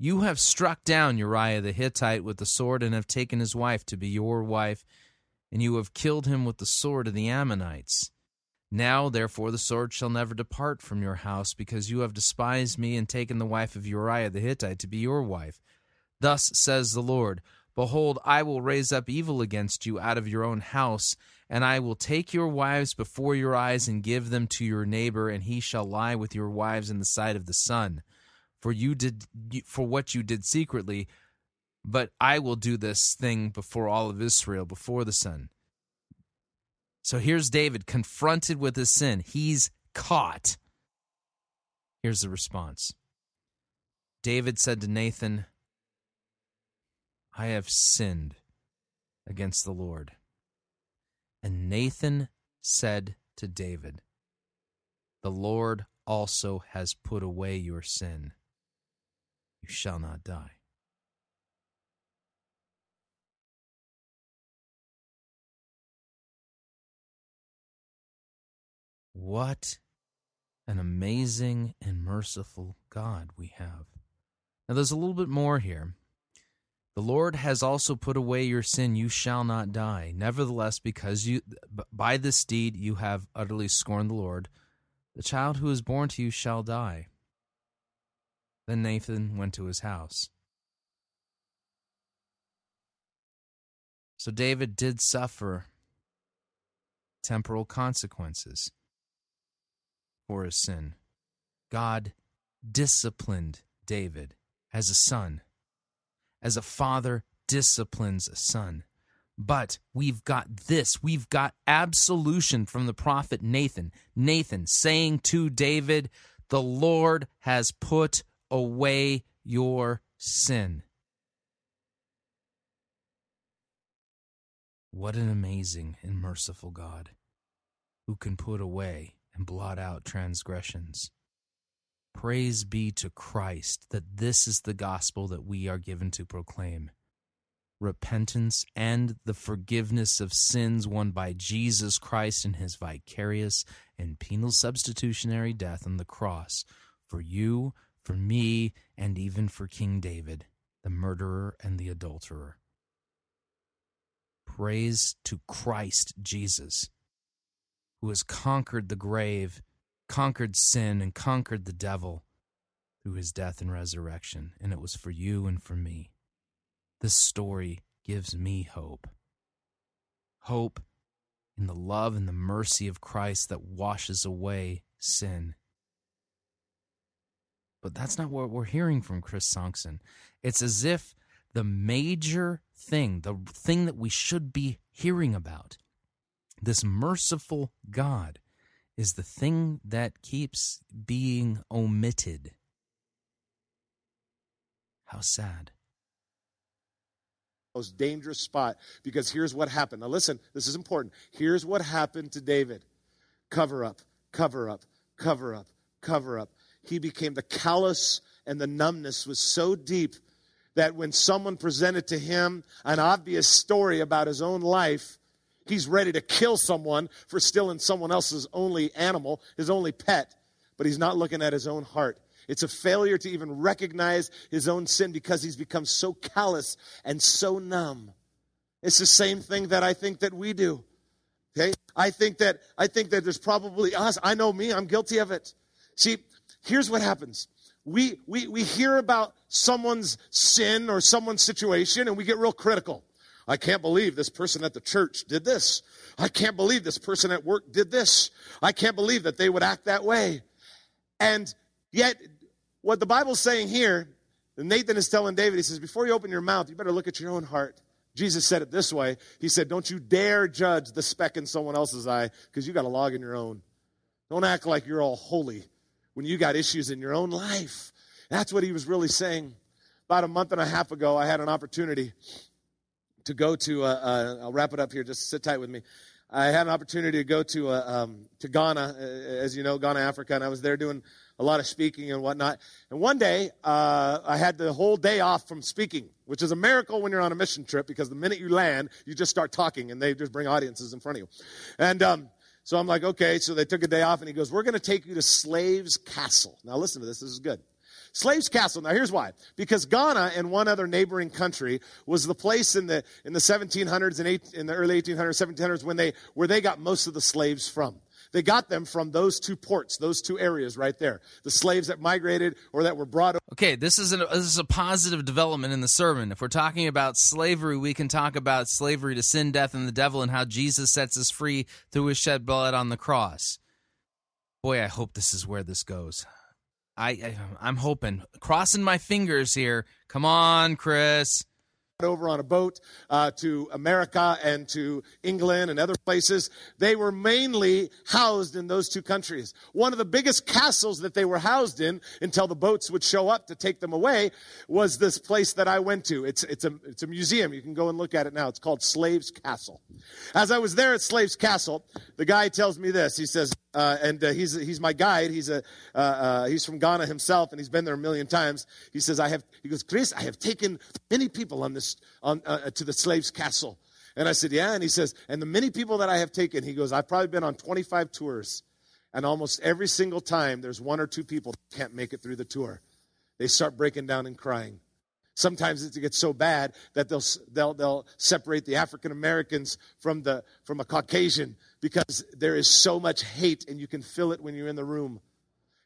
You have struck down Uriah the Hittite with the sword and have taken his wife to be your wife, and you have killed him with the sword of the Ammonites. Now, therefore, the sword shall never depart from your house, because you have despised me and taken the wife of Uriah the Hittite to be your wife. Thus says the Lord Behold, I will raise up evil against you out of your own house, and I will take your wives before your eyes and give them to your neighbor, and he shall lie with your wives in the sight of the sun for you did for what you did secretly but i will do this thing before all of israel before the sun. So here's david confronted with his sin. He's caught. Here's the response. David said to nathan i have sinned against the lord. And nathan said to david the lord also has put away your sin you shall not die. What an amazing and merciful God we have. Now, there's a little bit more here. The Lord has also put away your sin, you shall not die. Nevertheless, because you by this deed you have utterly scorned the Lord, the child who is born to you shall die. Then Nathan went to his house. So David did suffer temporal consequences for his sin. God disciplined David as a son, as a father disciplines a son. But we've got this. We've got absolution from the prophet Nathan. Nathan saying to David, The Lord has put away your sin. What an amazing and merciful God who can put away and blot out transgressions. Praise be to Christ that this is the gospel that we are given to proclaim. Repentance and the forgiveness of sins won by Jesus Christ in his vicarious and penal substitutionary death on the cross for you for me, and even for King David, the murderer and the adulterer. Praise to Christ Jesus, who has conquered the grave conquered sin and conquered the devil through his death and resurrection, and it was for you and for me. This story gives me hope. Hope in the love and the mercy of Christ that washes away sin. But that's not what we're hearing from Chris Sonksen. It's as if the major thing, the thing that we should be hearing about, this merciful God, is the thing that keeps being omitted. How sad. Most dangerous spot because here's what happened. Now, listen, this is important. Here's what happened to David cover up, cover up, cover up, cover up. He became the callous and the numbness was so deep that when someone presented to him an obvious story about his own life, he's ready to kill someone for stealing someone else's only animal, his only pet, but he's not looking at his own heart. It's a failure to even recognize his own sin because he's become so callous and so numb. It's the same thing that I think that we do. Okay? I think that I think that there's probably us. I know me, I'm guilty of it. See, here's what happens. We we we hear about someone's sin or someone's situation and we get real critical. I can't believe this person at the church did this. I can't believe this person at work did this. I can't believe that they would act that way. And yet what the Bible's saying here, Nathan is telling David, he says, before you open your mouth, you better look at your own heart. Jesus said it this way. He said, Don't you dare judge the speck in someone else's eye because you got a log in your own. Don't act like you're all holy when you got issues in your own life. That's what he was really saying. About a month and a half ago, I had an opportunity to go to, uh, uh, I'll wrap it up here, just sit tight with me. I had an opportunity to go to, uh, um, to Ghana, as you know, Ghana, Africa, and I was there doing a lot of speaking and whatnot. And one day, uh, I had the whole day off from speaking, which is a miracle when you're on a mission trip because the minute you land, you just start talking and they just bring audiences in front of you. And um, so I'm like, okay. So they took a day off, and he goes, "We're going to take you to Slaves Castle." Now listen to this. This is good. Slaves Castle. Now here's why. Because Ghana and one other neighboring country was the place in the in the 1700s and eight, in the early 1800s, 1700s when they where they got most of the slaves from. They got them from those two ports, those two areas right there. The slaves that migrated or that were brought. Okay, this is, an, this is a positive development in the sermon. If we're talking about slavery, we can talk about slavery to sin, death, and the devil, and how Jesus sets us free through his shed blood on the cross. Boy, I hope this is where this goes. I, I I'm hoping, crossing my fingers here. Come on, Chris over on a boat uh, to America and to England and other places. They were mainly housed in those two countries. One of the biggest castles that they were housed in until the boats would show up to take them away was this place that I went to. It's, it's, a, it's a museum. You can go and look at it now. It's called Slaves Castle. As I was there at Slaves Castle, the guy tells me this. He says, uh, and uh, he's he's my guide. He's a uh, uh, he's from Ghana himself, and he's been there a million times. He says, "I have." He goes, "Chris, I have taken many people on this on uh, to the slaves' castle." And I said, "Yeah." And he says, "And the many people that I have taken," he goes, "I've probably been on 25 tours, and almost every single time, there's one or two people that can't make it through the tour. They start breaking down and crying." Sometimes it gets so bad that they'll, they'll, they'll separate the African Americans from, the, from a Caucasian because there is so much hate and you can feel it when you're in the room.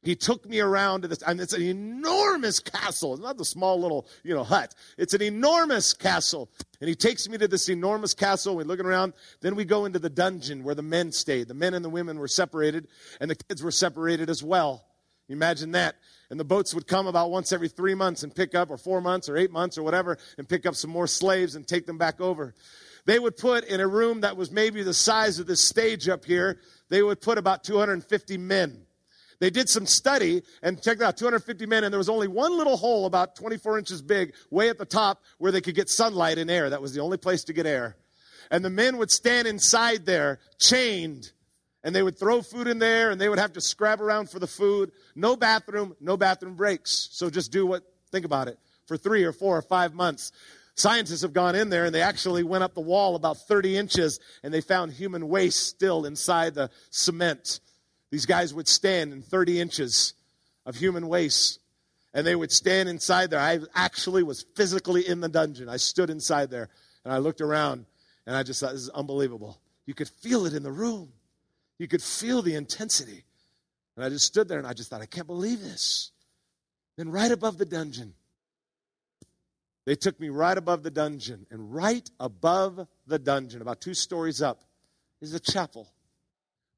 He took me around to this, and it's an enormous castle. It's not the small little, you know, hut. It's an enormous castle. And he takes me to this enormous castle. We're looking around. Then we go into the dungeon where the men stayed. The men and the women were separated, and the kids were separated as well. Imagine that. And the boats would come about once every three months and pick up, or four months, or eight months, or whatever, and pick up some more slaves and take them back over. They would put in a room that was maybe the size of this stage up here, they would put about 250 men. They did some study and checked out 250 men, and there was only one little hole about 24 inches big, way at the top, where they could get sunlight and air. That was the only place to get air. And the men would stand inside there, chained, and they would throw food in there and they would have to scrab around for the food. No bathroom, no bathroom breaks. So just do what, think about it, for three or four or five months. Scientists have gone in there and they actually went up the wall about 30 inches and they found human waste still inside the cement. These guys would stand in 30 inches of human waste and they would stand inside there. I actually was physically in the dungeon. I stood inside there and I looked around and I just thought, this is unbelievable. You could feel it in the room. You could feel the intensity. And I just stood there and I just thought, I can't believe this. Then, right above the dungeon, they took me right above the dungeon. And right above the dungeon, about two stories up, is a chapel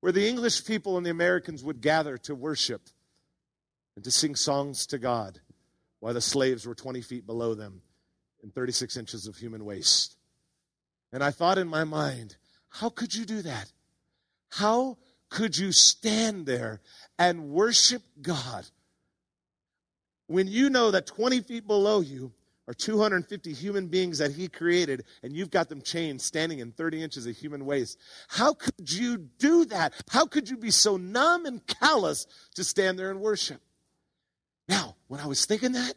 where the English people and the Americans would gather to worship and to sing songs to God while the slaves were 20 feet below them in 36 inches of human waste. And I thought in my mind, how could you do that? How could you stand there and worship God when you know that 20 feet below you are 250 human beings that He created and you've got them chained standing in 30 inches of human waste? How could you do that? How could you be so numb and callous to stand there and worship? Now, when I was thinking that,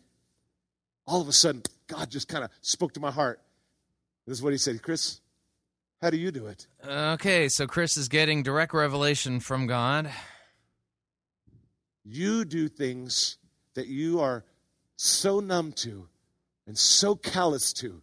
all of a sudden, God just kind of spoke to my heart. This is what He said Chris, how do you do it? Okay, so Chris is getting direct revelation from God. You do things that you are so numb to and so callous to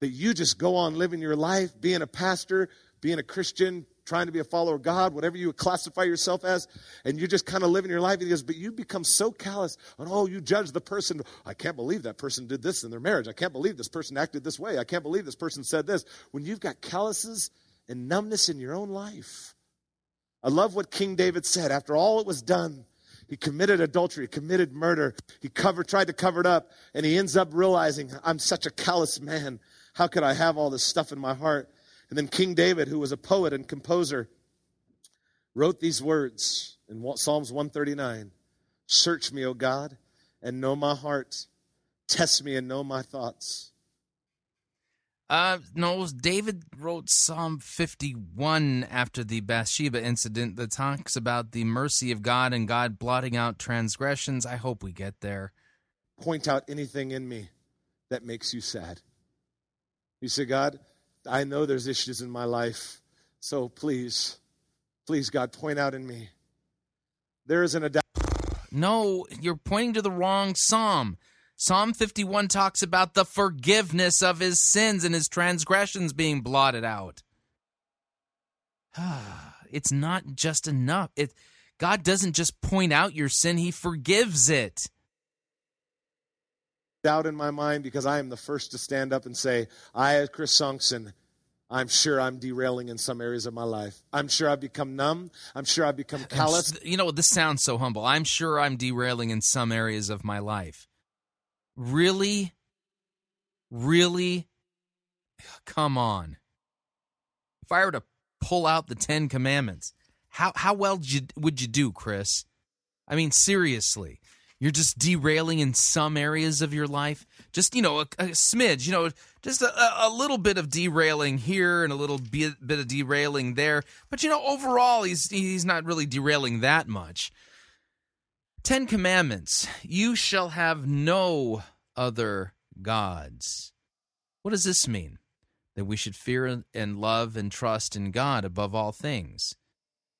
that you just go on living your life, being a pastor, being a Christian, trying to be a follower of God, whatever you classify yourself as, and you're just kind of living your life. He goes, but you become so callous, and oh, you judge the person. I can't believe that person did this in their marriage. I can't believe this person acted this way. I can't believe this person said this. When you've got calluses and numbness in your own life. I love what King David said. After all it was done, he committed adultery, committed murder. He covered, tried to cover it up, and he ends up realizing, I'm such a callous man. How could I have all this stuff in my heart? And then King David, who was a poet and composer, wrote these words in Psalms 139 Search me, O God, and know my heart. Test me and know my thoughts. Uh, no, David wrote Psalm 51 after the Bathsheba incident that talks about the mercy of God and God blotting out transgressions. I hope we get there. Point out anything in me that makes you sad. You say, God, I know there's issues in my life, so please, please, God, point out in me. There isn't a doubt. No, you're pointing to the wrong psalm. Psalm 51 talks about the forgiveness of his sins and his transgressions being blotted out. it's not just enough. It God doesn't just point out your sin, he forgives it. Doubt in my mind because I am the first to stand up and say, I, as Chris Sonksen, I'm sure I'm derailing in some areas of my life. I'm sure I've become numb. I'm sure I've become callous. You know, this sounds so humble. I'm sure I'm derailing in some areas of my life. Really? Really? Come on. If I were to pull out the Ten Commandments, how how well would you, would you do, Chris? I mean, seriously, you're just derailing in some areas of your life. Just you know, a, a smidge. You know, just a, a, little bit of derailing here and a little bit, bit of derailing there. But you know, overall, he's he's not really derailing that much. Ten Commandments You shall have no other gods. What does this mean? That we should fear and love and trust in God above all things.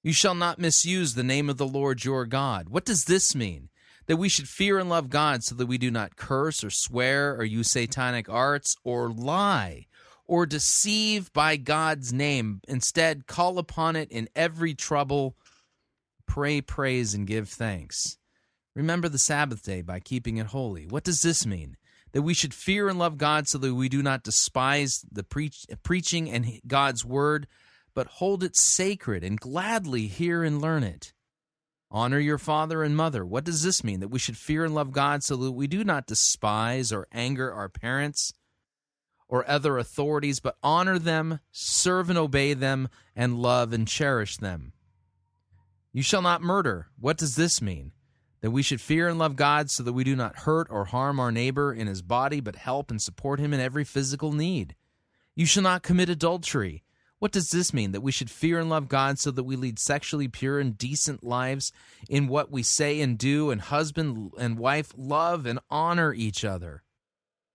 You shall not misuse the name of the Lord your God. What does this mean? That we should fear and love God so that we do not curse or swear or use satanic arts or lie or deceive by God's name. Instead, call upon it in every trouble, pray, praise, and give thanks. Remember the Sabbath day by keeping it holy. What does this mean? That we should fear and love God so that we do not despise the preach, preaching and God's word, but hold it sacred and gladly hear and learn it. Honor your father and mother. What does this mean? That we should fear and love God so that we do not despise or anger our parents or other authorities, but honor them, serve and obey them, and love and cherish them. You shall not murder. What does this mean? that we should fear and love God so that we do not hurt or harm our neighbor in his body, but help and support him in every physical need. You shall not commit adultery. What does this mean? That we should fear and love God so that we lead sexually pure and decent lives in what we say and do, and husband and wife love and honor each other.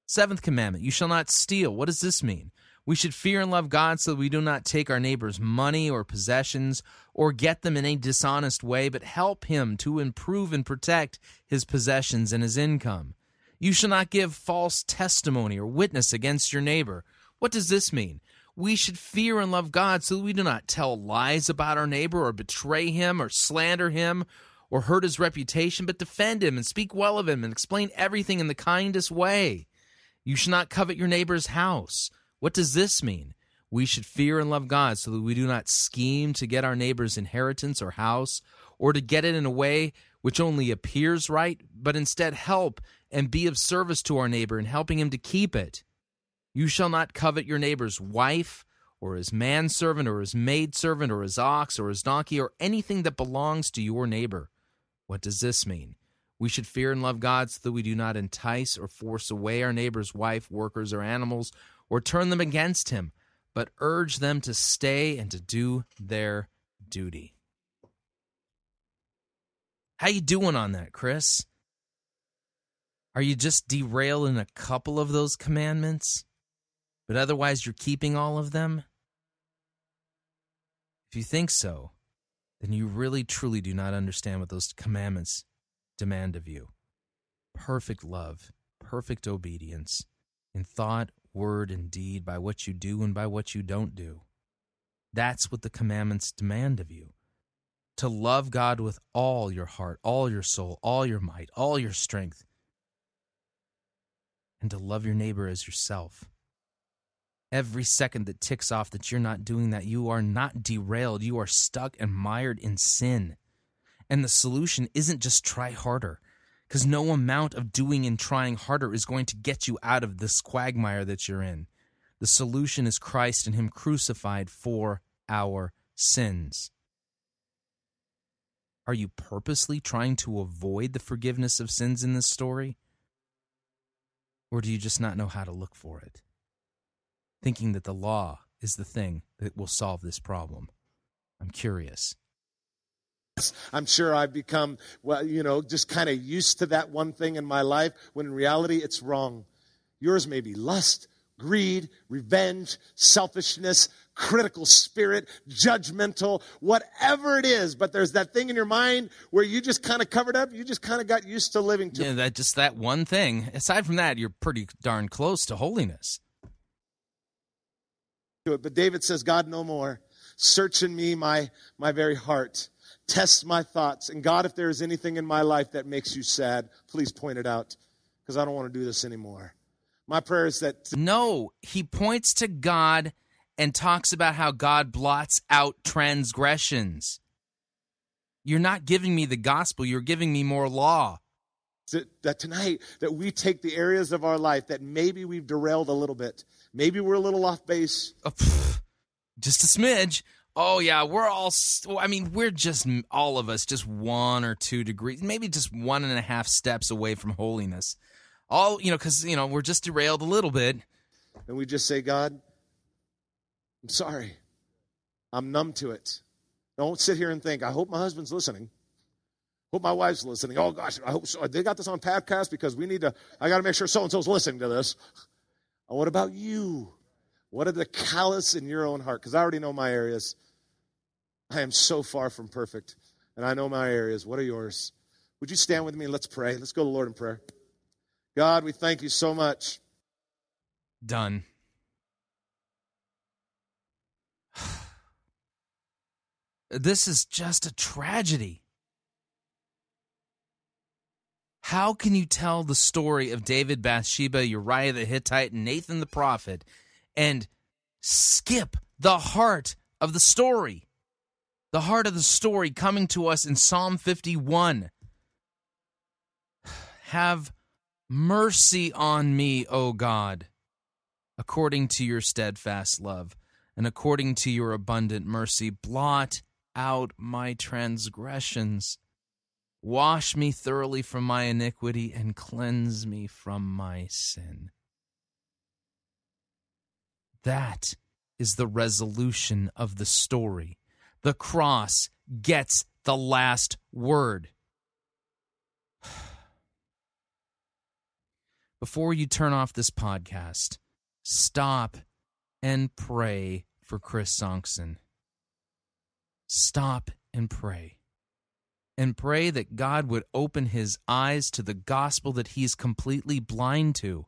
Seventh commandment You shall not steal. What does this mean? We should fear and love God so that we do not take our neighbor's money or possessions or get them in a dishonest way, but help him to improve and protect his possessions and his income. You shall not give false testimony or witness against your neighbor. What does this mean? We should fear and love God so that we do not tell lies about our neighbor or betray him or slander him or hurt his reputation, but defend him and speak well of him and explain everything in the kindest way. You should not covet your neighbor's house. What does this mean? We should fear and love God so that we do not scheme to get our neighbor's inheritance or house or to get it in a way which only appears right, but instead help and be of service to our neighbor in helping him to keep it. You shall not covet your neighbor's wife, or his manservant, or his maidservant, or his ox, or his donkey, or anything that belongs to your neighbor. What does this mean? We should fear and love God so that we do not entice or force away our neighbor's wife, workers, or animals, or turn them against him, but urge them to stay and to do their duty. How you doing on that, Chris? Are you just derailing a couple of those commandments, but otherwise you're keeping all of them? If you think so, then you really truly do not understand what those commandments demand of you. Perfect love, perfect obedience, in thought, word, and deed, by what you do and by what you don't do. That's what the commandments demand of you. To love God with all your heart, all your soul, all your might, all your strength, and to love your neighbor as yourself. Every second that ticks off that you're not doing that, you are not derailed. You are stuck and mired in sin. And the solution isn't just try harder, because no amount of doing and trying harder is going to get you out of this quagmire that you're in. The solution is Christ and Him crucified for our sins. Are you purposely trying to avoid the forgiveness of sins in this story? Or do you just not know how to look for it? Thinking that the law is the thing that will solve this problem. I'm curious. I'm sure I've become, well, you know, just kind of used to that one thing in my life when in reality it's wrong. Yours may be lust, greed, revenge, selfishness, critical spirit, judgmental, whatever it is. But there's that thing in your mind where you just kind of covered up. You just kind of got used to living to Yeah, that just that one thing. Aside from that, you're pretty darn close to holiness. It. But David says, God, no more. Search in me my, my very heart. Test my thoughts. And God, if there is anything in my life that makes you sad, please point it out because I don't want to do this anymore. My prayer is that No, he points to God and talks about how God blots out transgressions. You're not giving me the gospel, you're giving me more law. that, that tonight that we take the areas of our life that maybe we've derailed a little bit. Maybe we're a little off base. Oh, just a smidge. Oh yeah, we're all. I mean, we're just all of us, just one or two degrees, maybe just one and a half steps away from holiness. All you know, because you know we're just derailed a little bit. And we just say, God, I'm sorry. I'm numb to it. Don't sit here and think, I hope my husband's listening. Hope my wife's listening. Oh gosh, I hope so. They got this on podcast because we need to, I got to make sure so and so's listening to this. And what about you? What are the callous in your own heart? Because I already know my areas. I am so far from perfect. And I know my areas. What are yours? Would you stand with me? Let's pray. Let's go to the Lord in prayer. God, we thank you so much. Done. This is just a tragedy. How can you tell the story of David, Bathsheba, Uriah the Hittite, and Nathan the prophet and skip the heart of the story? The heart of the story coming to us in Psalm 51. Have mercy on me, O God, according to your steadfast love and according to your abundant mercy. Blot out my transgressions. Wash me thoroughly from my iniquity and cleanse me from my sin. That is the resolution of the story. The cross gets the last word. Before you turn off this podcast, stop and pray for Chris Sonksen. Stop and pray. And pray that God would open his eyes to the gospel that he's completely blind to.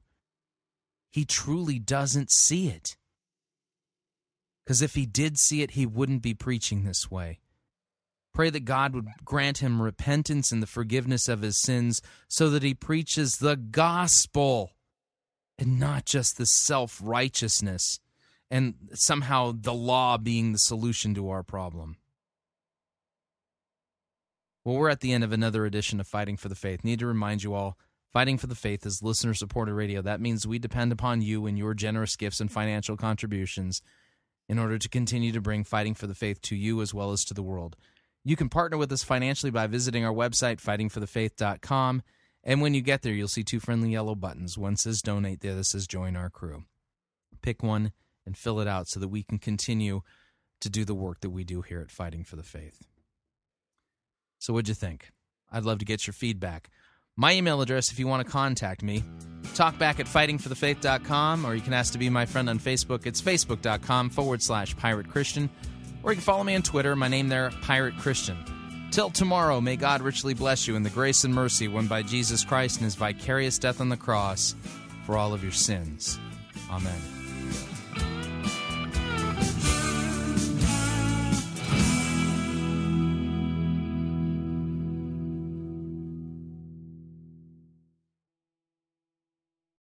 He truly doesn't see it. Because if he did see it, he wouldn't be preaching this way. Pray that God would grant him repentance and the forgiveness of his sins so that he preaches the gospel and not just the self righteousness and somehow the law being the solution to our problem. Well, we're at the end of another edition of Fighting for the Faith. Need to remind you all Fighting for the Faith is listener supported radio. That means we depend upon you and your generous gifts and financial contributions in order to continue to bring Fighting for the Faith to you as well as to the world. You can partner with us financially by visiting our website, fightingforthefaith.com. And when you get there, you'll see two friendly yellow buttons. One says donate, the other says join our crew. Pick one and fill it out so that we can continue to do the work that we do here at Fighting for the Faith. So, what'd you think? I'd love to get your feedback. My email address, if you want to contact me, talkback at fightingforthefaith.com, or you can ask to be my friend on Facebook. It's facebook.com forward slash pirate Christian, or you can follow me on Twitter. My name there, Pirate Christian. Till tomorrow, may God richly bless you in the grace and mercy won by Jesus Christ and his vicarious death on the cross for all of your sins. Amen.